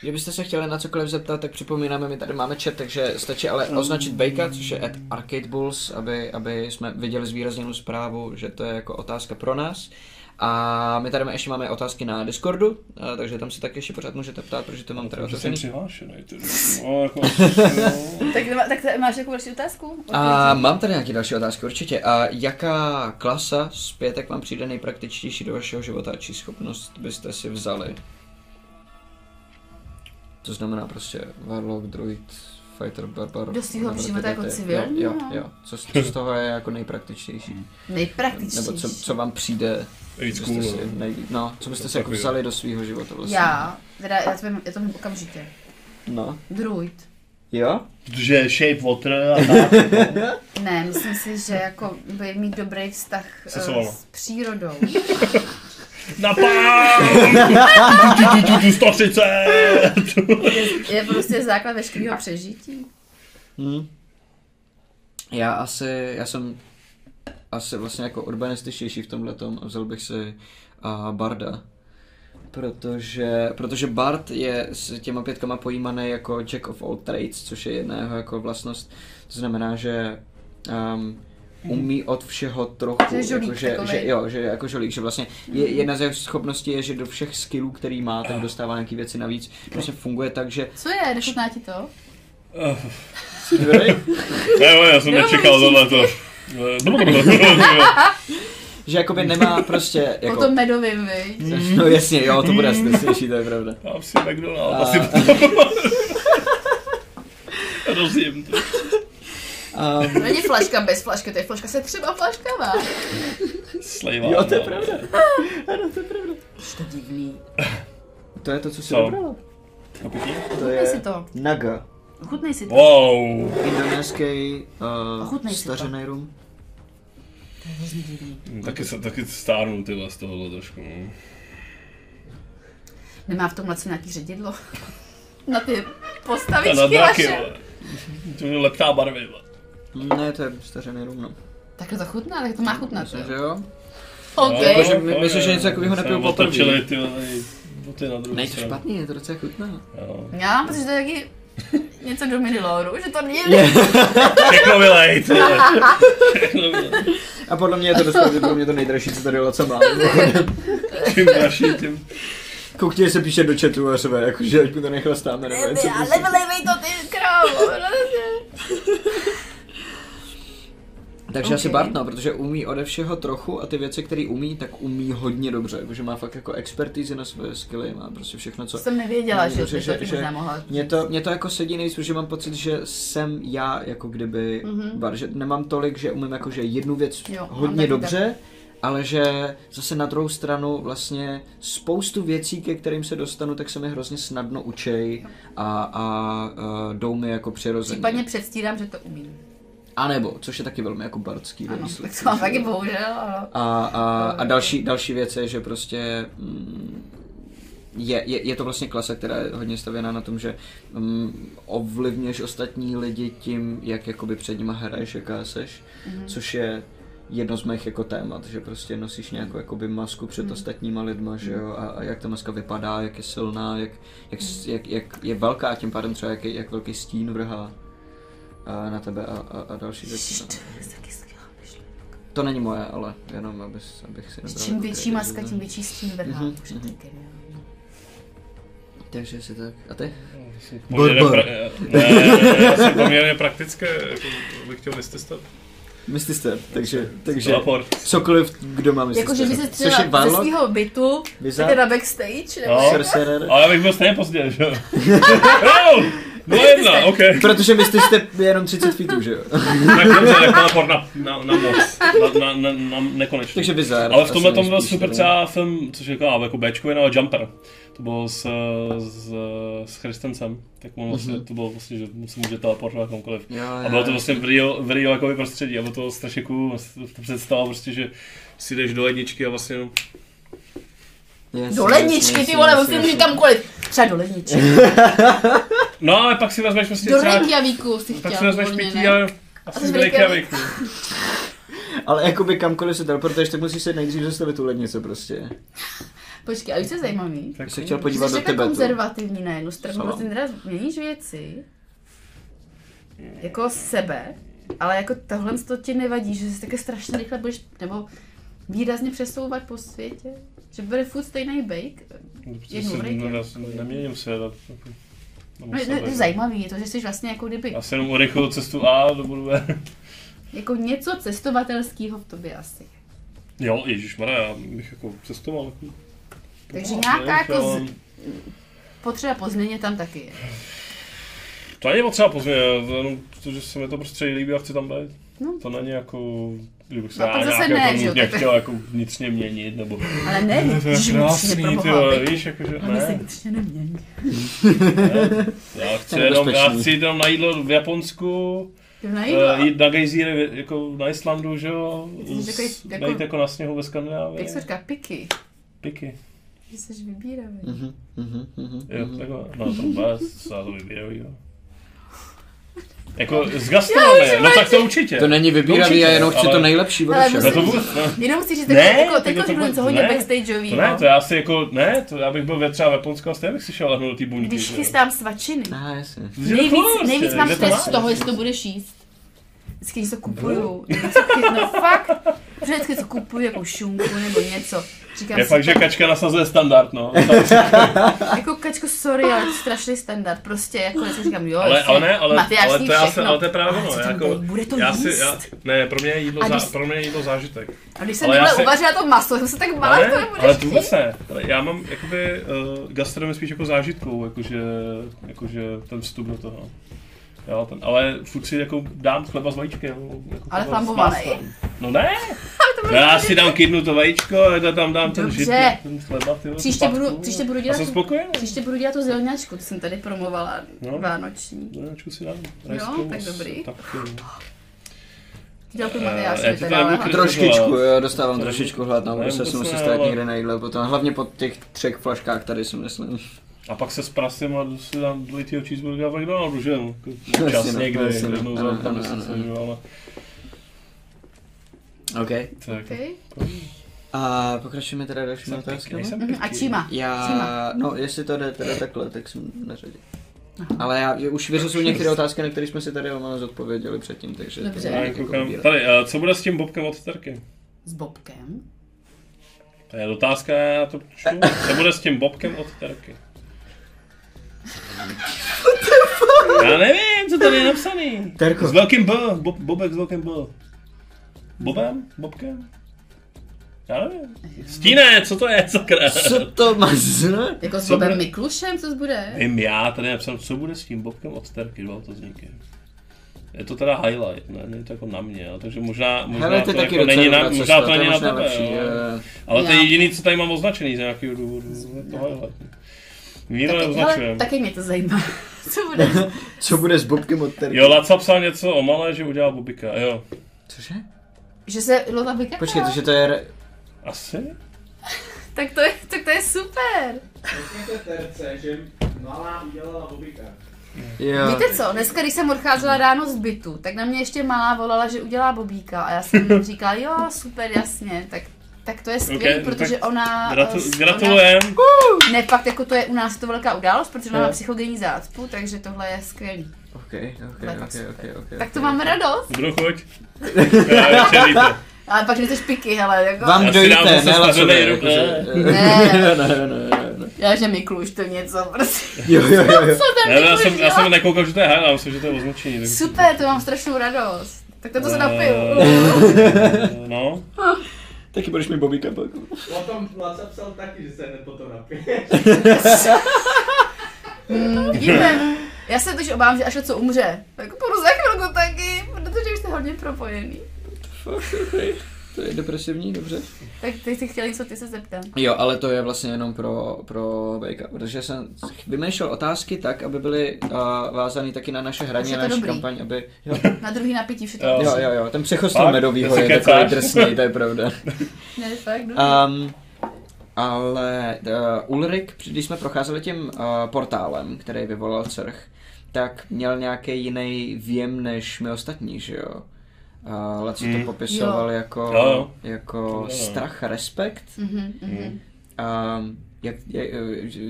Kdybyste se chtěli na cokoliv zeptat, tak připomínáme, my tady máme chat, takže stačí ale označit Bejka, což je at Arcade Bulls, aby, aby jsme viděli zvýrazněnou zprávu, že to je jako otázka pro nás. A my tady ještě máme otázky na Discordu, a takže tam si taky ještě pořád můžete ptát, protože to mám tady otevřený. přihlášený. No, jako, no. Tak, tak máš jako další otázku? A mám tady nějaké další otázky, určitě. A jaká klasa z pětek vám přijde nejpraktičtější do vašeho života, či schopnost byste si vzali? To znamená prostě Warlock, Druid, Fighter, Barbar. Do svýho whatever života ty jako věty. civilního? Jo, jo, jo. Co, z- co z toho je jako nejpraktičtější? Nejpraktičtější. Nebo co, co vám přijde, Víc co cool, byste si, no. nej, no, co byste To si jako vzali do svého života vlastně? Já, teda já to vím, já to vím okamžitě. No. Druid. Jo? Že shape water a tak. Ne, myslím si, že jako by mít dobrý vztah Se eh, s přírodou. Na pán! Tu, tu, tu, tu, 130! Je, je prostě základ veškerého přežití. Hmm. Já asi, já jsem asi vlastně jako urbanističtější v tomhle a vzal bych si uh, Barda. Protože, protože Bart je s těma pětkama pojímaný jako Jack of all trades, což je jedna jeho jako vlastnost. To znamená, že um, umí od všeho trochu. Že je žolík jako, že, že, jo, že jako žolík, že vlastně je, jedna z jeho schopností je, že do všech skillů, který má, tak dostává nějaký věci navíc. Prostě funguje tak, že Co je, nechutná ti to? Ne, jo, já jsem Jo, nečekal tohle to. že jakoby nemá prostě jako, tom medovým, vy. No jasně, jo, to bude asi neslyší, to je pravda. Dám si McDonald, A- asi Rozjím to. Um, Není flaška bez flašky, to je flaška se třeba flaškama. Slejvá. jo, to je no. pravda. To je divný. To je to, co si Co? vybrala. A pití? To Chutnej si je to. naga. Ochutnej si to. Wow. Indonéský uh, Ochutnej si to. stařený rum. To je hrozně divný. Hm, Taky, se- taky stárnu tyhle z tohohle trošku. no. Nemá v tom laci nějaký ředidlo? Na ty A na postavičky draky. To je lepká barvy, vole. Ne, to je stařený rum, no. Tak to chutná, tak to má chutnat. Myslím, jo. že jo. OK. No, Jakože no, my- myslím, že něco takového nepiju poprvé. Otočili ty vole, boty na druhou Není to špatný, je to docela chutná. Jo. Já mám pocit, že to je taky něco do miniloru, že to není... Všechno vylej. A podle mě je to dost pro mě to nejdražší, co tady Laca má. Čím dražší, tím... Koukně se píše do chatu a řve, jakože ať mu to nechlastáme, nebo něco. Ale vylejvej to ty krávo, Takže asi Ok. Bart, no, protože umí ode všeho trochu a ty věci, které umí, tak umí hodně dobře, jakože má fakt jako expertízy na své skilly, má prostě všechno, co... To jsem nevěděla, že, Dobře, že, že- že- mohla. Mě to, mě to jako sedí nejvíc, protože mám pocit, že jsem já jako kdyby Mhm. mm-hmm. bar, že nemám tolik, že umím jakože jednu věc Jo, hodně dobře, ale že zase na druhou stranu vlastně spoustu věcí, ke kterým se dostanu, tak se mi hrozně snadno učej a, a, a jdou mi jako přirozeně. Případně předstírám, že to umím. A nebo, což je taky velmi jako bardský Ano, to mám taky bohužel, ano. A, a, a další, další věc je, že prostě mm, je, je, je to vlastně klasa, která je hodně stavěná na tom, že um, ovlivňuješ ostatní lidi tím, jak jakoby před nima hraješ, jaká seš, mm-hmm. což je jedno z mých jako témat, že prostě nosíš nějakou jakoby masku před ostatníma lidma, že jo, a, a jak ta maska vypadá, jak je silná, jak, jak, s- jak, jak je velká, a tím pádem třeba jak, je- jak velký stín vrhá na tebe a, a, a další věci. No. To není moje, ale jenom abys, abych si nebral Čím větší maska, tím větší stín vrhá. Mhm, to mhm. geniální. Takže si tak. A ty? Poměrně pra- ne, já jsem poměrně praktické, jako bych chtěl vystestat. Myslí jste, takže, takže cokoliv, kdo má myslí Jako, že by se třeba je ze svého bytu, tak na backstage, nebo No. Sorcerer. Ale já bych byl stejně pozdě, že jo? No jedna, ok. Protože myslí jste jenom 30 feetů, že jo? Tak dobře, tak teleport na, na, na moc. Na, na, na, na nekonečně. takže Wizard. Ale v tomhle tom byl super třeba film, což je jako, jako Bčkový, ale Jumper. To bylo s, s, s Christensem. Tak on vlastně, to bylo vlastně, že se může teleportovat kamkoliv. Jo, A jo, bylo to vlastně v real, v real jakoby prostředí a bylo to strašně cool. To představa prostě, že si jdeš do ledničky a vlastně no, Jasně, Do ledničky, ty jasně, vole, musím jasně. jít kamkoliv. Třeba do ledničky. No ale pak si vezmeš prostě Do třeba... Reykjavíku si Pak chtěla. si vezmeš pití a A asi z z Reykjavíku. Ale jakoby kamkoliv se teleportuješ, tak musíš se nejdřív zastavit tu lednice prostě. Počkej, a víš, co je zajímavý? Tak se chtěl Ty podívat do Tibetu. konzervativní na jednu stranu, Co? vlastně teda měníš věci, jako sebe, ale jako tohle to ti nevadí, že si také strašně rychle budeš, nebo výrazně přesouvat po světě? Že bude furt stejný bake? Jednou Reykjavíku. Neměním se. ale- No, no, to je zajímavý, je to, že jsi vlastně jako kdyby, Já si jenom urychluju cestu A do bodu B. jako něco cestovatelského v tobě asi. Jo, ježišmarja, já bych jako cestoval. Jako, Takže No, nějaká ne, jako z, potřeba po změně tam taky je. To není potřeba pozměnit, to jenom to, že se mi to prostředí líbí a chci tam být. No. To není jako, že bych se No, já nějak ne, jako tak- chtěl jako vnitřně měnit, nebo... Ale ne, To je že krásný, vnitřně ty proboha. víš, jakože Ale se ne. vnitřně nemění. ne. Já chci jenom, já chci jít jenom na jídlo v Japonsku, uh, jít na gejzíry jako na Islandu, že jo, s- jako- jako na sněhu ve Skandinávii. Jak se říká, piky. Piky. Že jsi vybíravý. Mhm, mhm, mhm, Jo, mhm. takhle. No to já to vybírám, jo. Jako z gastronomie, no tak to určitě. To není vybíravý určitě, a jenom chci ale- to nejlepší Ale všeho. No to vůbec, ne. Jenom chci říct, Ne, jako, tak to řeknu bude- něco hodně ne. backstageový. To ne, to já si jako, ne, to já bych byl ve třeba ve Japonsku a stejně bych si šel lehnout do té buňky. Když že jo. chystám svačiny. Ah, jasně. Že Nejvíc, prostě, nejvíc mám že to stres máš. z toho, jestli to budeš jíst. Vždycky něco kupuju. Něco, no fakt. Že vždycky něco kupuju, jako šunku nebo něco. Říkám Je si, fakt, že kačka nasazuje standard, no. Jako kačko, sorry, ale to je strašný standard. Prostě jako vždycky říkám, jo, Ale, ale ne, ale, Matyáš ale, to, já se, ale to je právě ono. Jako, bude? To já si, jíst? já, ne, pro mě je jídlo, A zá, když- pro mě je jídlo zážitek. A když jsem Ale takhle si- uvařila to maso, jsem se tak bála, že to ale to vůbec ne. Já mám jakoby uh, gastronomii spíš jako zážitkou, jakože, jakože ten vstup do toho. Jo, ten, ale furt si jako dám chleba s vajíčkem. Jako Ale flambovaný. No ne, já si dám kydnu to vajíčko a tam dám ten Dobře. žit, ten chleba, ty Příště budu, příště budu dělat jsem příště budu dělat tu zelňačku, to jsem tady promovala, No. vánoční. Zelenačku si dám. rajskou tak dobrý. Tak, jo. Dělku Matyášovi já ale- Trošičku, jo, dostávám To trošičku hlad, no, se musím ale- někde na jídle potom, hlavně po těch třech flaškách tady si myslím. A pak se zprasím a si dám dvojitýho cheeseburgera v McDonaldu, že jo? Jasně, Čas no, někde, no. jednou za ano. jo, ale OK. tak. Okay. A pokračujeme teda dalšími Jsem otázkami? pěkný, jsem Mhm, A číma? Já, Číma? no jestli to jde teda takhle, tak jsem na řadě. Ale já už vyřazuju některé otázky, na které jsme si tady omalo zodpověděli předtím, takže to Dobře. Já jako koukám. Tady, a co bude s tím Bobkem od Terky? S Bobkem? To je otázka, já to čtu. Co bude s tím Bobkem od Terky? Já nevím, co tady je napsaný. Terko. S velkým B, Bob, Bobek s velkým B. Bobem? Bobkem? Já nevím. Stíne, co to je, sakra? Co to má znamenat? Jako s Co Bobem bude? Miklušem, co bude? Vím já, tady je napsáno, co bude s tím Bobkem od Terky, dva otazníky. Je to teda highlight, ne? Není to jako na mě, jo? takže možná, možná Hele, to taky jako není na, možná to to není na tebe, lepší, jo. jo. Ale to je jediný, co tady mám označený z nějakého důvodu, je to highlight. Nikdo neoznačuje. taky mě to zajímá. Co bude? Co bude s Bobkem od Terky? Jo, Laca psal něco o malé, že udělal Bobika, jo. Cože? Že se Lola vykecala? Počkej, takže to je... re- Asi? Tak to je, tak to je super. Jo. Víte co, dneska, když jsem odcházela ráno z bytu, tak na mě ještě malá volala, že udělá Bobíka a já jsem říkala, jo, super, jasně, tak, tak to je skvělé, Ok, protože tak ona... Gratu- eh, gratulujem. Ona, ne, fakt, jako to je u nás to velká událost, protože ona má psychogenní zácpu, takže tohle je skvělý. Ok, ok, To je ok, tak ok, super. ok. Tak to ok. máme radost. Kdo chuť? Ale pak nechceš piky, hele, jako... Vám zase ne ne. ne, ne, ne. Já, že Mikluš to něco, prostě. Jo, jo, jo, jo. Co tam Ne, já jsem, já jsem nekoukal, že to je highlight, myslím, že to je označení. Super, to mám strašnou radost. Tak to se Eh, napiju. No, Taky budeš mi Bobíka pak. Potom Laca psal taky, že se hned potom napije. Mm, vidíte, já se totiž obávám, že až co umře, tak půjdu za chvilku taky, protože už jste hodně propojený. Fakt, ok. To je depresivní, dobře. Tak ty jsi chtěl něco, ty se zeptám. Jo, ale to je vlastně jenom pro, pro Bejka, protože jsem vymýšlel otázky tak, aby byly uh, vázané taky na naše hraní, na naši dobrý. kampaň, aby... Jo, Na druhý napití všechno. Jo. jo, jo, jo. ten přechod z toho medovýho je takový drsný, to je pravda. Ne, fakt, dobrý. Um, ale uh, Ulrik, když jsme procházeli tím uh, portálem, který vyvolal Crch, tak měl nějaký jiný věm než my ostatní, že jo? Uh, Laci to Mm. popisoval Jo. jako, Jo, jako To jo. strach, respekt. Mhm, mhm. Um, jak, jak,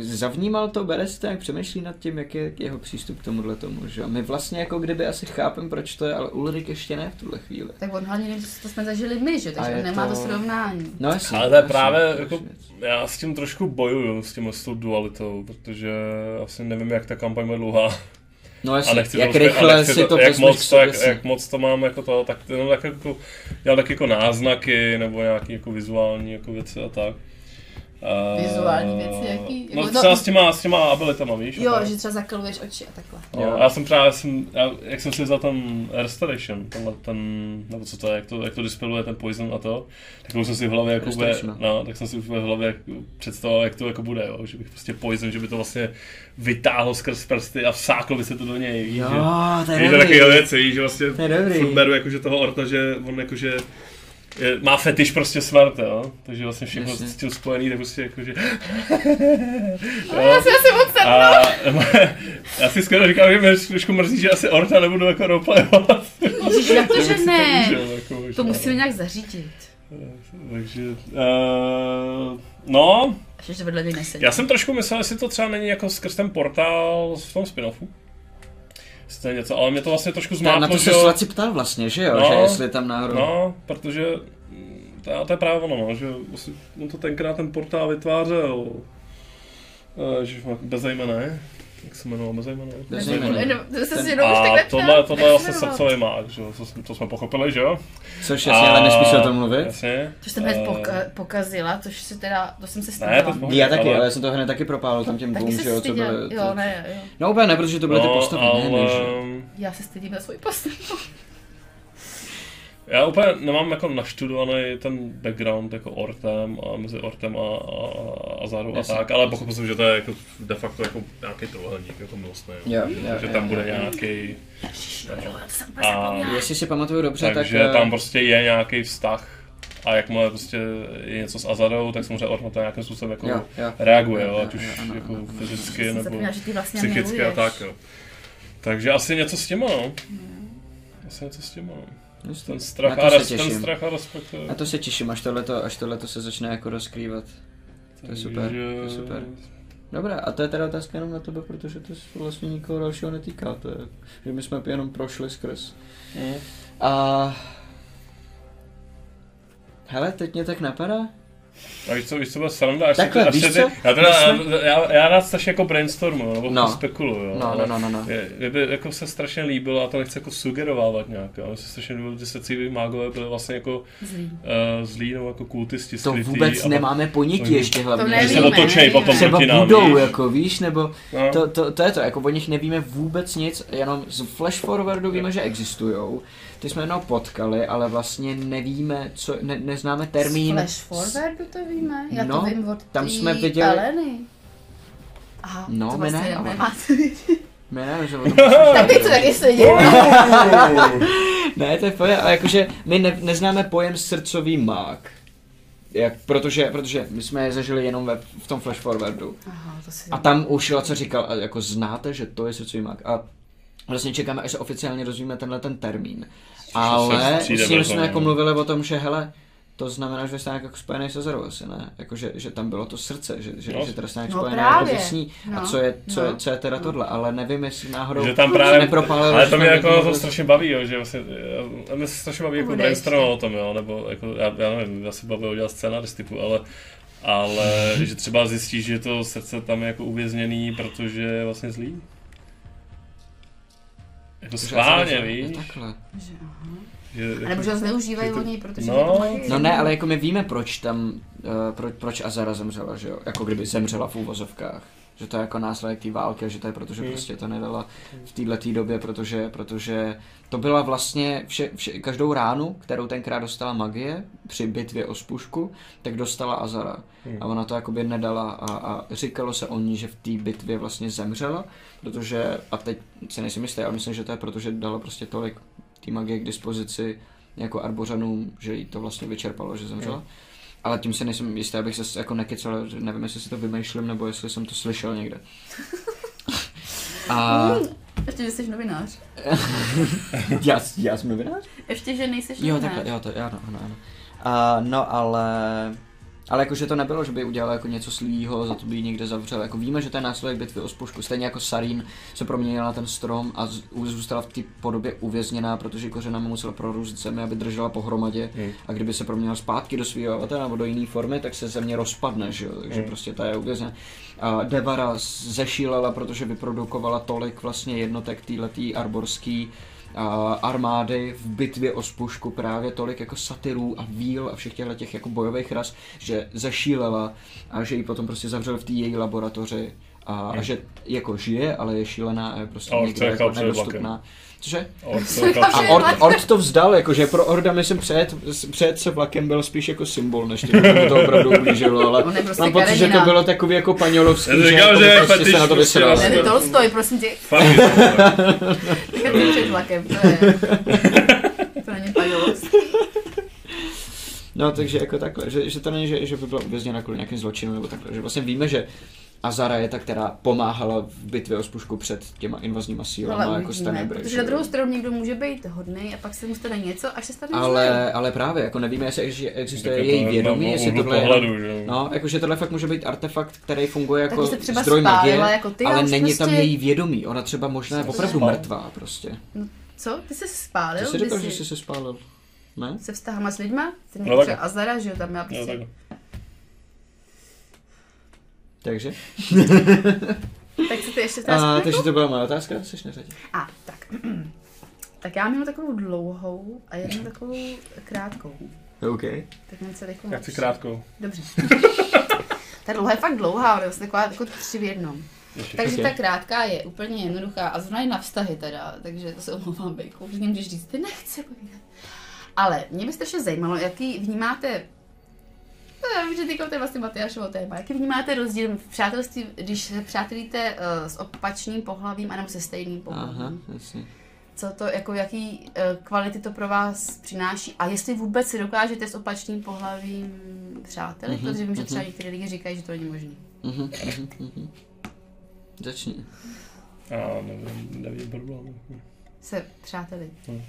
zavnímal to Bereste, jak přemýšlí nad tím, jak je jeho přístup k tomuhle tomu, že? My vlastně jako kdyby asi chápem, proč to je, ale Ulrik ještě ne v tuhle chvíli. Tak on hlavně neví, co jsme zažili my, že? A Takže on nemá to to- srovnání. No jasně. ale to je právě, jako, já s tím trošku bojuju, s tím s tou dualitou, protože asi nevím, jak ta kampaň bude dlouhá. No A jasně, nechci jak to, a rychle nechci si to jak vezmeš moc, to, jak, jak, moc to mám jako to, tak jenom tak jako, dělám tak jako náznaky, nebo nějaký jako vizuální jako věci a tak. A- Vizuální věci, jaký? No Jako třeba to- s těma, s těma abilitama, víš? Jo, tak. že třeba zakaluješ oči a takhle. Jo, já jsem právě, jsem, já, jak jsem si vzal ten Restoration, tenhle, ten, nebo co to je, jak to, jak to dispeluje ten poison a to, tak už jsem si v hlavě jako bude, Restoration, no, tak jsem si v hlavě jak, představoval, jak to jako bude, jo, že bych prostě poison, že by to vlastně vytáhl skrz prsty a vsákl by se to do něj, víš, Jo, že, to je víš, že dobrý. takovýhle věci, víš, že vlastně To je dobrý. beru jakože toho orta, že on jakože je, má fetiš prostě smrt, jo? Takže vlastně všechno Jasně. s tím spojený, tak prostě jako, že... Já si asi moc jsem. A já si skoro říkám, že mě trošku mrzí, že asi Orta nebudu jako roleplayovat. Ježiš, jak to, že ne? Jako, možná. To musíme nějak zařídit. Takže, uh, no, já jsem trošku myslel, jestli to třeba není jako skrz ten portál v tom spin-offu. Je něco, ale mě to vlastně trošku zmátlo, na to že se jo. Slaci ptal vlastně, že jo? No. že jestli tam náhodou... No, protože mm, to, je- to je právě ono, no, že on to tenkrát ten portál vytvářel. Uh, že bezejmené. Jak se jmenoval se jenom už A tohle, tohle se vlastně srdcový mák, že jo? To, jsme- to jsme pochopili, že jo? Což jasně, ale nesmíš o tom mluvit. Jasně. To jsem hned poka- pokazila, což si teda, to jsem se pohodě, Já taky, ale- ale já jsem to hned taky propálil tam těm dvou, se že jo, co byly... Jo, ne, jo. No úplně ne, protože to byly ty postavy, ne? Já se stydím na svůj postavu. Já úplně nemám jako naštudovaný ten background jako Ortem a mezi Ortem a, a, a Zarou a tak, ale pochopil jsem, že to je jako de facto jako nějaký trojuhelník jako milostný. Jo, jo, že jo, tam bude nějaký, A jestli si pamatuju dobře, takže tak... eh, tam prostě je nějaký vztah a jakmile prostě je něco s Azarou, tak samozřejmě Orm na to nějakým způsobem jako Jo, jo. reaguje, Jo, jo, jo, ať už jo, ano, jako ano, ano. fyzicky Jsem nebo vlastně psychicky a tak, jo. Takže asi něco s těma, no. Asi něco s těma, no. Ten strach, to a se res, ten strach a respekt. jo. Na to se těším, až tohleto, až tohleto se začne jako rozkrývat. To je super, to je super. Dobrá, a to je teda otázka jenom na tebe, protože to se vlastně nikoho dalšího netýká. To je, že my jsme jenom prošli skrz. Mm. A... Hele, teď mě tak napadá. A víš co, víš co bude sranda? Až Takhle, ty, až víš ty, co? Já, teda, My já, já rád strašně jako brainstormu, nebo No. no. spekuluju. jo, No, ale no, no, no, no. Je, je by jako se strašně líbilo, a to nechci jako sugerovávat nějak. Mně se strašně líbilo, že srdciví mágové byly vlastně jako Zlý. uh, zlí nebo jako kultisti To skrytý vůbec a nemáme ponětí ještě hlavně. To Že se nevíme, otočej potom Třeba proti nám, budou, víš. jako víš, nebo No. to, to, to, je to, jako o nich nevíme vůbec nic, jenom z flash forwardu víme, že existujou. Ty jsme jenom potkali, ale vlastně nevíme, co, ne, neznáme Z termín. Flash forwardu to víme? Já No, to vím od tam jsme viděli- Eleny. Aha, No, to my vlastně ne, nemáte. My nevím, že o tom Tak ty co taky sedí. Ne, to je pojem, ale jakože my ne, neznáme pojem srdcový mák. Jak, protože, protože my jsme je zažili jenom ve, v tom flash forwardu. Aha, to si... A tam už co říkal, a jako znáte, že to je srdcový mák. A vlastně čekáme, až se oficiálně dozvíme tenhle ten termín. Ale s ním jsme no. jako mluvili o tom, že hele, to znamená, že jste nějak jako spojený se Zerou asi, ne? Jako, že, že tam bylo to srdce, že, že, No. že teda jste nějak No spojený právě. jako s ní. A No. co je, co, No. je, co je teda tohle, ale nevím, jestli náhodou Že tam se právě, nepropálilo, ale to mě jako to strašně baví, jo, že vlastně, já- a mě se strašně baví jako Bude brainstormovat o tom, jo, nebo jako, já, já nevím, já si baví udělat scénaristiku, ale, ale že třeba zjistíš, že to srdce tam je jako uvězněný, protože je vlastně zlý. Jako schválně, víš? Takhle. Že, A nebo že ho zneužívají to- oni, protože No. je to mají. No ne, ale jako my víme, proč tam, uh, proč, proč Azara zemřela, že jo? Jako kdyby zemřela v úvozovkách. Že to je jako následek té války, a že to je proto, že Hmm. prostě to nedala v této době, protože, protože to byla vlastně vše, vše, každou ránu, kterou tenkrát dostala magie při bitvě o spušku, tak dostala Azara. Hmm. A ona to jakoby nedala a, a říkalo se o ní, že v té bitvě vlastně zemřela, protože, a teď si nejsem jistý, ale myslím, že to je proto, že dala prostě tolik té magie k dispozici jako arbořanům, že jí to vlastně vyčerpalo, že zemřela. Hmm. Ale tím si nejsem jistý, abych se jako nekecal, nevím, jestli si to vymýšlím, nebo jestli jsem to slyšel někde. A Ještě, že jsi novinář. já, já jsem novinář? Ještě, že nejsi Jo, novinář. takhle, jo, to, ano, ano, ano. A, no, ale... Ale jakože to nebylo, že by udělal jako něco slýho, za to by ji někde zavřel. Jako víme, že to je následek bitvy o spušku. Stejně jako Sarín se proměnila na ten strom a zůstala v té podobě uvězněná, protože kořenami musela prorůst zemi, aby držela pohromadě. Hmm. A kdyby se proměnila zpátky do svého avatara nebo do jiné formy, tak se země rozpadne, že jo? Takže Hmm. prostě ta je uvězněná. A Devara zešílela, protože vyprodukovala tolik vlastně jednotek téhletý arborský a armády v bitvě o spušku právě tolik jako satyrů a víl a všech těchto těch jako bojových ras, že zešílela a že ji potom prostě zavřel v té její laboratoři. A, a že jako žije, ale je šílená a je prostě A někde jako nedostupná. Cože? A Ord, Ord to vzdal, jakože pro Orda myslím přejet, přejet se vlakem byl spíš jako symbol, než to, to opravdu ublížilo, ale prostě mám pocit, že to bylo takový jako to že, říkám, jako že prostě fetiš se na to prostě vysral. Ne, Tolstoj, prosím tě. Fakt, vlakem, to je... To není. No, takže jako takhle, že, že to není, že, že by byla uvězněna kvůli nějakým zločinům nebo takhle, že vlastně víme, že Azara je ta, která pomáhala v bitvě o spušku před těma invazníma sílama, Ale jako Stanebry. protože na druhou stranu někdo může být hodný a pak se mu stane něco, až se stane zlý. ale, ale právě, jako nevíme, jestli ex- existuje Tak její jako vědomí, na- na jestli tohle je, pohledu, že jo. no, jakože tohle fakt může být artefakt, který funguje jako se třeba zdroj magie, jako ty ale není tam prostě- její vědomí, ona třeba možná je opravdu spál? mrtvá prostě. Co? Ty jsi se spálil? Ty jsi říkal, jsi že jsi se spálil, ne? se vztahama s lidma? Ty No třeba Azara, že jo, tam měla Jo, prostě... takhle. Takže? tak co ty ještě A, takže to byla moje otázka, jsi na řadě. A, tak. tak já mám takovou dlouhou a jednu takovou krátkou. OK. Tak mám se rychle Já chci krátkou. Dobře. Ta dlouhá je fakt dlouhá, ale je vlastně taková jako tři v jednom. Ještě. Takže ta krátká je úplně jednoduchá a zrovna i na vztahy teda, takže to se omlouvám Bejku, že můžeš říct, ty nechci povídat. Ale mě by strašně zajímalo, jaký vnímáte já vím, že teďka to je vlastně Matyášovo téma. Jaký vnímáte rozdíl v přátelství, když se přátelíte uh, s opačným pohlavím anebo se stejným pohlavím? Aha, jasně. Co to, jako jaký uh, kvality to pro vás přináší a jestli vůbec si dokážete s opačným pohlavím přátelit, Mhm, protože vím, že třeba mhm. některé lidi říkají, že to není možné. Mhm, mhm, mhm. Začni. A nevím, nevidím problém. Se přáteli. Hmm.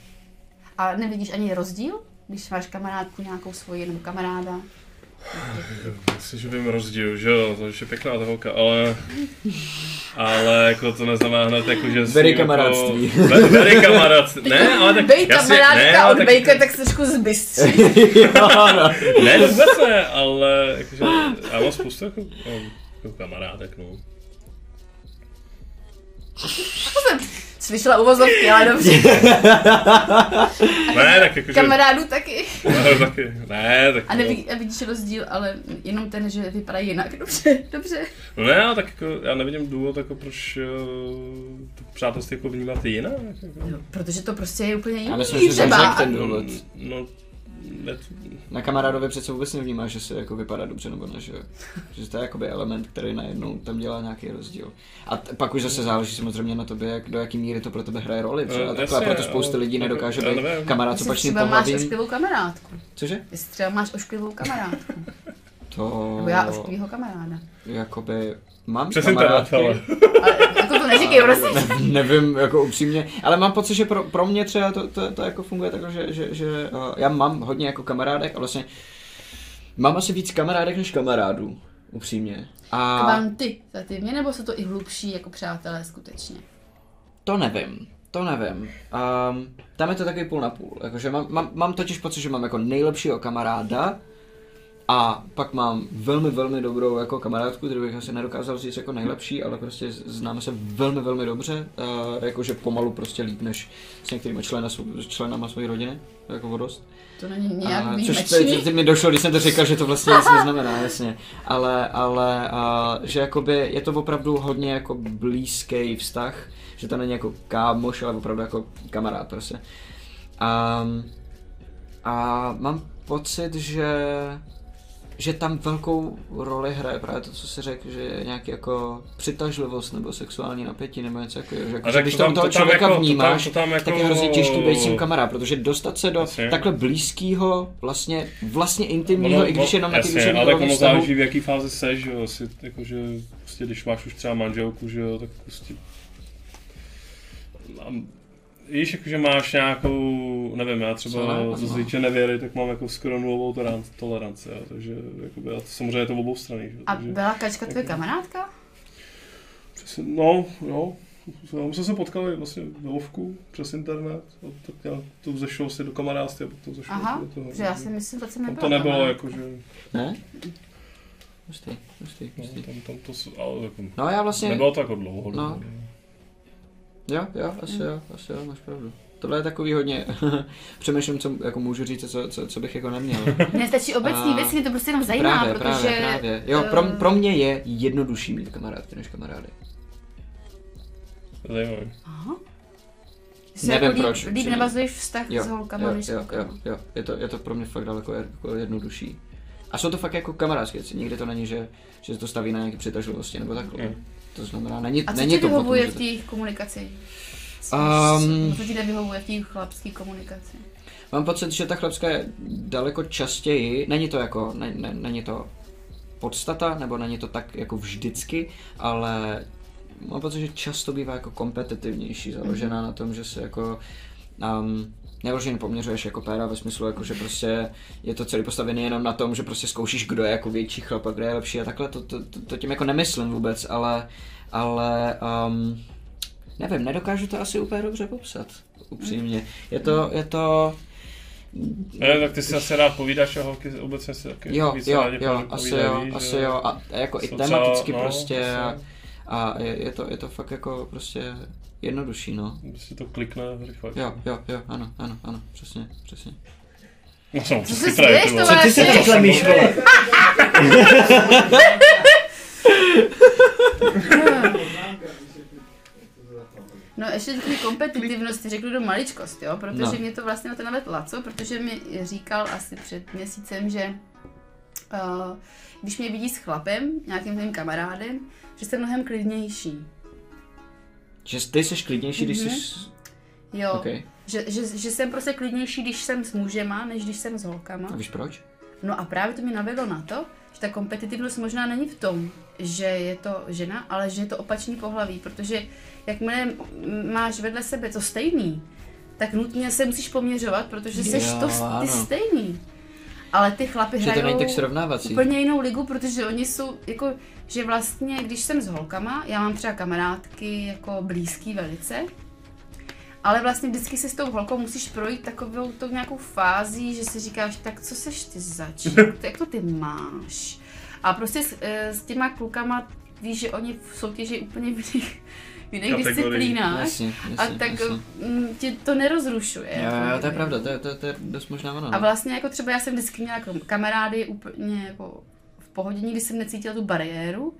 A nevidíš ani rozdíl, když máš kamarádku nějakou svoji nebo kamaráda? Myslím, že vím rozdíl, že jo, to je pěkná ta holka, ale... Ale jako to neznamená hned jako, že... Very ním kamarádství. Jako, very kamarádství. Ne, ale tak... Bej kamarádka ne, ale od tak, Bejka, tak se trošku zbystří. no. Ne, to vůbec ne, ale jakože, já mám spoustu jako, jako kamarádek, no. Slyšela uvozovky, ale dobře. Ne, tak jakože... Kamarádů taky. Ne, taky, ne, tak... A nevidí, a vidíš rozdíl, ale jenom ten, že vypadají jinak. Dobře, dobře. No ne, tak jako, já nevidím důvod, jako proč uh, to přátelství jako vnímat jinak. Jako. No, protože to prostě je úplně jiný. Já myslím, že ten důvod. No, Na kamarádovi přece vůbec nevnímá, že se jako vypadá dobře nebo ne, že. Že to je jakoby element, který najednou tam dělá nějaký rozdíl. A t- pak už zase záleží samozřejmě na tobě, jak, do jaký míry to pro tebe hraje roli. Třeba, No, takhle, a jasně, proto spousta lidí nedokáže já být kamarád s opačným třeba máš pohlavím. ošklivou kamarádku. Cože? Jestli třeba máš ošklivou kamarádku. To... Nebo já ošklivýho kamaráda. Jakoby... Mám Přes internet, kamarádky, ale. Ale jako to neříkej, prosím. ne, nevím, jako upřímně, ale mám pocit, že pro, pro mě třeba to, to, to jako funguje takhle, že, že, že uh, já mám hodně jako kamarádek a vlastně mám asi víc kamarádek než kamarádů, upřímně. A Kvantitativně, nebo jsou to i hlubší jako přátelé skutečně? to nevím, to nevím. Um, tam je to takový půl na půl, jakože mám, mám, mám totiž pocit, že mám jako nejlepšího kamaráda, a pak mám velmi, velmi dobrou jako kamarádku, kterou bych asi nedokázal říct jako nejlepší, ale prostě známe se velmi, velmi dobře, uh, jakože pomalu prostě líp než s některými člena, svou- členama své rodiny, jako o dost. To není nějak A, což teď, teď mi došlo, když jsem to říkal, že to vlastně nic neznamená, jasně. Ale, ale a, že jakoby je to opravdu hodně jako blízký vztah, že to není jako kámoš, ale opravdu jako kamarád prostě. A, a mám pocit, že že tam velkou roli hraje právě to, co si řekl, že je nějaký jako přitažlivost nebo sexuální napětí nebo něco. Že, jako, že tak když to tam tam- toho to tam člověka jako- to tam- vnímáš, to tam jako- tak je hrozně těžký být s tím kamarád, protože dostat se do Jasně. takhle blízkého, vlastně, vlastně intimního, Ono- i když jenom na ty duševní ale ono záleží v jaký fázi seš, že jo, jestli, jakože, prostě když máš už třeba manželku, že jo, tak prostě... Víš, jakože máš nějakou, nevím, já třeba, Co se týče nevěry, tak mám jako skoro nulovou toleran- toleranci, jo, takže jakoby, a to samozřejmě je to obou strany, že A takže, byla Kačka tvoje kamarádka? přesně, no, jo, my jsme se potkali vlastně ve Vovku přes internet, a tak já to vzešlo si do kamarádství a pak to vzešlo Aha, do toho. protože já si myslím, že tam nebyla to nebylo kamarádka. jako, že, Ne? Hustý, hustý, no, hustý. tam, tam to, ale jako, No já vlastně, nebylo to jako dlouho. No. no. Jo, jo, asi jo, asi jo, máš pravdu. Tohle je takový hodně, přemýšlím, co jako můžu říct, co, co, co bych jako neměl. Mně stačí obecný A- věc, mě to prostě jenom zajímá, právě, protože... právě, právě. Jo, pro, eh, pro mě je jednodušší mít kamarádky než kamarády. Zajímavý. Aha. Nevím jako líp, proč, Líp navazuješ vztah Jo, s holkama, jo, než jo, jo, jo, je to, je to pro mě fakt daleko jako jednodušší. A jsou to fakt jako kamarádské věci, nikdy to není, že, že se to staví na nějaké přitažlivosti nebo takhle. Mm. To znamená, není, A co není ti to vyhovuje v té jejich komunikaci? Um, Co ti nevyhovuje v té chlapské komunikaci? Mám pocit, že ta chlapská je daleko častěji, není to jako, ne, ne, není to podstata, nebo není to tak jako vždycky, ale mám pocit, že často bývá jako kompetitivnější, založená na tom, že se jako um, neloženě poměřuješ jako péra ve smyslu, jako že prostě je to celý postavený jenom na tom, že prostě zkoušíš, kdo je jako větší chlap a kdo je lepší a takhle, to, to, to, to tím jako nemyslím vůbec, ale, ale um, nevím, nedokážu to asi úplně dobře popsat, upřímně. Je to, je to, Ne, tak ty si asi rád povídáš a holky obecně si taky Jo, více jo, rádi jo, asi jo, asi že jo, a a jako i tematicky třeba- no, prostě a, a je, je, to, je to fakt jako prostě jednodušší, no. Si to klikne rychle. Jo, jo, jo, ano, ano, ano, přesně, přesně. No, jsem Co se směješ, ty vole. Tomáš? Ty se takhle míš, vole. No ještě takový kompetitivnosti řeknu do maličkost, jo, protože No. mě to vlastně na ten navedl Laco, protože mi říkal asi před měsícem, že uh, když mě vidí s chlapem, nějakým mým kamarádem, že jsem mnohem klidnější. Že ty jsi klidnější, když Mhm. jsi... Jo, OK. že, že, že, jsem prostě klidnější, když jsem s mužema, než když jsem s holkama. A víš proč? No a právě to mě navedlo na to, že ta kompetitivnost možná není v tom, že je to žena, ale že je to opačný pohlaví, protože jakmile máš vedle sebe to stejný, tak nutně se musíš poměřovat, protože jsi Jo, to ty ano. stejný. Ale ty chlapy Že to hrajou není tak srovnávací. úplně jinou ligu, protože oni jsou jako, že vlastně, když jsem s holkama, já mám třeba kamarádky jako blízký velice, ale vlastně vždycky se s tou holkou musíš projít takovou tou nějakou fází, že si říkáš, tak co seš ty zač, jak to ty máš. A prostě s, eh, s těma klukama víš, že oni soutěží úplně v jiných, v jiných Kategorii. disciplínách. Jasně, A jasně, tak jasně. mm, tě to nerozrušuje. Jo, jako jo, to je pravda, to je, to, je- to je dost možná ono. A no. vlastně jako třeba já jsem vždycky měla jako kamarády úplně jako v pohodě, nikdy jsem necítila tu bariéru.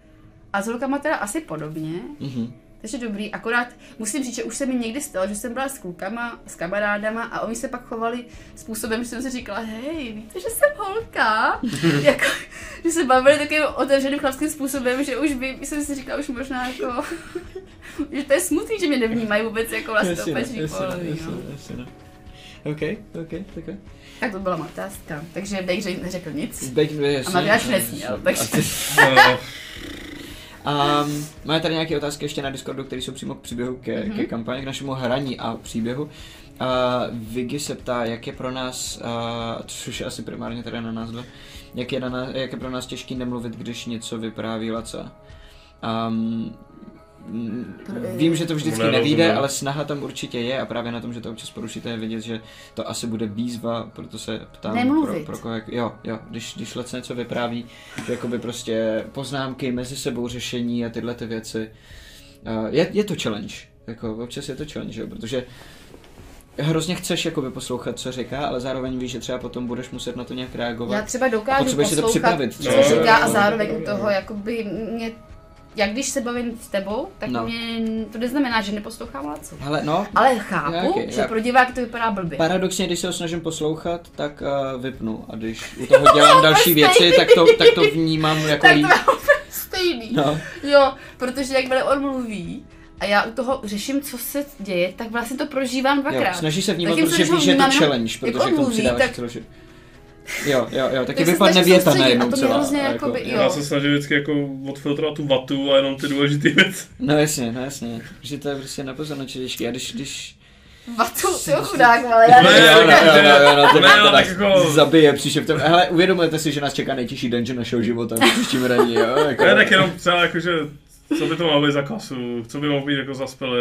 A s holkama teda asi podobně. Mhm. Takže dobrý, akorát musím říct, že už se mi někdy stalo, že jsem byla s klukama, s kamarádama a oni se pak chovali způsobem, že jsem si říkala, hej, víte, že jsem holka? jako, že se bavili takovým otevřeným chlapským způsobem, že už by, jsem si říkala, už možná jako, že to je smutný, že mě nevnímají vůbec jako vlastně opačný pohlaví, no. OK, OK, OK. Tak to byla otázka, takže Bejře neřekl nic. Jasně. A Matyáš nesměl, takže... Um, máme tady nějaké otázky ještě na Discordu, které jsou přímo k příběhu, ke, Mhm. mm-hmm. ke kampani, k našemu hraní a příběhu. Uh, Vigy se ptá, jak je pro nás, uh, což je asi primárně teda na nás dva, jak je, na nás, jak je pro nás těžký nemluvit, když něco vypráví Laca. Um, vím, že to vždycky Nerozumím. nevíde, ale snaha tam určitě je a právě na tom, že to občas porušíte je vidět, že to asi bude výzva, proto se ptám pro, Nemluvit. pro koho, jak, jo, jo, když, když Lec něco vypráví, že jakoby prostě poznámky mezi sebou řešení a tyhle ty věci. Uh, je, je to challenge, jako občas je to challenge, jo, protože hrozně chceš jakoby poslouchat, co říká, ale zároveň víš, že třeba potom budeš muset na to nějak reagovat. Já třeba A dokážu potřebuješ si to poslouchat, připravit, co třeba. říká a zároveň u toho, jakoby mě, jak když se bavím s tebou, tak No. no. mě, to neznamená, že neposlouchám Lacu. Hele, no, Ale chápu, Nějaký, že já- pro diváky to vypadá blbě. paradoxně, když se ho snažím poslouchat, tak uh, vypnu a když u toho dělám další věci, tak to, tak to vnímám jako tak to líp. stejný. No, Jo, protože jakmile on mluví a já u toho řeším, co se děje, tak vlastně to prožívám jo, dvakrát. snažíš se vnímat, protože víš, že je to jenom, challenge, protože on k tomu mluví, přidáváš tak-. Jo, jo, jo, taky Tak vypadne věta najednou a to mě celá. hrozně a jakoby- jo. Já se snažím vždycky jako odfiltrovat tu vatu a jenom ty důležité věci. No jasně, no jasně, že to je prostě na pozornost těžký. A když, když... Vatu, ty jo chudák, ale já Ne, nevím. jo, no, jo, jo, jo, no, to Ne, teda tak jako- zabije příště v tom. Hele, uvědomujete si, že nás čeká nejtěžší dungeon našeho života v příštím hraní, jo? Jako, Ne, tak jenom třeba jakože, co by to mohlo být za klasu, co by mohlo být jako za spely,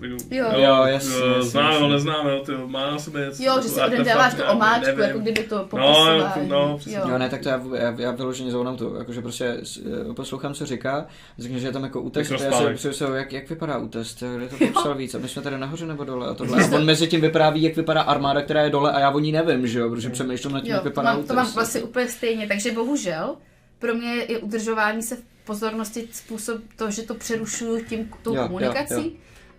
jako, Jo. Jo, jasně, eh, Známe, neznáme, ty, má na sebe něco. Jo, že si artefakt, odedáváš tu omáčku, nevím. jako kdyby to No, popisování. no, přesně. Jo, ne, tak to já, já, já vyloženě zounám to, jakože prostě eh, poslouchám, co říká, řekne, že je tam jako útest, a já si Mikrospánek. představuji, jak, jak vypadá útest, kde to popsal víc, a my jsme tady nahoře nebo dole a tohle. A on mezi tím vypráví, jak vypadá armáda, která je dole a já o ní nevím, že jo, protože přemýšlím nad tím, Jo, jak to vypadá mám, útest. to mám vlastně úplně stejně, takže bohužel pro mě je udržování se v pozornosti způsob to, že to přerušuju tím tou Jo, jo, komunikací, jo.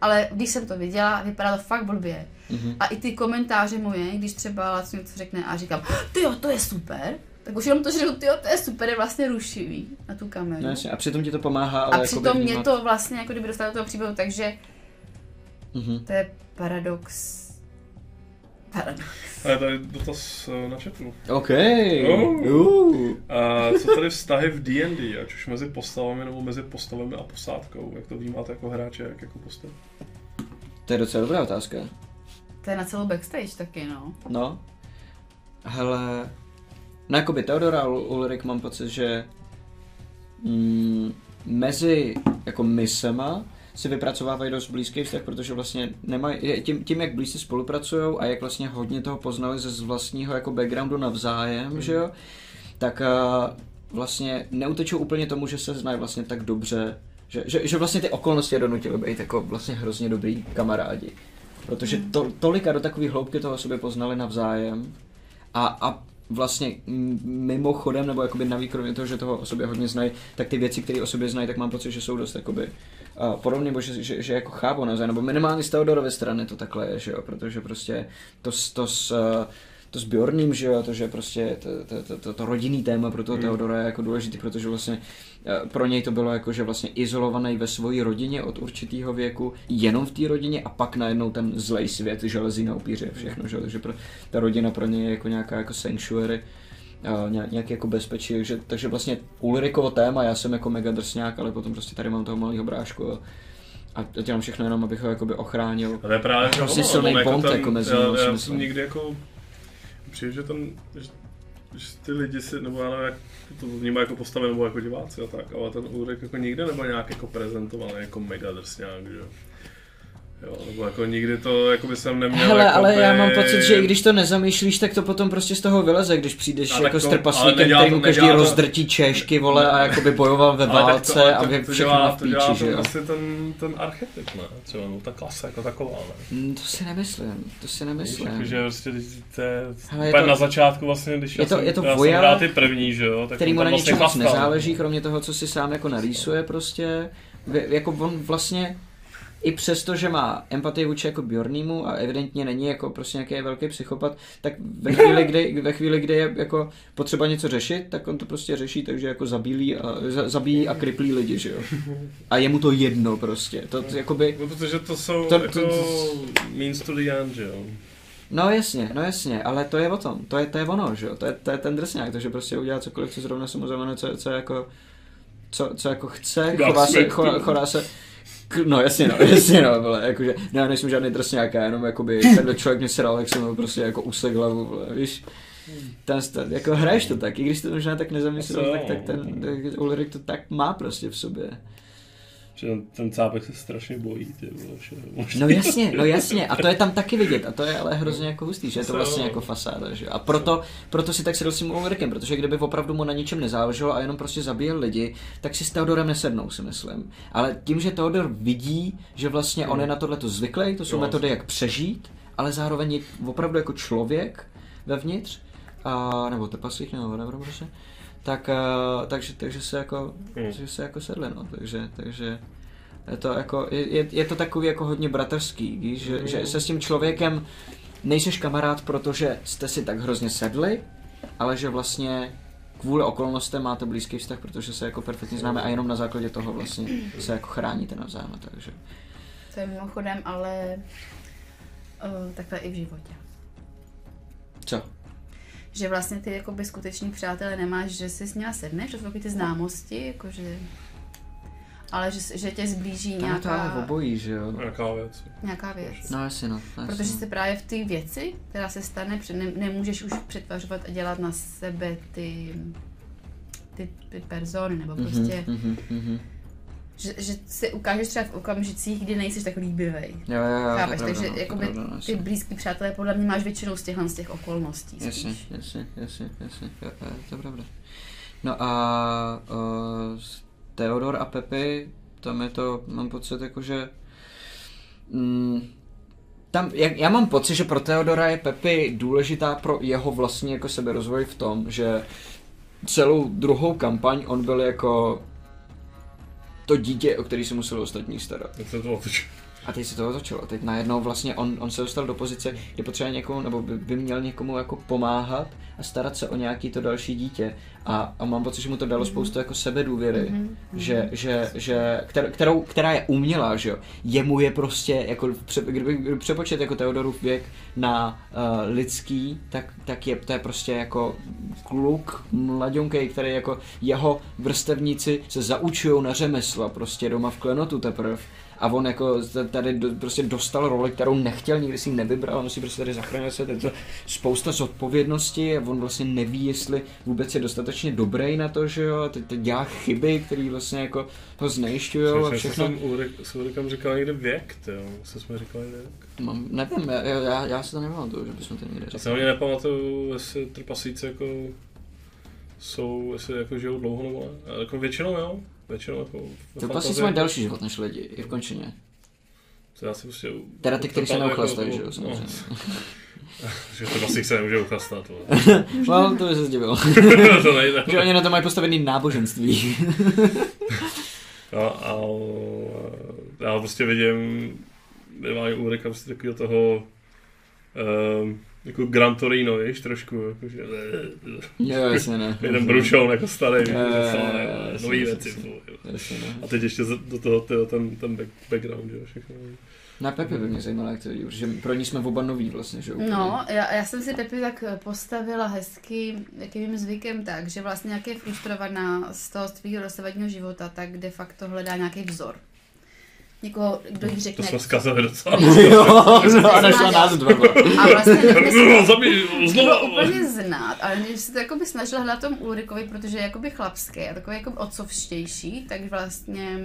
ale když jsem to viděla, vypadá to fakt blbě. Mhm. A i ty komentáře moje, když třeba Laco něco řekne a říkám, ty jo, to je super, tak už jenom to, že ty jo, to je super, je vlastně rušivý na tu kameru. No, jasně, a přitom ti to pomáhá, ale a jakoby přitom mě vnímat- to vlastně jako kdyby dostalo do toho příběhu, takže Mhm. To je paradox. Paradox. Ale tady dotaz eh, na chatu. OK. Oh. Uh. A co tady vztahy v D&D, ať už mezi postavami nebo mezi postavami a posádkou? Jak to vnímáte jako hráče, jak jako postav? To je docela dobrá otázka. To je na celou backstage taky, no. No. Hele, no jakoby Theodor a Ul- Ulrik mám pocit, že mm, mezi jako misema si vypracovávají dost blízký vztah, protože vlastně nemají, tím, tím, jak blízce spolupracují a jak vlastně hodně toho poznali ze vlastního jako backgroundu navzájem, mm. že jo, tak uh, vlastně neutečou úplně tomu, že se znají vlastně tak dobře, že, že, že vlastně ty okolnosti je donutily být jako vlastně hrozně dobrý kamarádi. Protože to, tolika do takové hloubky toho sobě poznali navzájem a, a vlastně mimochodem, nebo jakoby navíc kromě toho, že toho o sobě hodně znají, tak ty věci, které o sobě znají, tak mám pocit, že jsou dost jakoby uh, podobné, nebo že, že, že, jako chápou navzájem, nebo minimálně z Teodorovy strany to takhle je, že jo, protože prostě to, to s, to s Bjorným, že jo, to, že prostě to, to, to, to, to rodinný téma pro toho Mm. Teodora je jako důležitý, protože vlastně eh, pro něj to bylo jako, že vlastně izolovaný ve své rodině od určitého věku, jenom v té rodině a pak najednou ten zlej svět, železí na upíře, všechno, že jo, takže pro, ta rodina pro něj je jako nějaká jako sanctuary, a ně- nějaký jako bezpečí, takže, takže vlastně Ulrikovo téma, já jsem jako mega drsňák, ale potom prostě tady mám toho malého brášku a, a dělám všechno jenom, abych ho jakoby ochránil. A je právě že Vlastně ono, silný on bond jako mezi já, si já jsem nikdy jako přijde, že ten, že, že ty lidi si, nebo já nevím, jak to vnímají jako postavy nebo jako diváci a tak, ale ten Ulrik jako nikdy nebyl nějak jako prezentovaný jako mega drsňák, že jo. Nebo jako nikdy to jako by jsem neměl Hele, jako ale já by- mám pocit, že i když to nezamýšlíš, tak to potom prostě z toho vyleze, když přijdeš Ale jako to- s trpaslíkem, který mu každý to- rozdrtí češky, vole, a jakoby bojoval ve to- válce a to všechno dělá- v to dělá píči, to že jo. Asi ten, ten archetyp, ne? Třeba no, ta klasa jako taková, ne? Mm, To si nemyslím, to si Víš, nemyslím. jako, že prostě to je, Hele, je úplně to- na začátku vlastně, když je já to- jsem, je to já voják, jsem hrál ty první, že jo, tak který mu na vlastně ničem moc chlastal. nezáleží, kromě toho, co si sám jako narýsuje prostě. Vy- Jako on vlastně i přesto, že má empatii vůči jako Bjornýmu a evidentně není jako prostě nějaký velký psychopat, tak ve chvíli, kdy, ve chvíli, kdy je jako potřeba něco řešit, tak on to prostě řeší, takže jako zabílí a, za- zabíjí a kriplí lidi, že jo. A je mu to jedno prostě. To, to jakoby, No, protože to jsou To- jako to- means to the end, že jo. No jasně, no jasně, ale to je o tom, to je, to je ono, že jo, to je, to je ten drsňák, takže prostě udělá cokoliv, co zrovna se mu zavane, co, co jako, co, co jako chce, chová se, chová, chová se, no jasně no, jasně no, vole, jakože, ne, já nejsem žádný drsňák, já jenom jakoby, tenhle člověk mě sral, jak jsem ho prostě jako usek hlavu, vole, víš, ten, ten, jako hraješ to tak, i když to možná tak nezamyslel, tak, tak ten, tak Ulrik to tak má prostě v sobě. Že ten, ten cápek se strašně bojí, ty vole. No jasně, no jasně, a to je tam taky vidět, a to je ale hrozně jako hustý, že je to vlastně jako fasáda, že. A proto, proto si tak sedl s tím Ulrikem, protože kdyby opravdu mu na ničem nezáleželo a jenom prostě zabíjel lidi, tak si s Teodorem nesednou, si myslím. Ale tím, že Teodor vidí, že vlastně on je na tohleto zvyklý, to jsou Jo. metody, jak přežít, ale zároveň je opravdu jako člověk vevnitř, a, nebo trpaslík, nebo whatever prostě, tak, a, takže, takže se jako, Hmm. takže se jako sedli, no, takže, takže je to, jako, je, je, je to takový jako hodně bratrský, víš, že, že se s tím člověkem nejseš kamarád, protože jste si tak hrozně sedli, ale že vlastně kvůli okolnostem máte blízký vztah, protože se jako perfektně známe a jenom na základě toho vlastně se jako chráníte navzájem, takže. To je mimochodem, ale uh, takhle i v životě. Co? Že vlastně ty jakoby skuteční přátelé nemáš, že si s nimi sedneš, to jsou ty známosti, jakože ale že, že tě zblíží Tam je to ale nějaká, obojí, že jo. Nějaká věc. nějaká věc. No jasně no. Jasně, Protože se právě v té věci, která se stane, ne, nemůžeš už přetvařovat a dělat na sebe ty, ty, ty persony, nebo prostě, Mhm, mhm, mhm. Že, že si ukážeš třeba v okamžicích, kdy nejsi tak líbivý. Jo, jo, jo, Chápeš, pravda, takže no, to je jakoby pravda, no, ty blízký přátelé podle mě máš většinou z těchhle z těch okolností. Jasně, jasně, jasně, jasně, jo, to je pravda. No a uh, Theodor a Pepi, tam je to, mám pocit, jako že mm, tam, jak, já mám pocit, že pro Theodora je Pepi důležitá pro jeho vlastní jako seberozvoj v tom, že celou druhou kampaň on byl jako to dítě, o který se musel ostatní starat. Jak se to otočí. A teď se to otočilo. Teď najednou vlastně on, on se dostal do pozice, kde potřebuje někomu, nebo by, by měl někomu jako pomáhat a starat se o nějaký to další dítě. A, a mám pocit, že mu to dalo spoustu jako sebedůvěry, Mhm. že, že, že kter, kterou, která je umělá, že jo. Jemu je prostě, jako pře, kdyby, kdyby přepočet jako Teodorův věk na uh, lidský, tak, tak je to je prostě jako kluk, mladionkej, který jako jeho vrstevníci se zaučují na řemesla, prostě doma v klenotu teprve. A on jako tady do, prostě dostal roli, kterou nechtěl, nikdy si nevybral, on si prostě tady zachránil se, to spousta zodpovědnosti a on vlastně neví, jestli vůbec je dostatečně dobrý na to, že jo, teď, teď dělá chyby, které vlastně jako ho znejišťují a Všechno. jsem u říkal někde věk, ty jo. Co jsme říkali věk? Mám, nevím, já, já, já si to nepamatuju, že bychom to někde Já řekli. se hlavně nepamatuju, jestli trpasíci jako jsou, jestli jako žijou dlouho nebo ne. Jako většinou jo, většinou jako To fantazii- vlastně mají delší život než lidi, i v končině. To já si prostě... Teda ty, který se Jako- neochlastají, že jo, no, samozřejmě. Že trpasík se nemůže uchlastat. No, to by se zdivil. to nejde. že oni na to mají postavený náboženství. No, ale já prostě vidím, minimálně Ulrika prostě takového toho um, jako Gran Torino, víš, trošku, jakože jo, jasně ne. jeden brušoun jako starý, víš, nový jasně, věci, jasně. vole. Jasně ne. A teď ještě do toho tyjo, ten, ten back, background, jo, všechno. Na Pepe by mě zajímalo, jak to vidí, protože pro ní jsme oba noví vlastně, že jo? úplně. No, já, já jsem si Pepi tak postavila hezky, jakým zvykem tak, že vlastně jak je frustrovaná z toho svého dosavadního života, tak de facto hledá nějaký vzor. Někoho, kdo jí To řekne, jsme zkazili docela. jo, no, a našla nás dva. a vlastně to bylo znovu. úplně znát, ale když se to jakoby snažila hledat tom Ulrikovi, protože je jakoby chlapský a takový jako otcovštější, tak vlastně,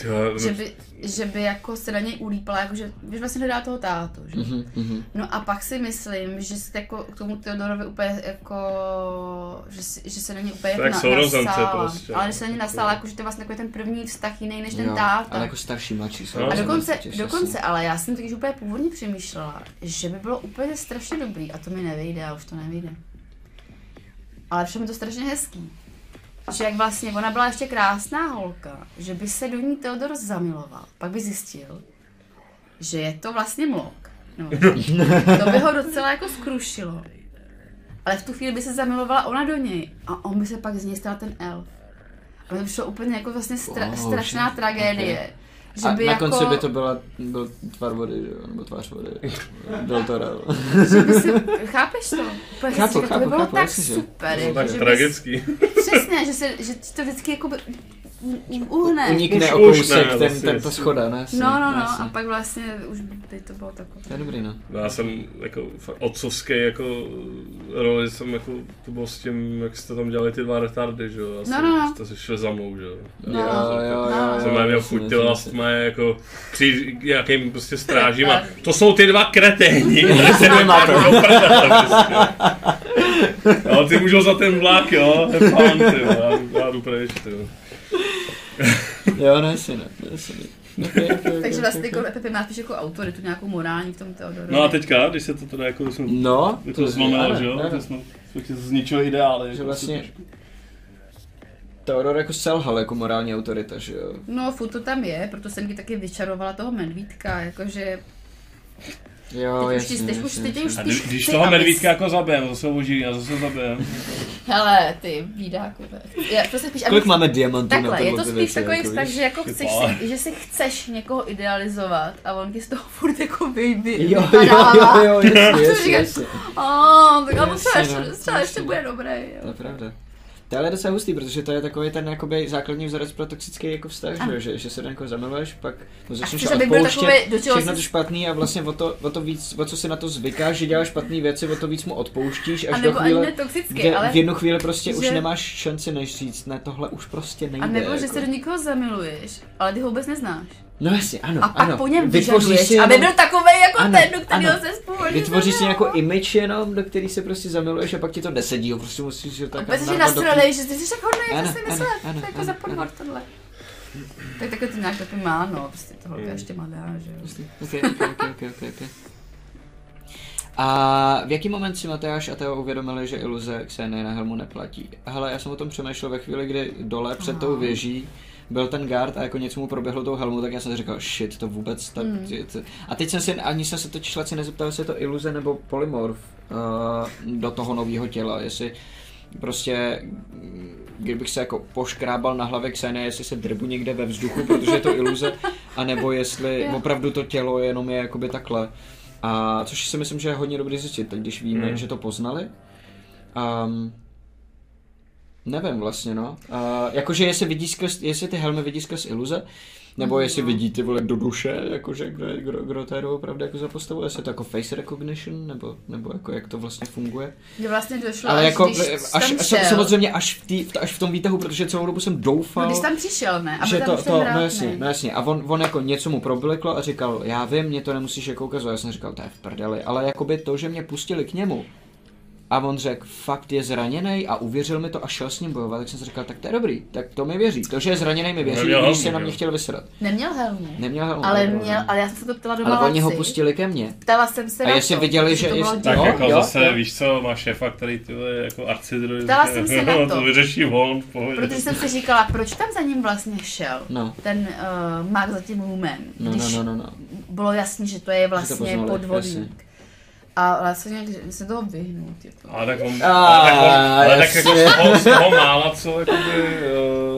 Tyjo, že by, že by jako se na něj ulípala, jakože, když vlastně hledá toho tátu, že? Mhm, mhm. No a pak si myslím, že se jako k tomu Teodorovi úplně jako, že, si, že se na ně úplně To jako jak sourozence nasála. prostě. Ale že se na ně nasála, jako, že to je vlastně takový ten první vztah jiný než ten Jo, táta. Ale jako starší, mladší. No. jsou A dokonce, vlastně těžší, dokonce, ale já jsem totiž úplně původně přemýšlela, že by bylo úplně strašně dobrý, a to mi nevyjde, a už to nevyjde. Ale přišlo mi to strašně hezký. Že jak vlastně ona byla ještě krásná holka, že by se do ní Teodor zamiloval, pak by zjistil, že je to vlastně mlok. No, to by ho docela jako skrušilo. Ale v tu chvíli by se zamilovala ona do něj a on by se pak z něj stal ten elf. A to by šlo úplně jako vlastně stra- strašná tragédie. Že A by na jako, konci by to byla, byl tvar vody? Nebo tvář vody. Del Toro. že by si, chápeš to? Chápu, říkám, to chápu, by bylo chápu, tak jasně, že- super. To Jako, tak že tragický. Bys, přesně, že, se, že to vždycky jako by uhne. Unikne Už- o kousek ne, ten, vlastně, ten, ta schoda, ne? Jasně, No, no, no, jasně. a pak vlastně už by to bylo takové. To je dobrý, no. Já jsem jako otcovský jako roli jsem jako, to bylo s tím, jak jste tam dělali ty dva retardy, že jo? No, no, no. Jste se šli za mnou, že jo? No. Jo, jo, No. jo, Jsem jo, měl chuť ty jako přijít k nějakým prostě strážím a to jsou ty dva kreténi. Se nemáte. Ale ty můžou za ten vlak, jo? Have fun, ty jo. Já, já jdu pryč, ty jo. Ne, si ne, ne, si ne. Okay, okay, Takže vlastně jako Pepe má spíš jako autoritu, nějakou morální v tom Teodorovi. No a teďka, když se to teda jako jsme No, jako zlomilo, ano, že jo? ano. Že jsme jsme z ničeho ideály. Že jako vlastně- se trošku- Teodor jako selhal jako morální autorita, že jo? No, furt to tam je, proto jsem ti taky vyčarovala toho medvídka, jakože Jo, teď už, už, už. A když, toho medvídka jako zabijem, zase ho oživí a zase ho zabijem. Hele, ty bídákové. Já prostě spíš, Kolik abys- máme diamantů na Takhle, je tohle to spíš takový jako, vztah, že jako chceš si, že si chceš někoho idealizovat a on ti z toho furt jako vyjde. Jo, jo, jo, jo, jasně, jasně, říkáš, jasně. A, tak ale Jasně, třeba no, ještě, třeba jasně. ještě bude dobré. To je Jo. pravda. To je ale docela hustý, protože to je takový ten jakoby základní vzorec pro toxický jako vztah, že, Ano. že, že se do někoho zamiluješ, pak mu začneš odpouštět čeho všechno jsi- to špatný a vlastně o to, o to víc, o co si na to zvykáš, že děláš špatné věci, o to víc mu odpouštíš, až A do chvíle, kde ale... v jednu chvíli prostě už že- nemáš šanci než říct, ne, tohle už prostě nejde. A nebo, že jako. se do někoho zamiluješ, ale ty ho vůbec neznáš. No jasně, ano, A pak ano. po něm Vytvoříš si aby jenom- byl takovej jako Ano, ten, do kterého se původně Vytvoříš si nějakou image jenom, do který se prostě zamiluješ a pak ti to nesedí, jo, prostě musíš že tak do nasralej, že ty jsi tak hodný, jak jsi myslel, to jako ano, za podvod tohle. Tak takhle to nějak taky má, no, prostě to holka ještě mladá, že jo. Okay, okay, okay, okay, okay. A v jaký moment si Matyáš a Teo uvědomili, že iluze Xeny na helmu neplatí? Hele, já jsem o tom přemýšlel ve chvíli, kdy dole před tou věží byl ten guard a jako něco mu proběhlo tou helmu, tak já jsem si říkal, shit, to vůbec tak... Mm. A teď jsem si, ani jsem se to člaci nezeptal, jestli je to iluze nebo polymorf uh, do toho nového těla, jestli prostě, kdybych se jako poškrábal na hlavě Xenia, jestli se drbu někde ve vzduchu, protože je to iluze, anebo jestli Jo. opravdu to tělo jenom je jakoby takhle. A což si myslím, že je hodně dobrý zjistit, teď když víme, Mm. že to poznali. Um, nevím vlastně, no. Uh, jakože jestli, vidí skrz, jestli ty helmy vidí skrz iluze, nebo jestli vidí ty vole do duše, jakože kdo, je- kdo, kdo to je opravdu jako za postavu, jestli je to jako face recognition, nebo, nebo jako jak to vlastně funguje. Že vlastně došlo, Ale až jako, když až, až, šel. samozřejmě až v, tý, až v tom výtahu, protože celou dobu jsem doufal, No, když tam přišel, ne? A že to, tam to ten no jasně, no jasně. A on, on jako něco mu probliklo a říkal, já vím, mě to nemusíš jako ukazovat. Já jsem říkal, to je v prdeli. Ale jakoby to, že mě pustili k němu, a on řekl, fakt je zraněný a uvěřil mi to a šel s ním bojovat, tak jsem si říkal, tak to je dobrý, tak to mi věří. To, že je zraněný, mi věří, Neměl když se na mě chtěl vysrat. Neměl helmu. Neměl helmu. Ale, ale- měl, ale já jsem se to ptala doma ale oni ho pustili ke mně. Ptala jsem se A na jestli to, viděli, že to bylo jest- Tak Jo, jako jo, zase, jo. víš co, má šéfa, který ty jako arcidruj. Ptala jsem se na to. to vyřeší on v pohodě. Protože jsem si říkala, proč tam za ním vlastně šel No. ten uh, mag za tím lumem, No, no, no, no, no. bylo jasný, že to je vlastně podvodník. A vlastně nějak že se toho vyhnout. Jako. Ale tak on, A, ale tak, on, ale tak jako z toho, z toho mála, co jakoby,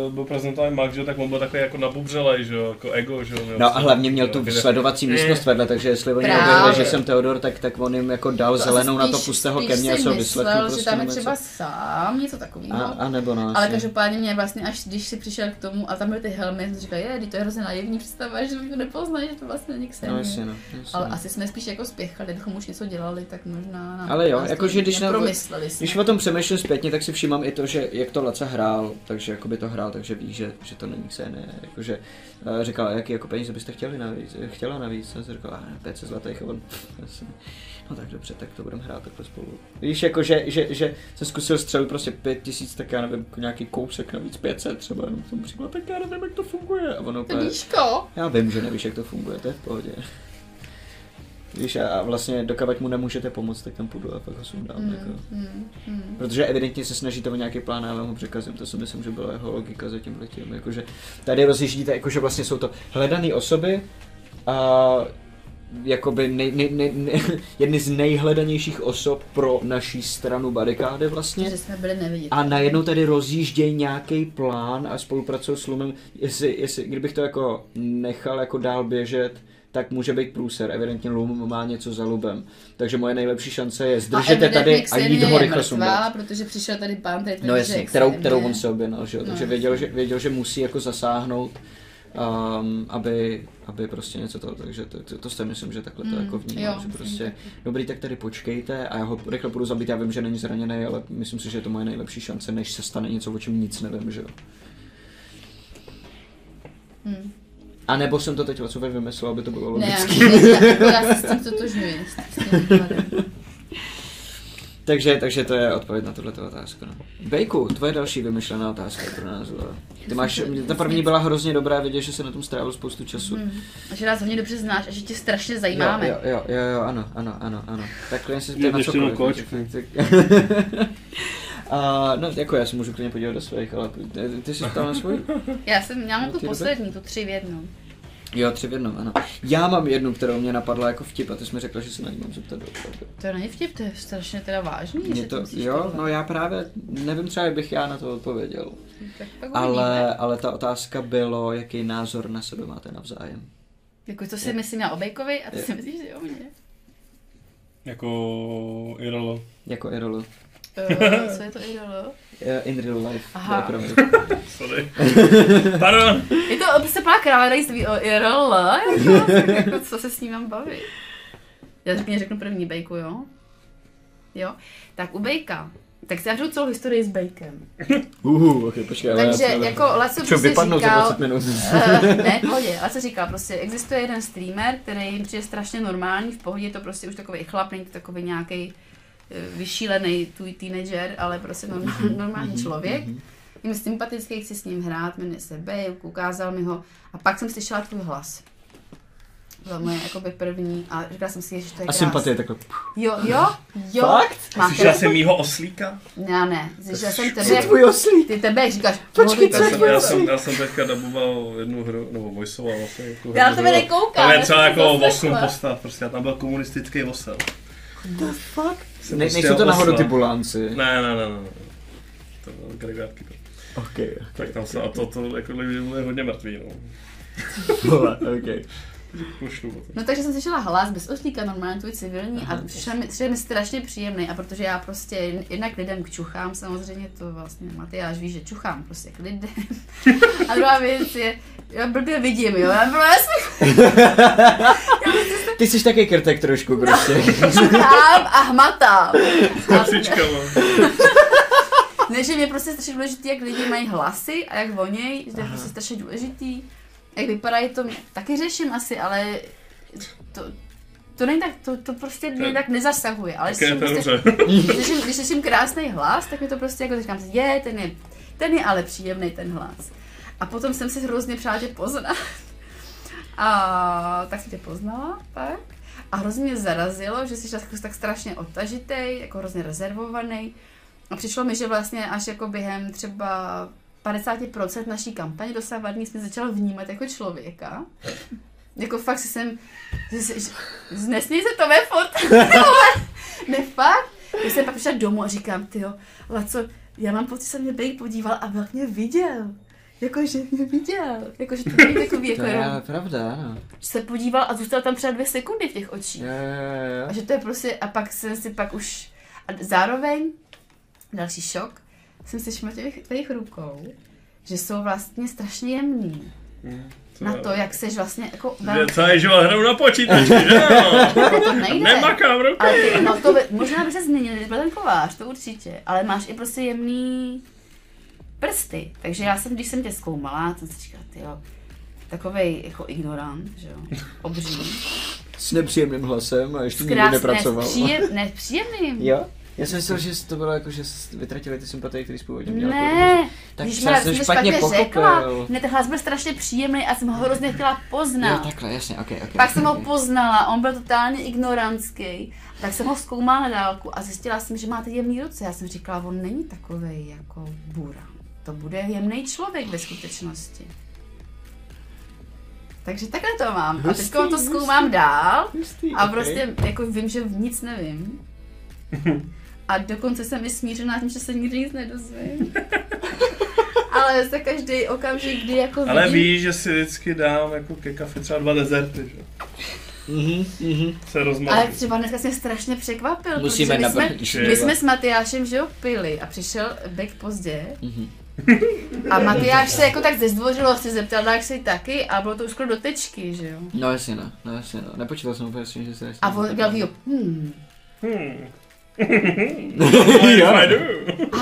uh, byl prezentovaný Max, že, tak on byl takový jako nabubřelej, že jo, jako ego, že jo. měl No a hlavně měl tu kde- sledovací místnost vedle, takže jestli oni objevili, že jsem Teodor, tak, tak on jim jako dal zelenou na to, spíš- puste ho spíš ke mně co myslel, vyslechl že prostě tam je třeba sám, něco takového. A, a nebo no, Ale každopádně mě vlastně až když si přišel k tomu a tam byly ty helmy, jsem říkal, je, to je hrozně naivní představa, že mě nepoznají, že to vlastně není No no. Ale asi jsme spíš jako spěchali, kdybychom už něco dělali, tak možná nám, Ale jo, jakože když na-. Když o tom přemýšlím zpětně, tak si všímám i to, že jak to Laca hrál, takže jako by to hrál, takže ví, že, že to není Xenie. Jakože uh, říkal, jaký jako peníze byste chtěli navíc, chtěla navíc. A jsem říkal, ah, 500 zlatých a on, no tak dobře, tak to budeme hrát takhle spolu. Víš, jako že, že, že jsem zkusil střelit prostě 5000, tak já nevím, nějaký kousek navíc 500 třeba, jenom jsem říkal, tak já nevím, jak to funguje. A ono já vím, že nevíš, jak to funguje, to je v pohodě. Víš, a vlastně dokavať mu nemůžete pomoct, tak tam půjdu a pak ho sundám. Hmm, Jako. hmm, hmm. Protože evidentně se snažíte o nějaký plán, a já vám ho překazím, to si myslím, že byla jeho logika za tím letím. Jakože tady rozjíždíte, jakože vlastně jsou to hledané osoby a jakoby nej, nej, nej, nej, jedny z nejhledanějších osob pro naší stranu barikády vlastně. Že jsme byli neviditelní. A najednou tady rozjíždějí nějaký plán a spolupracují s Lumem. Jestli, jestli, kdybych to jako nechal jako dál běžet, tak může být průser. Evidentně Lum má něco za Lubem. Takže moje nejlepší šance je zdržet je tady a jít ho rychle sundat. protože přišel tady pán, který tvrdí, No jasně, je kterou, kterou on se objednal, že jo? No, Takže věděl že, věděl, že musí jako zasáhnout, um, aby, aby prostě něco to, takže to, to, to si myslím, že takhle to Mm, jako jo, vnímal, že prostě že- dobrý, tak tady počkejte a já ho rychle půjdu zabít, já vím, že není zraněný, ale myslím si, že je to moje nejlepší šance, než se stane něco, o čem nic nevím, že jo? Hmm. A nebo jsem to teď o co vymyslel, aby to bylo Ne, logické. já, já, já se s tím totožňuji. takže, takže to je odpověď na tuhle otázku. No. Bejku, tvoje další vymyšlená otázka pro nás. Ty máš, ta první byla hrozně dobrá, vidět, že se na tom strávil spoustu času. Hmm. A že nás hodně dobře znáš a že tě strašně zajímáme. jo, jo, jo, jo, ano, ano, ano, ano. Tak klidně se Je ptej na cokoliv. A, no, jako já se můžu klidně podívat do svých, ale ty, ty jsi ptal na svůj? Já jsem, já mám No, tu ty poslední, tu tři v jednom. Jo, tři v jednom, ano. Já mám jednu, kterou mě napadla jako vtip a ty jsi mi řekla, že se na ní mám zeptat. To není vtip, to je strašně teda vážný, Mě že to, jo, tohle. no já právě nevím třeba, jak bych já na to odpověděl. Tak. Ale, ale ta otázka bylo, jaký názor na sebe máte navzájem. Jako to si myslím já o Bejkovi a to si myslíš že o mně. Jako IRL. Jako Irolu. Uh, co je to IRL? Eh, In real life. Aha. Opravdu. Sorry. Pardon. Je to se plná krávedejství o IRL, jako, jako, co se s ním mám bavit. Já řekni, řeknu první Bejku, jo? Jo? Tak u Bejka. Tak si zavřu celou historii s Bejkem. Uhu, ok, počkej, ale Takže já, jako Laco prostě vypadnout za říkal, 20 minut. Uh, ne, v pohodě. A co říkal, prostě existuje jeden streamer, který jim přijde strašně normální, v pohodě je to prostě už takový chlap, není to takový nějaký vyšílený tvůj teenager, ale prostě normální, normální člověk. Je mi sympatický, chci s ním hrát, jmenuje se Bale, ukázal mi ho a pak jsem slyšela tvůj hlas. byla moje jakoby první a říkala jsem si, že to je A krásný. sympatie takhle. Jo, jo, jo. Fakt? Máte... Slyšela jsem mýho oslíka? Já ne, slyšela jsem Co tebe, tvůj oslí? ty tebe, říkáš, Počkej, co Já je jsem, já, jsem, já jsem teďka daboval jednu hru, nebo voiceoval vlastně. Jako Já na hru, tebe nekoukám, Tam je já třeba jako to 8 zaslechla. postav, prostě a tam byl komunistický osel. The fuck? Jsem Ne, prostě nejsou to náhodou ty bulánci. Ne, ne, ne, ne. ne. To byl Gregárky. Ok. Tak tam se, a to, to jako lidi byli hodně mrtví, no. Vole, ok. No takže jsem slyšela hlas bez oslíka, normálně tvůj civilní Aha. a přišel mi, přišel mi strašně příjemný a protože já prostě jednak lidem k čuchám, samozřejmě to vlastně Matyáš ví, že čuchám prostě k lidem. A druhá věc je, já blbě vidím, jo, já, jsem Ty jsi taky krtek trošku prostě. čuchám a hmatám. Kapsičkama. Ne, že mě prostě strašně důležitý, jak lidi mají hlasy a jak voněj, že to je prostě strašně důležitý. Jak vypadají, to mě taky řeším asi, ale to, to není tak, to, to prostě mě tak nezasahuje. Ale Tak je prostě, když, slyším, když slyším krásný hlas, tak mi to prostě jako říkám, je, ten je, ten je ale příjemný ten hlas. A potom jsem si hrozně přála tě poznat. A tak jsem tě poznala, tak. A hrozně mě zarazilo, že jsi tak, tak strašně odtažitej, jako hrozně rezervovaný. A přišlo mi, že vlastně až jako během třeba 50% naší kampaně dosávadní jsme začala vnímat jako člověka. Jako fakt si jsem, nesmí se to ve fot. ne fakt. Když jsem pak přišla domů a říkám, ty jo, Laco, já mám pocit, že se mě Bejk podíval a byl mě viděl. Jakože mě viděl. Jakože to není takový, jako To je jenom, pravda, ano. že se podíval a zůstal tam třeba dvě sekundy v těch očích. Jo, jo, jo, A že to je prostě, a pak jsem si pak už, a zároveň, další šok, jsem si všimla těch tvých rukou, že jsou vlastně strašně jemný. Co Na to, jak seš vlastně jako velmi, celý život hraju na počítači, že jo? to nejde. Nemakám ruku. Ale ty, no to by, možná by se změnil, kdyby byl ten kovář, to určitě. Ale máš i prostě jemný prsty. Takže já jsem, když jsem tě zkoumala, jsem si říkala, ty jo, takovej jako ignorant, že jo, obří. S nepříjemným hlasem a ještě nikdy nepracoval. příjem, ne, příjemným. Jo? Já jsem myslel, že to bylo jako, že vytratili ty sympatie, které jsi původně měl. Ne, Tak když jsem špatně špatně řekla. pochopil. Ne, ten hlas byl strašně příjemný a jsem ho hrozně chtěla Jo, poznat. takhle, jasně, ok, ok. Pak jsem ho ok. poznala, on byl totálně ignorantský. Tak jsem ho zkoumala na dálku a zjistila jsem, že má ty jemný ruce. Já jsem říkala, on není takový jako bura. To bude jemný člověk ve skutečnosti. Takže takhle to mám. A teď Hustý, to zkoumám dál Hustý, a ok. prostě jako vím, že nic nevím. A dokonce jsem i smířená tím, že se nikdy nic nedozvím. Ale za každý okamžik, kdy jako Ale vidím, víš, že si vždycky dám jako ke kafe třeba dva dezerty, že? Mhm, mhm. Se Ale rozmažu. třeba dneska jsi mě strašně překvapil, Musíme protože my jsme, nabrát. my jsme s Matyášem, že jo, pili a přišel Bek pozdě Mhm. a Matyáš se jako tak ze zdvořilosti zeptal, jak jsi taky a bylo to už skoro do tečky, že jo. No jasně no, no jasně no. Nepočítal jsem úplně s tím, že se A on dělal jo, hmm.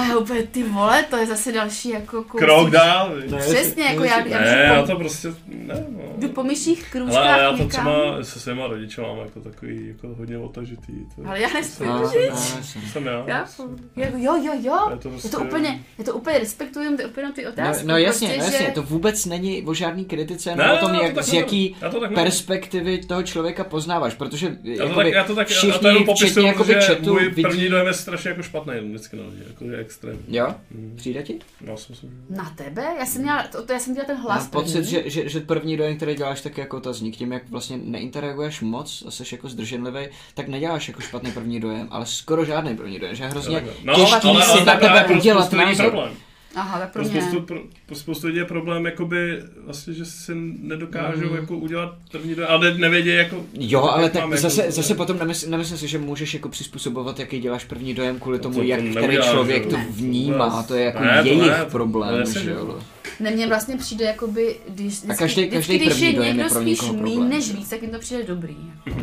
Já úplně, ty vole, to je zase další jako kousík. Krok dál. Ne, Přesně, jako já, já, Ne, já já to prostě, ne, jdu no. po myších krůžkách Ale, ale já to někam. třeba se svýma rodiči mám jako takový, jako hodně otažitý. To, Ale já No, no, jasně. jsem já. Chápu. Jako, jo, jo, jo. Je to Je prostě- to úplně, je to úplně respektujem, to je úplně ty No, otázky. no jasně, prostě, no jasně, že... to vůbec není o žádný kritice, Ne, nebo o tom, já to jak, z jaký Já to perspektivy toho člověka poznáváš, protože Já to jakoby tak, já to tak, já to všichni, včetně jakoby chatu, můj první dojem je strašně jako špatný vždycky na lidi, jako je extrém. Jo? Mm. Přijde ti? Já si myslím, že... Na tebe? Já jsem měla, to, to já jsem dělala ten hlas Mám pocit, že, že, že první dojem, který děláš, tak jako otazník, tím jak vlastně neinteraguješ moc a jsi jako zdrženlivý, tak neděláš jako špatný první dojem, ale skoro žádný první dojem, že je hrozně No, těžký ale- si ale na takhle tebe udělat názor. problém. Aha, tak pro spoustu, pro, pro spoustu lidí je problém, jakoby, vlastně, že si nedokážou Mm. jako udělat první dojem, ale nevědí, jako... Jo, ale tak mám zase, jako, zase potom nemysl, nemyslím si, že můžeš jako přizpůsobovat, jaký děláš první dojem kvůli tomu, to jak který neuděláš, člověk to vnímá, to je jako Ne, jejich ne, problém, jasně, že jo. Ne, mně vlastně přijde jakoby, když vždycky, každý- vždycky, každý když první je někdo pro spíš problém. než víc, tak jim to přijde dobrý. Jako.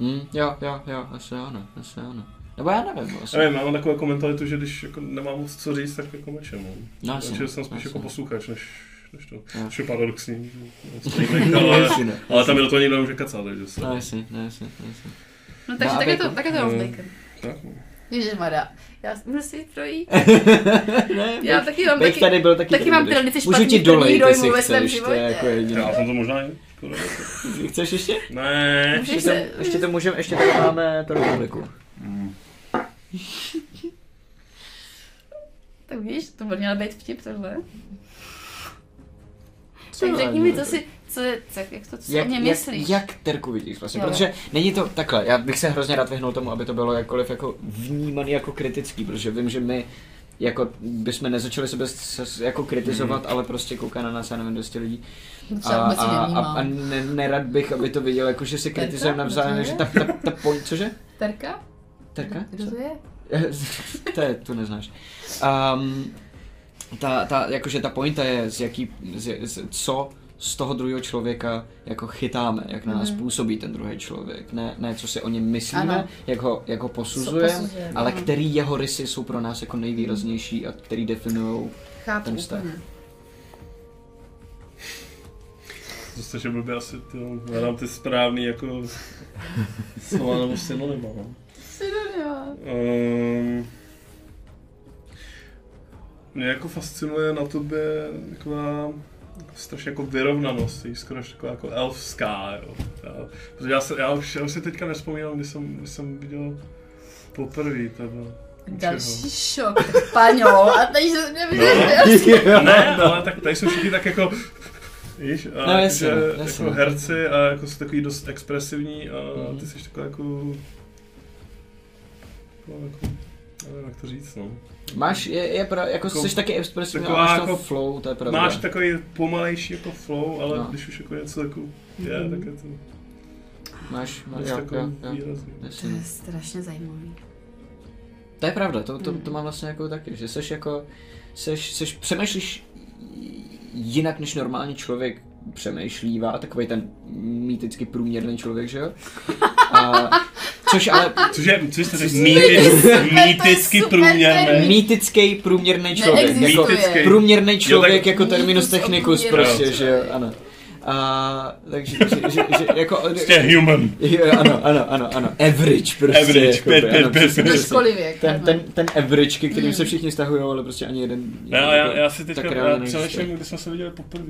Hm, jo, jo, jo, asi ano, asi ano. Nebo já nevím, vlastně. Nevím, já mám takovou jako mentalitu, že když jako nemám moc co říct, tak jako mlčím. No. No, jasně, Takže jsem spíš jasně. jako posluchač, než, než to. Což je paradoxní. streaming, ale, ne. ale tam mi do toho nikdo nemůže kecat, takže se... No jasně, no jasně, no jasně. No takže No tak, je to, bacon? tak je to Mm. bacon. Tak, no. Ježišmarja, já můžu si projít. ne, Já taky mám taky, tady byl taky taky mám budeš. tradici Můžu ti dolejt, jestli dojmů ve svém chceš, to je životě. jako jediné. Já jsem to možná i skoro. Chceš ještě? Ne. Ještě to, se... ještě to můžeme, ještě tady máme to republiku. Tak víš, to by měl být vtip tohle. Co Tak řekni mi, co si, co, je- co, jak to, co jak, o mě jak, myslíš. jak terku vidíš vlastně, Jo. protože není to takhle, já bych se hrozně rád vyhnul tomu, aby to bylo jakkoliv jako vnímaný jako kritický, protože vím, že my jako bychom nezačali sebe s- s- jako kritizovat, ale prostě kouká na nás, já nevím, 200 lidí. A, a, a, a ne, nerad bych, aby to viděl, jako že si kritizujeme navzájem, že je? ta, ta, ta point, cože? Terka? Terka? Kdo to je? to je, to neznáš. Um, ta, ta, jakože ta pointa je, z jaký, z, z, co z toho druhého člověka jako chytáme, jak na nás Mhm. působí ten druhý člověk. Ne, ne co si o něm myslíme, Ano. jak ho, jak ho posuzujeme, posuzujeme, ale ano. který jeho rysy jsou pro nás jako nejvýraznější a který definují ten vztah. úplně. Zase, že blbě asi ty, hledám ty správný jako slova nebo synonyma. No. Synonyma. Um, mě jako fascinuje na tobě taková strašně jako vyrovnanost, víš, skoro až taková jako elfská, jo. Já, protože já, se, já, už, já už si teďka nespomínám, když jsem, když jsem viděl poprvé tebe. Další šok, paňo, a teď se mě No. Ne, ale tak tady jsou všichni tak jako Víš, a No, jasně, že, no, jako jasně. Mhm. herci a jako jsou takový dost expresivní a ty jsi taková jako, jako, jako nevím, jak to říct, no. Máš, je, je pra, jako Jako- jsi taky expresivní, ale máš jako- flow, to je pravda. Máš takový pomalejší jako flow, ale No. když už jako něco jako je, Mhm. tak je to Máš, máš, jo, takový jo, jo. To je strašně zajímavý. To je pravda, to, to, Mm. to mám vlastně jako taky, že seš jako, seš, seš, přemýšlíš jinak než normální člověk přemýšlívá, takový ten mýticky průměrný člověk, že jo? A, což ale Což je, což jste řekl, mýtický, mýticky průměrný. mýtický průměrný člověk, jako průměrný člověk tak- jako terminus technicus prostě, že jo, ano. A, takže, že, že, že, jako, Prostě human. jo, ano, ano, ano, ano, average prostě. Average, jako, pět, ano, pět, pět, pět. přesně. Doškolivěk. ten, ten, ten average, ke kterým se všichni stahují, ale prostě ani jeden. Ne, ale jako já, já si teďka, přemýšlím, když jsme se viděli poprvé.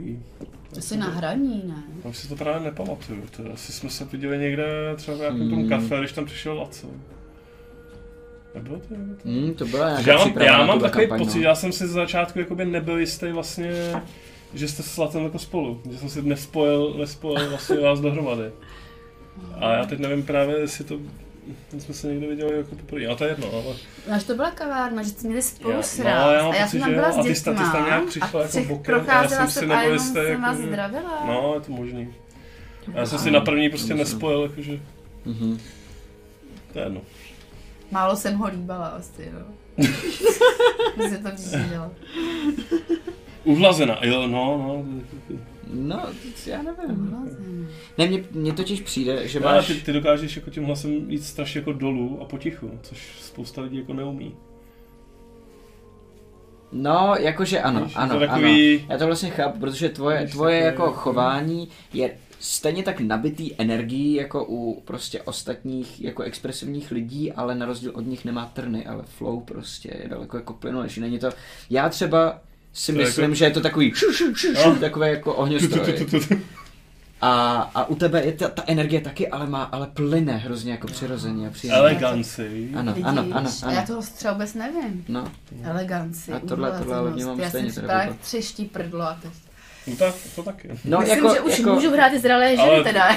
To jsi na hraní, ne? Já si to právě nepamatuju. To asi jsme se viděli někde třeba v nějakém tom Hmm. kafe, když tam přišel Laco. Nebylo to někde to? Hmm, to byla nějaká já mám, já mám takový kampaň, pocit, no. já jsem si z začátku jakoby nebyl jistý vlastně, že jste s Latem jako spolu. Že jsem si nespojil, nespojil vlastně vás dohromady. A já teď nevím právě, jestli to my jsme se někde viděli jako poprvé, ale to je jedno, ale Až to byla kavárna, že jste měli spolu Já- sraz. no, já mám a já pocit, jsem tam že byla jo. s A ty ty jsi tam dětma nějak přišla a jako bokem a já procházela jsem si nebyl jistý, jsem vás jako- zdravila. no, je to možný. Já jsem si na první prostě nespojil, jakože Mhm. to je jedno. Málo jsem ho líbala asi, no. Když se to přišlo. Uhlazena, jo, no, no. No, já nevím. Uhlazená. Ne, mně, mně totiž přijde, že No, máš... ty, ty dokážeš jako tím hlasem jít strašně jako dolů a potichu, což spousta lidí jako neumí. No, jakože ano, Víš, ano, to takový- ano. Já to vlastně chápu, protože tvoje, Víš, tvoje takový jako chování je stejně tak nabitý energií jako u prostě ostatních jako expresivních lidí, ale na rozdíl od nich nemá trny, ale flow prostě je daleko jako plynulejší. Není to, já třeba si To myslím, jako- že je to takový šu, šu, šu, šu, No. takové jako ohňostroj. A, a u tebe je ta, ta energie taky, ale má, ale plyne hrozně jako přirozeně a příjemně. Eleganci. Ano, Vidíš? ano, ano, A já ano. toho třeba vůbec nevím. No, Eleganci, A tohle- tohle ale vnímám. Já stejně, jsem teda právě vůbec. třeští prdlo a teď. No tak, to taky. no Myslím, jako, že už jako, můžu hrát i zralé ženy Ale- teda.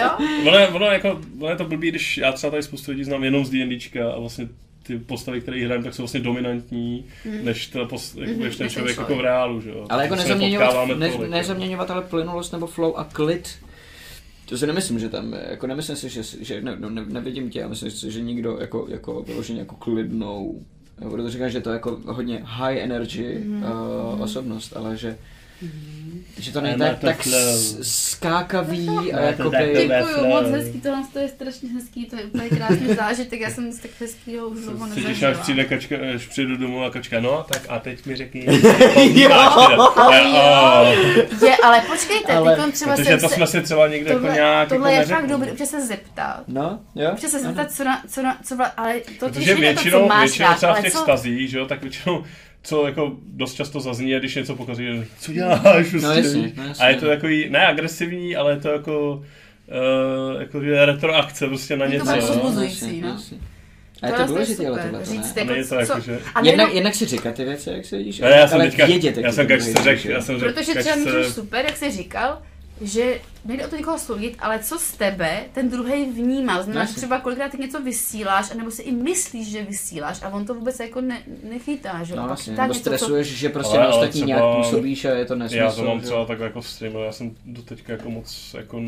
Jo? Ono je, ono, jako, ono je to blbý, když já třeba tady spoustu lidí znám jenom z D&Dčka a vlastně ty postavy, které hrajeme, tak jsou vlastně dominantní, než, ta post, jako, Mhm, než ten člověk jako v reálu, že jo. Ale jako nezaměňovat, ne, tolik, jo. nezaměňovat ale plynulost nebo flow a klid. To si nemyslím, že tam, jako nemyslím si, že, že ne, no, ne, nevidím tě, já myslím si, že nikdo jako, jako vyloženě jako klidnou, jo, protože říkám, že to je jako hodně high energy Mhm. uh, osobnost, ale že že to není tak, tak skákavý a jakoby... Děkuju, moc hezký, tohle to je strašně hezký, to je úplně krásný zážitek, já jsem nic tak hezkýho už dlouho Cítíš, nezažila. až přijde kačka, až přijdu domů a kačka, no, tak a teď mi řekni. Je, ale počkejte, Ale- ale, třeba Protože jsem to se, jsme si třeba někde jako tohle, nějak tohle jako je fakt dobrý, občas se zeptat. No, jo? Občas se zeptat, co na, co na, co vla, ale to Protože většinou, co máš většinou třeba v těch stazích, že jo, tak většinou co jako dost často zazní, a když něco pokazí, že co děláš prostě. No jasně, no jasně. A je to takový, ne agresivní, ale je to jako, uh, jako že retroakce prostě na Je to něco. povzbuzující, jasně, no. jasně. A je to Tohle důležité, ale tohle, říct ne? jako, Není to jako, co, že- a Jednak, jednak si říkat ty věci, jak se vidíš, Ne, já jsem ale teďka, vědět, jak já to jsem kačce jít, řekl, já jsem řekl, protože třeba můžeš super, jak jsi říkal, že nejde o to někoho soudit, ale co z tebe ten druhý vnímá. Znamená, že třeba kolikrát ty něco vysíláš, anebo si i myslíš, že vysíláš a on to vůbec jako ne, nechytá, že? No vlastně, nebo něco, co- stresuješ, že prostě Ale- na ostatní třeba- nějak působíš a je to nesmysl. Já to mám že třeba tak jako v streamu, já jsem do teďka jako moc jako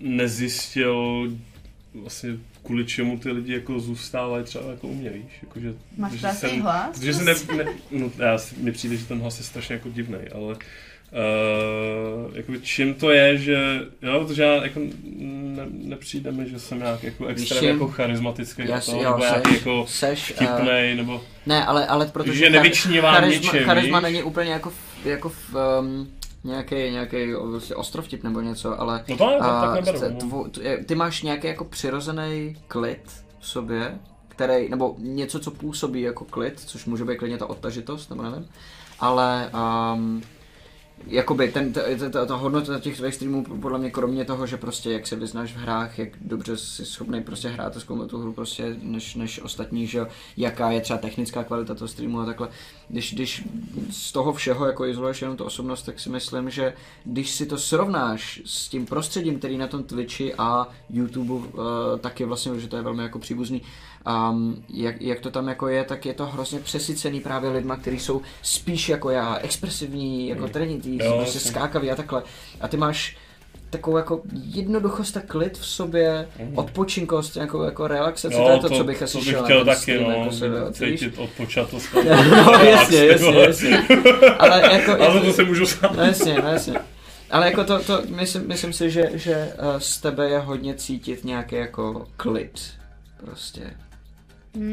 nezjistil vlastně kvůli čemu ty lidi jako zůstávají třeba jako u mě, víš, jako, že, Máš že jsem- hlas? Se ne, ne, no, já, si- mně přijde, že ten hlas je strašně jako divný, ale Uh, jako čím to je, že jo, protože já jako ne, nepřijde mi, že jsem nějak jako extrémně jako charismatický, si- to, jo, nebo nějaký seš, jako seš, a- vtipnej, nebo Ne, ale, ale protože Že nevyčnívám charisma, ničem, charisma víš? není úplně jako v, jako v um, nějaký, nějaký vlastně ostrovtip nebo něco, ale no to ne, to a, tak neberu. no. tvo, ty máš nějaký jako přirozený klid v sobě, který, nebo něco, co působí jako klid, což může být klidně ta odtažitost, nebo nevím, ale um, jakoby ten, ta, ta, ta, ta hodnota těch tvých streamů podle mě kromě toho, že prostě jak se vyznáš v hrách, jak dobře jsi schopný prostě hrát a zkoumat tu hru prostě než, než ostatní, že jaká je třeba technická kvalita toho streamu a takhle. Když, když z toho všeho jako izoluješ jenom tu osobnost, tak si myslím, že když si to srovnáš s tím prostředím, který na tom Twitchi a YouTube uh, tak je vlastně, že to je velmi jako příbuzný, um, jak, jak, to tam jako je, tak je to hrozně přesycený právě lidma, kteří jsou spíš jako já, expresivní, jako trenitý, Jo, prostě jasně. skákavý a takhle. A ty máš takovou jako jednoduchost a klid v sobě, odpočinkost, jako, jako relaxace, to je to, co bych asi to bych šel chtěl ten taky, stream, no, jako se víš? cítit odpočatost. No jasně, jasně, jasně. Ale jako... Ale to se můžu sám. No jasně, no jasně. Ale jako to, to myslím, myslím si, že, že eh, z tebe je hodně cítit nějaký jako klid. Prostě.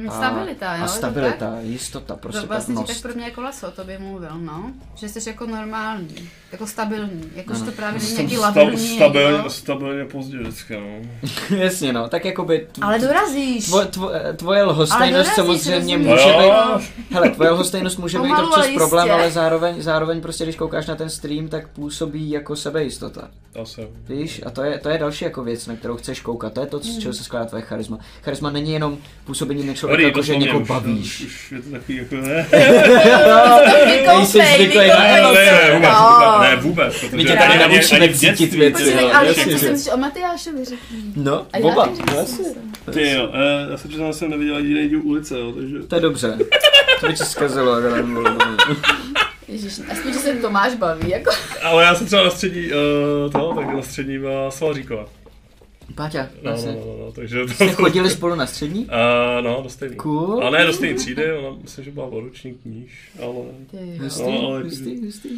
A- stabilita, jo? A to tak? stabilita, jistota, prostě to vlastně ti tak pevnost. pro mě jako laso o tobě mluvil, no. Že jsi jako normální, jako stabilní, jako že Ano. to právě není nějaký sta- labilní stabilně, někdo. stabilně pozdě vždycky, no. Jasně no, tak jakoby tv- Ale dorazíš. tvo, tvo, tvoje lhostejnost samozřejmě rozumíš. může být, hele, tvoje lhostejnost může být občas problém, ale zároveň, zároveň prostě, když koukáš na ten stream, tak působí jako sebejistota. Asi. Víš, a to je, to je další jako věc, na kterou chceš koukat. To je to, z čeho se skládá tvoje charisma. Charisma není jenom působení člověka, Dobrý, jako že někoho bavíš. Už, už je to takový jako ne. Nejsi zvyklý na Ne, ne, vůbec, No. ne, vůbec. My tě tady naučíme cítit věci, ale jasně, co že- si myslíš o Matyášovi řekni. No, A já oba, vlastně. jsem se- Ty jo, eh, já se přiznám, že jsem neviděl jediný díl ulice, jo, takže... To je dobře. To by ti zkazilo. ale- Ježiš, aspoň, že se Tomáš baví, jako. Ale já jsem třeba na střední, uh, to, tak na střední byla Svalříková. Páťa, No, no, vlastně. no, no, takže to... Jste chodili spolu na střední? Uh, no, do stejný. Cool. Ale ne do stejné třídy, ona myslím, že byla o ročník níž, ale... Jo. Hustý, No, ale- hustý, hustý.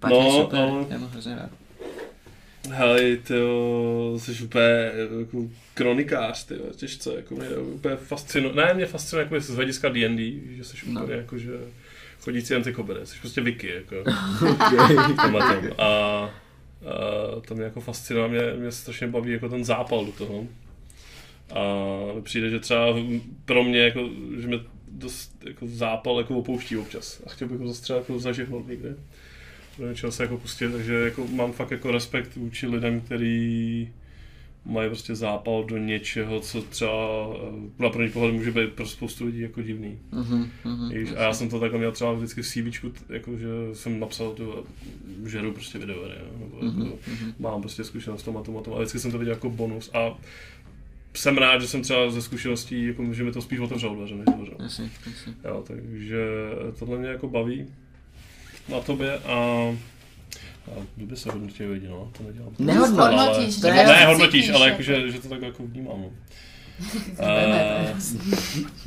Páťa No, je super, ale- já mám hrozně rád. Hej, ty jsi úplně jako kronikář, ty těžce, jako mě úplně fascinuje, ne, mě fascinuje jako z hlediska D&D, že jsi No. úplně jako, že chodící antikobere, jsi prostě wiki, jako, Okay. A, a to mě jako fascinuje, mě, mě strašně baví jako ten zápal do toho. A přijde, že třeba pro mě, jako, že mě dost jako zápal jako opouští občas. A chtěl bych ho zase třeba jako zažihnout někde. Do něčeho se jako pustit, takže jako mám fakt jako respekt vůči lidem, který mají prostě zápal do něčeho, co třeba eh, na první pohled může být pro spoustu lidí jako divný. Mhm, Víš, a já jsem to takhle měl třeba vždycky v CVčku, t- jako, že jsem napsal, tu, že jdu prostě videohry, nebo mhm, jako, mhm. mám prostě zkušenost v tom a tom a tom, a vždycky jsem to viděl jako bonus a jsem rád, že jsem třeba ze zkušeností, jako, že mi to spíš otevřelo dveře, než dveře. Jasně, jasně. Jo, takže tohle mě jako baví na tobě a, a blbě se hodnotí lidi, no, to nedělám. Nehodnoť. Ale- Hodnotíš, to Ne, co hodnotíš, ale jako. jakože, že to tak jako vnímám. No. A,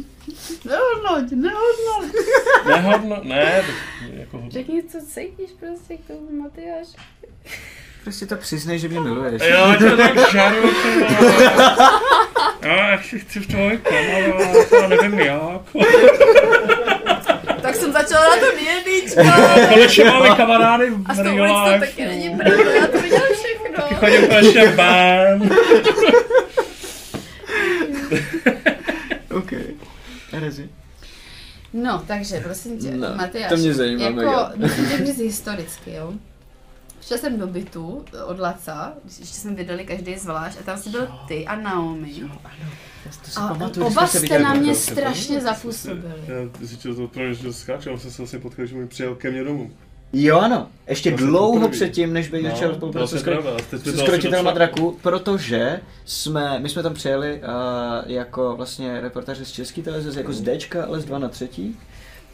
Nehodnoť, nehodnoť. nehodno, ne, jako hodno. Řekni, co cítíš prostě k tomu Matyáš. Prostě to přiznej, že mě miluješ. Já tě tak vole. Já si chci v trojku, ale já nevím jak. Tak jsem začala na to jedničko. Konečně máme kamarády v A s tou ulicou life. taky není pravda, já to viděla všechno. Chodím konečně ban. OK. Rezi. No, takže prosím tě, No, Matyáš, to mě zajímá jako, mega. musím tě říct historicky, jo. Šla jsem do bytu od Laca, když ještě jsme vydali každý zvlášť, a tam jsi byl ty a Naomi. To si A pamatuju, oba jste na mě strašně zapůsobili. Já, ty si to, mě že skáče, on se se vlastně potkal, že mi přijel ke mně domů. Jo, ano. Ještě To dlouho předtím, než bych No, začal to spolupracovat s, kro- pravda, teď jsme s to krotitelema asi docela- draku, protože jsme, my jsme tam přijeli uh, jako vlastně reportáři z české televize, jako z Dčka, ale z 2 na 3.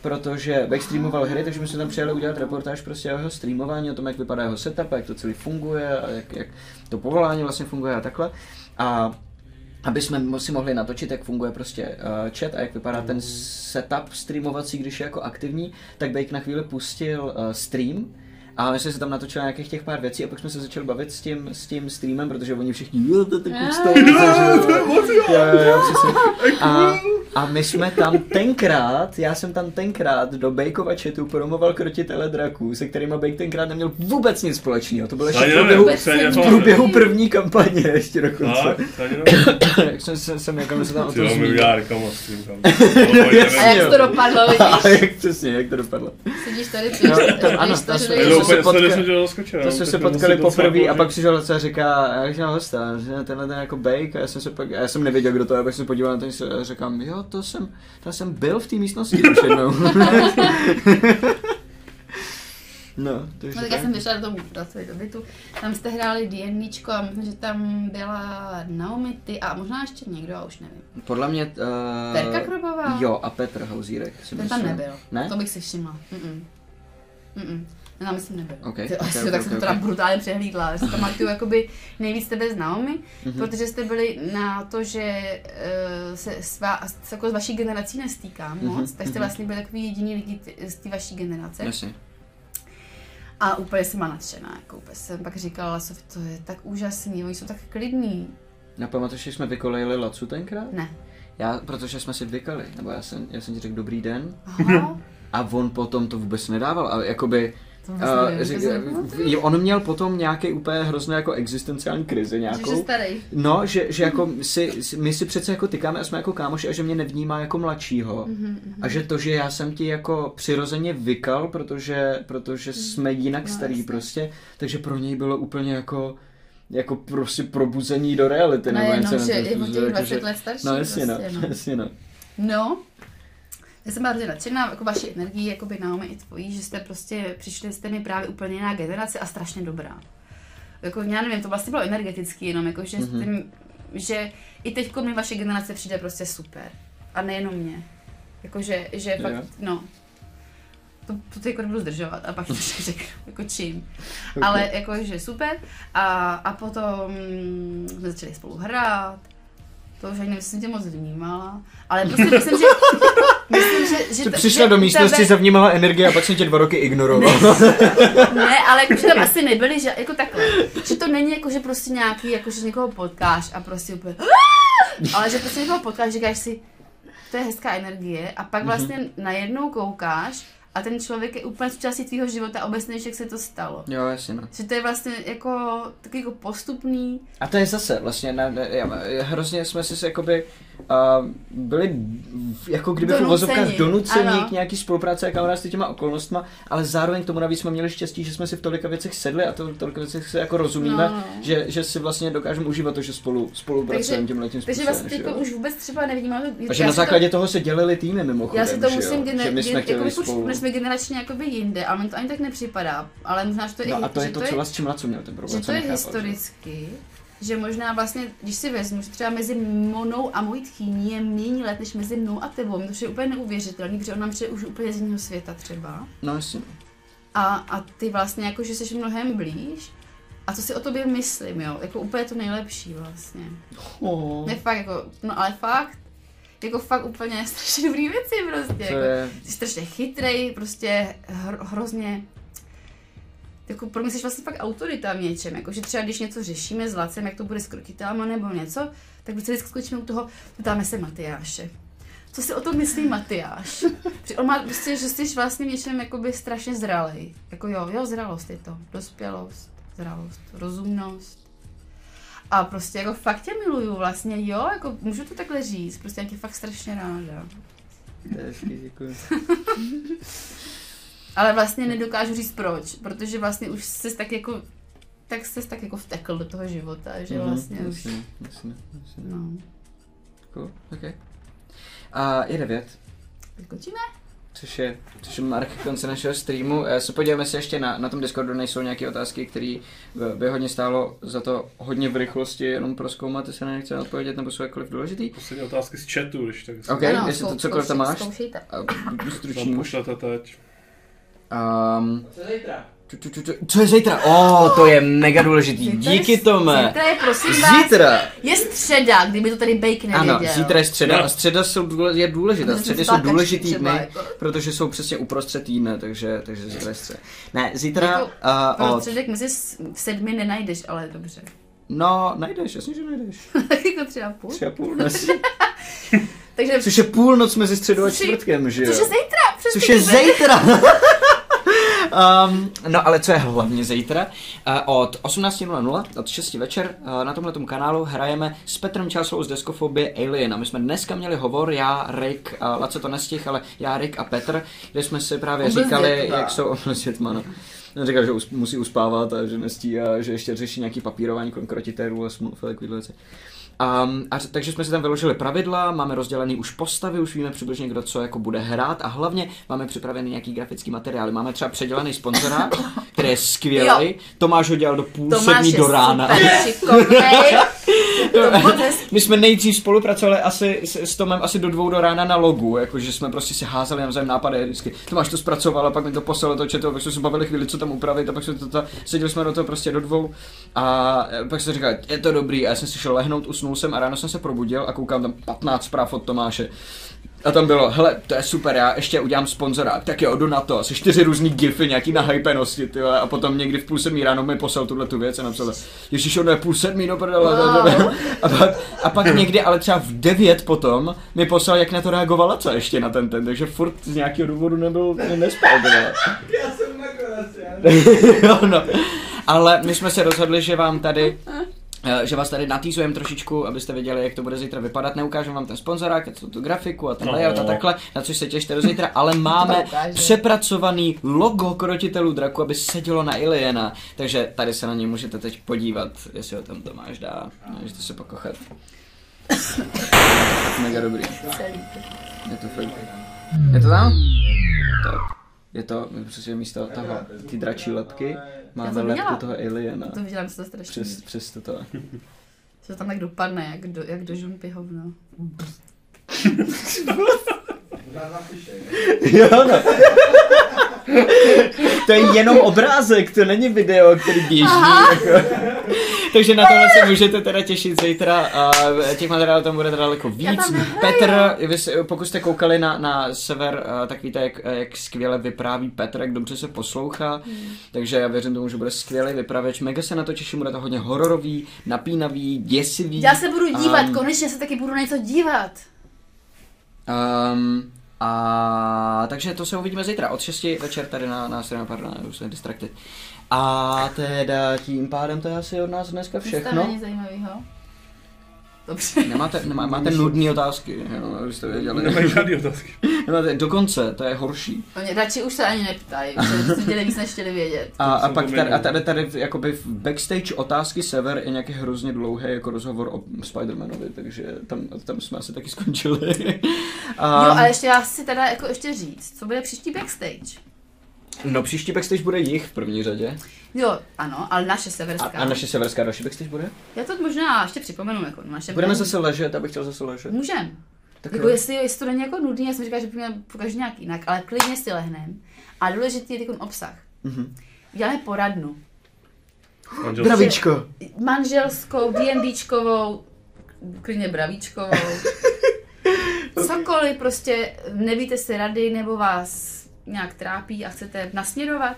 Protože Beck streamoval hry, takže my jsme tam přijeli udělat reportáž prostě o jeho streamování, o tom, jak vypadá jeho setup, a jak to celý funguje a jak, jak to povolání vlastně funguje a takhle. A aby jsme si mohli natočit, jak funguje prostě uh, chat a jak vypadá ten setup streamovací, když je jako aktivní, tak Bake na chvíli pustil uh, stream a my jsme se tam natočili nějakých těch pár věcí a pak jsme se začali bavit s tím, s tím streamem, protože oni všichni, jo, to je. A, a my jsme tam tenkrát, já jsem tam tenkrát do Bakeova chatu promoval krotitele draků, se kterými Bake tenkrát neměl vůbec nic společného. To bylo ještě v průběhu, v průběhu první kampaně ještě dokonce. Jak jsem, jsem, jsem jako se tam o Ty tom zmínil. udělá reklamu s tím tam. A jak to dopadlo, A vidíš? jak přesně, jak to dopadlo. Sedíš tady, No, tam ano, to, to se úplně potkali- jsem. To jsme se potkali poprvé a pak přišel a říká, já chtěl hosta, že tenhle ten jako bake a já jsem se pak, já jsem nevěděl, kdo to je, pak jsem se podíval na to a říkám, jo, to jsem, tam jsem byl v té místnosti už jednou. no, takže No tak já jsem vyšla do toho do, do bytu, tam jste hráli D&Dčko a myslím, že tam byla Naomi, ty a možná ještě někdo, a už nevím. Podle mě... Uh, Terka Krobová? Jo, a Petr Hauzírek. Ten tam nebyl, Ne? to bych si všimla. Mm-mm. Mm-mm. Ten tam myslím nebyl. Ok, Ty, ok, asi, ok, tak jsem ok, to teda brutálně přehlídla. Já si pamatuju jakoby nejvíc tebe z Naomi, Mhm. protože jste byli na to, že uh, se s, vá, s, jako s vaší generací nestýkám moc, Mhm, tak jste mhm. vlastně byli takový jediný lidi z té vaší generace. Jasně. A úplně jsem byla nadšená, jako úplně jsem pak říkala, Sof, to je tak úžasný, oni jsou tak klidní. Na pamatuješ, že jsme vykolejili Lacu tenkrát? Ne. Já, protože jsme si vykali, nebo já jsem, já jsem ti řekl dobrý den Aha, a on potom to vůbec nedával a jakoby Uh, řek, to si nepamatuju. jo, on měl potom nějaký úplně hrozný jako existenciální krizi Že jsi nějakou. starý. No, že, že jako si, my si přece jako tykáme a jsme jako kámoši a že mě nevnímá jako mladšího. Mhm, A že to, že já jsem ti jako přirozeně vykal, protože, protože jsme jinak No, starý jasně. prostě, takže pro něj bylo úplně jako jako prostě probuzení do reality. No jenom, že je o těch jako, 20 že- let starší. No jasně, prostě, no, jasně, no. No, já jsem byla hrozně nadšená, jako vaší energii, jako by Naomi i tvojí, že jste prostě přišli, jste mi právě úplně jiná generace a strašně dobrá. Jako, já nevím, to vlastně bylo energetický jenom, jako, že, Mhm. mm-hmm. že i teď mi vaše generace přijde prostě super. A nejenom mě. Jakože, že Jo. fakt, no. To, to teď nebudu zdržovat a pak to řeknu, jako čím. Ok. Ale jakože super. A, a potom jsme začali spolu hrát. To už ani nevím, jsem tě moc vnímala. Ale prostě myslím, že... myslím, že, že to- přišla že do místnosti, tebe- zavnímala energie a pak jsem tě dva roky ignoroval. Ne, ale jakože tam asi nebyli, že jako takhle. Že to není jako, že prostě nějaký, jako že někoho potkáš a prostě úplně... Ale že prostě někoho potkáš, říkáš si, to je hezká energie a pak vlastně najednou koukáš a ten člověk je úplně součástí tvýho života nevíš, jak se to stalo. jo, jasně, no. Že to je vlastně jako takový jako postupný. A to je zase vlastně, ne, ne, já- hrozně jsme si jakoby uh, byli jako kdyby v uvozovkách donuceni ano. k nějaký spolupráci a kamarád s těma okolnostma, ale zároveň k tomu navíc jsme měli štěstí, že jsme si v tolika věcech sedli a to, v tolika věcech se jako rozumíme, No, no. Že, že si vlastně dokážeme užívat to, že spolu spolupracujeme tím letím Takže způsobem. vlastně že jo. už vůbec třeba nevnímám. a že na základě toho se dělili týmy mimochodem, Já si to že musím gener- že my jsme gen- chtěli jakoby spolu. Furt, jsme generačně jakoby jinde, ale mi to ani tak nepřipadá. Ale možná, že to je, No a to je že to, co čím Laco měl ten že problém, to je že? historicky, že možná vlastně, když si vezmu, že třeba mezi mnou a mojí tchýní je méně let než mezi mnou a tebou, to je úplně neuvěřitelný, protože on nám přijde už úplně z jiného světa třeba. No jasně. A, a ty vlastně jako, že jsi mnohem blíž a co si o tobě myslím, jo, jako úplně to nejlepší vlastně. Oh. Ne fakt jako, no ale fakt, jako fakt úplně strašně dobrý věci prostě. To Jako, je, jsi strašně chytrej, prostě hro, hrozně, jako pro mě jsi vlastně fakt autorita v něčem, jako že třeba když něco řešíme s Lacem, jak to bude s krotitelama nebo něco, tak vždycky vždycky skočíme u toho, ptáme se Matyáše. Co si o tom myslí Matyáš? On má prostě, že jsi vlastně v něčem jakoby strašně zralej. Jako jo, jo, zralost je to. Dospělost, zralost, rozumnost. A prostě jako fakt tě miluju vlastně, jo, jako můžu to takhle říct, prostě já tě fakt strašně ráda. to je děkuji. Ale vlastně nedokážu říct proč, protože vlastně už jsi tak jako, tak jsi tak jako vtekl do toho života, že Mhm, vlastně už, jasně, jasně, jasně. no. Cool, okay. A je devět. Vyskočíme? Což je, což je mark konce našeho streamu. Eh, Se podíváme se ještě na, na tom Discordu, nejsou nějaké otázky, které by hodně stálo za to hodně v rychlosti jenom proskoumat, jestli na ně chceme odpovědět, nebo jsou jakkoliv důležitý. Poslední otázky z chatu, když tak OK, Ano, jestli to cokoliv tam máš. Zkoušejte. Stručný. pošlete teď. Um, Co zítra? ču, ču, co je zítra? O, oh, to je mega důležitý. Zítra je- Díky Tome. Zítra je prosím vás, Zítra. je středa, kdyby to tady Bake nevěděl. Ano, zítra je středa No. a středa jsou důle, je důležitá. Protože Středy jsou důležitý dny, jako. protože jsou přesně uprostřed týdne, takže, takže zítra je středa. Ne, zítra Jako uh, od... Prostředek mezi s- sedmi nenajdeš, ale dobře. No, najdeš, jasně, že najdeš. tak jako třeba půl. Tři a půl dnes. Takže Což je půlnoc mezi středou a čtvrtkem, že jo? což je zítra, přesně. Což je zítra. um, no ale co je hlavně zítra? Uh, od 18.00, od 6 večer uh, na tomhle kanálu hrajeme s Petrem Čáslou z Deskofobie Alien. A my jsme dneska měli hovor, já, Rick, uh, Lace to nestih, ale já, Rick a Petr, kde jsme si právě Oblast říkali, jak jsou dětma, no. On říkal, že us- musí uspávat a že nestí a že ještě řeší nějaký papírování kolem krotitérů a smluv a takovýhle věci. A, ř- takže jsme si tam vyložili pravidla, máme rozdělený už postavy, už víme přibližně, kdo co jako bude hrát a hlavně máme připravený nějaký grafický materiály. Máme třeba předělaný sponzora, který je skvělý. Tomáš ho dělal do půl Tomáš sedmí do rána. super. To. My jsme nejdřív spolupracovali asi s, s Tomem asi do dvou do rána na logu, jakože jsme prostě si házeli navzájem nápady, vždycky Tomáš to zpracoval a pak mi to poslal chatu, a pak jsme se bavili chvíli, co tam upravit a pak jsme to, to seděli jsme do toho prostě do dvou a pak jsem říkal, je to dobrý a já jsem si šel lehnout, usnul jsem a ráno jsem se probudil a koukám tam 15 zpráv od Tomáše. A tam bylo, hele, to je super, já ještě udělám sponzora, tak jo, jdu na to, asi čtyři různý gify, nějaký na hypenosti, ty a potom někdy v půl sedmí ráno mi poslal tuhle tu věc a napsal, ježiš, ono je půl sedmí, no prdele, Wow. a, pak, a pak někdy, ale třeba v devět potom, mi poslal, jak na to reagovala co ještě na ten ten, takže furt z nějakého důvodu nebyl, nespal, teda. Já jsem nakonec, já jo, no. Ale my jsme se rozhodli, že vám tady eh, že vás tady natýzujeme trošičku, abyste věděli, jak to bude zítra vypadat. Neukážeme vám ten sponzorák, tu, tu grafiku a ten No. layout a takhle, na což se těšte do zítra, ale máme přepracovaný logo krotitelů draku, aby sedělo na Iliena. Takže tady se na něj můžete teď podívat, jestli ho tam Tomáš dá. Můžete se pokochat. Mega dobrý. Je to fakt. Je to tam? Top. Je to, přesně místo toho, ty dračí lepky, Já máme lepku toho aliena. To viděla, se to strašně. Přes, přes toto. To tam tak dopadne, jak do, jak do žumpy hovno. Jo, no. to je jenom obrázek, to není video, který běží. Jako. Takže na tohle se můžete teda těšit zítra. A těch materiálů tam bude teda daleko víc. Petr, vy pokud jste koukali na, na sever, a, tak víte, jak, jak skvěle vypráví Petr, jak dobře se poslouchá. Takže já věřím tomu, že bude skvělý vypravěč. Mega se na to těším, bude to hodně hororový, napínavý, děsivý. Já se budu dívat, Um, konečně se taky budu na něco dívat. Um, a takže to se uvidíme zítra od 6 večer tady na, na Cinema Pardon, už jsem distracted. A teda tím pádem to je asi od nás dneska Všechno. není zajímavého. Dobře. Nemáte, nemá, máte nudné otázky, jo, abyste věděli. Nemají žádný otázky. Nemáte, dokonce, to je horší. Oni radši už se ani neptají, protože viděli víc, než chtěli vědět. A, a pak tady, a tady, tady v- jakoby v backstage otázky sever je nějaký hrozně dlouhý jako rozhovor o Spider-Manovi, takže tam, tam jsme asi taky skončili. A, Jo, ale ještě já si teda jako ještě říct, co bude příští backstage. No příští backstage bude jich v první řadě. Jo, ano, ale naše A, severská. a naše severská další backstage bude? Já to možná ještě připomenu, jako naše. Budeme zase ležet, abych chtěl zase ležet. Můžem. Tak Jako jo. jestli, jestli to není jako nudný, já jsem říkala, že budeme pokaždé nějak jinak, ale klidně si lehnem. A důležitý je teď obsah. Mhm. Děláme poradnu. Manželství. Bravíčko. manželskou, D&Dčkovou, klidně bravíčkovou. Cokoliv prostě nevíte si rady nebo vás nějak trápí a chcete nasměrovat.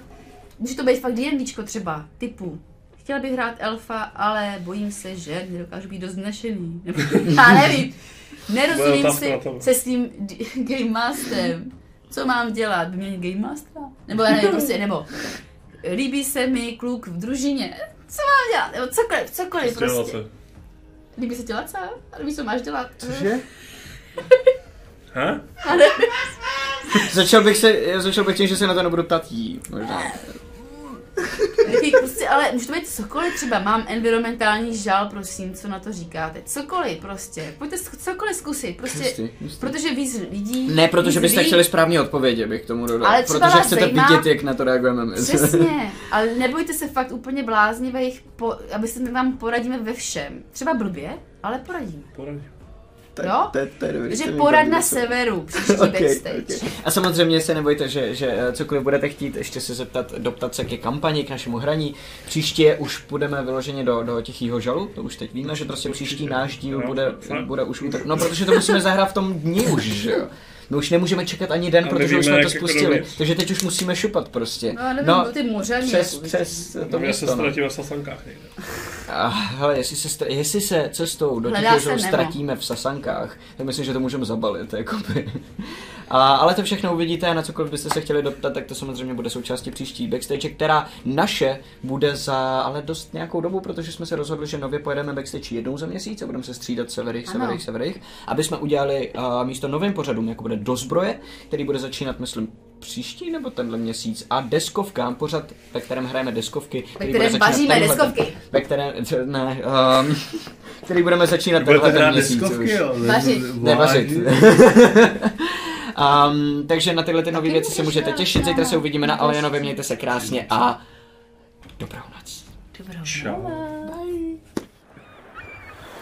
Může to být fakt D&Dčko třeba, typu. Chtěla bych hrát elfa, ale bojím se, že nedokážu být dost vznešený. Nebo, já nevím. Nerozumím si se s tím d- Game Masterem. Co mám dělat? Vyměnit Game Mastera? Nebo já nevím, prostě, nebo líbí se mi kluk v družině. Co mám dělat? Nebo cokoliv, cokoliv prostě. se. Líbí se ti Laca? A líbí, co máš dělat? Cože? Nevím. Začal bych se, začal bych tím, že se na to nebudu ptát jí, možná. Jaký prostě, ale může to být cokoliv, třeba mám environmentální žal, prosím, co na to říkáte. Cokoliv prostě, pojďte cokoliv zkusit, prostě, Jistý, jistý. protože víc lidí... Ne, protože víc byste ví- chtěli správně odpovědi, bych k tomu dodal. Ale třeba protože chcete zajímá- vidět, jak na to reagujeme my. Přesně, ale nebojte se fakt úplně bláznivých, po, abyste my vám poradíme ve všem. Třeba blbě, ale poradíme. Poradí. To- Jo? to- to je dobrý, Takže to mi porad baví na docela. severu, příští Okay, backstage. okay. A samozřejmě se nebojte, že, že eh, cokoliv budete chtít ještě se zeptat, doptat se ke kampani, k našemu hraní. Příště už půjdeme vyloženě do, do tichého žalu, to už teď víme, že prostě příští náš díl bude, bude už útok. No protože to musíme zahrát v tom dni už, že jo. My už nemůžeme čekat ani den, A protože už jsme to jak jako spustili. dovnitř. Takže teď už musíme šupat prostě. No, nevím, No, no, ty mořaní. Přes, jako, přes to Já se no. ztratím v sasankách někde. A hele, jestli se, stra- jestli se cestou do těch ztratíme v sasankách, tak myslím, že to můžeme zabalit. Jakoby. A, ale to všechno uvidíte a na cokoliv byste se chtěli doptat, tak to samozřejmě bude součástí příští backstage, která naše bude za ale dost nějakou dobu, protože jsme se rozhodli, že nově pojedeme backstage jednou za měsíc a budeme se střídat severých, severých, severých, aby jsme udělali uh, místo novým pořadům, jako bude do zbroje, který bude začínat, myslím, příští nebo tenhle měsíc a deskovka, pořad, ve kterém hrajeme deskovky, který kterém bude začínat vaříme tenhle- deskovky. ve kterém, ne, um, který budeme začínat tenhle ten měsíc deskovky, už. jo? Vařit. Um, takže na tyhle ty nové věci se můžete těšit, zítra se uvidíme na Alejanovi, mějte se krásně a dobrou noc. Dobrou Čau.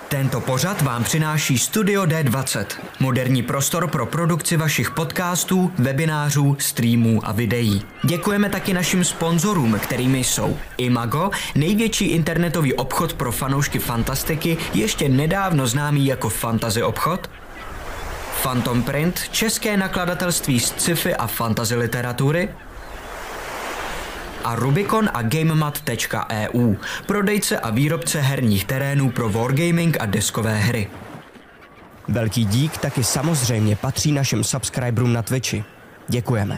Tento pořad vám přináší Studio D20, moderní prostor pro produkci vašich podcastů, webinářů, streamů a videí. Děkujeme taky našim sponzorům, kterými jsou Imago, největší internetový obchod pro fanoušky fantastiky, ještě nedávno známý jako Fantasy obchod, Phantom Print, české nakladatelství z sci-fi a fantasy literatury a Rubicon a GameMat.eu, prodejce a výrobce herních terénů pro wargaming a deskové hry. Velký dík taky samozřejmě patří našim subscriberům na Twitchi. Děkujeme.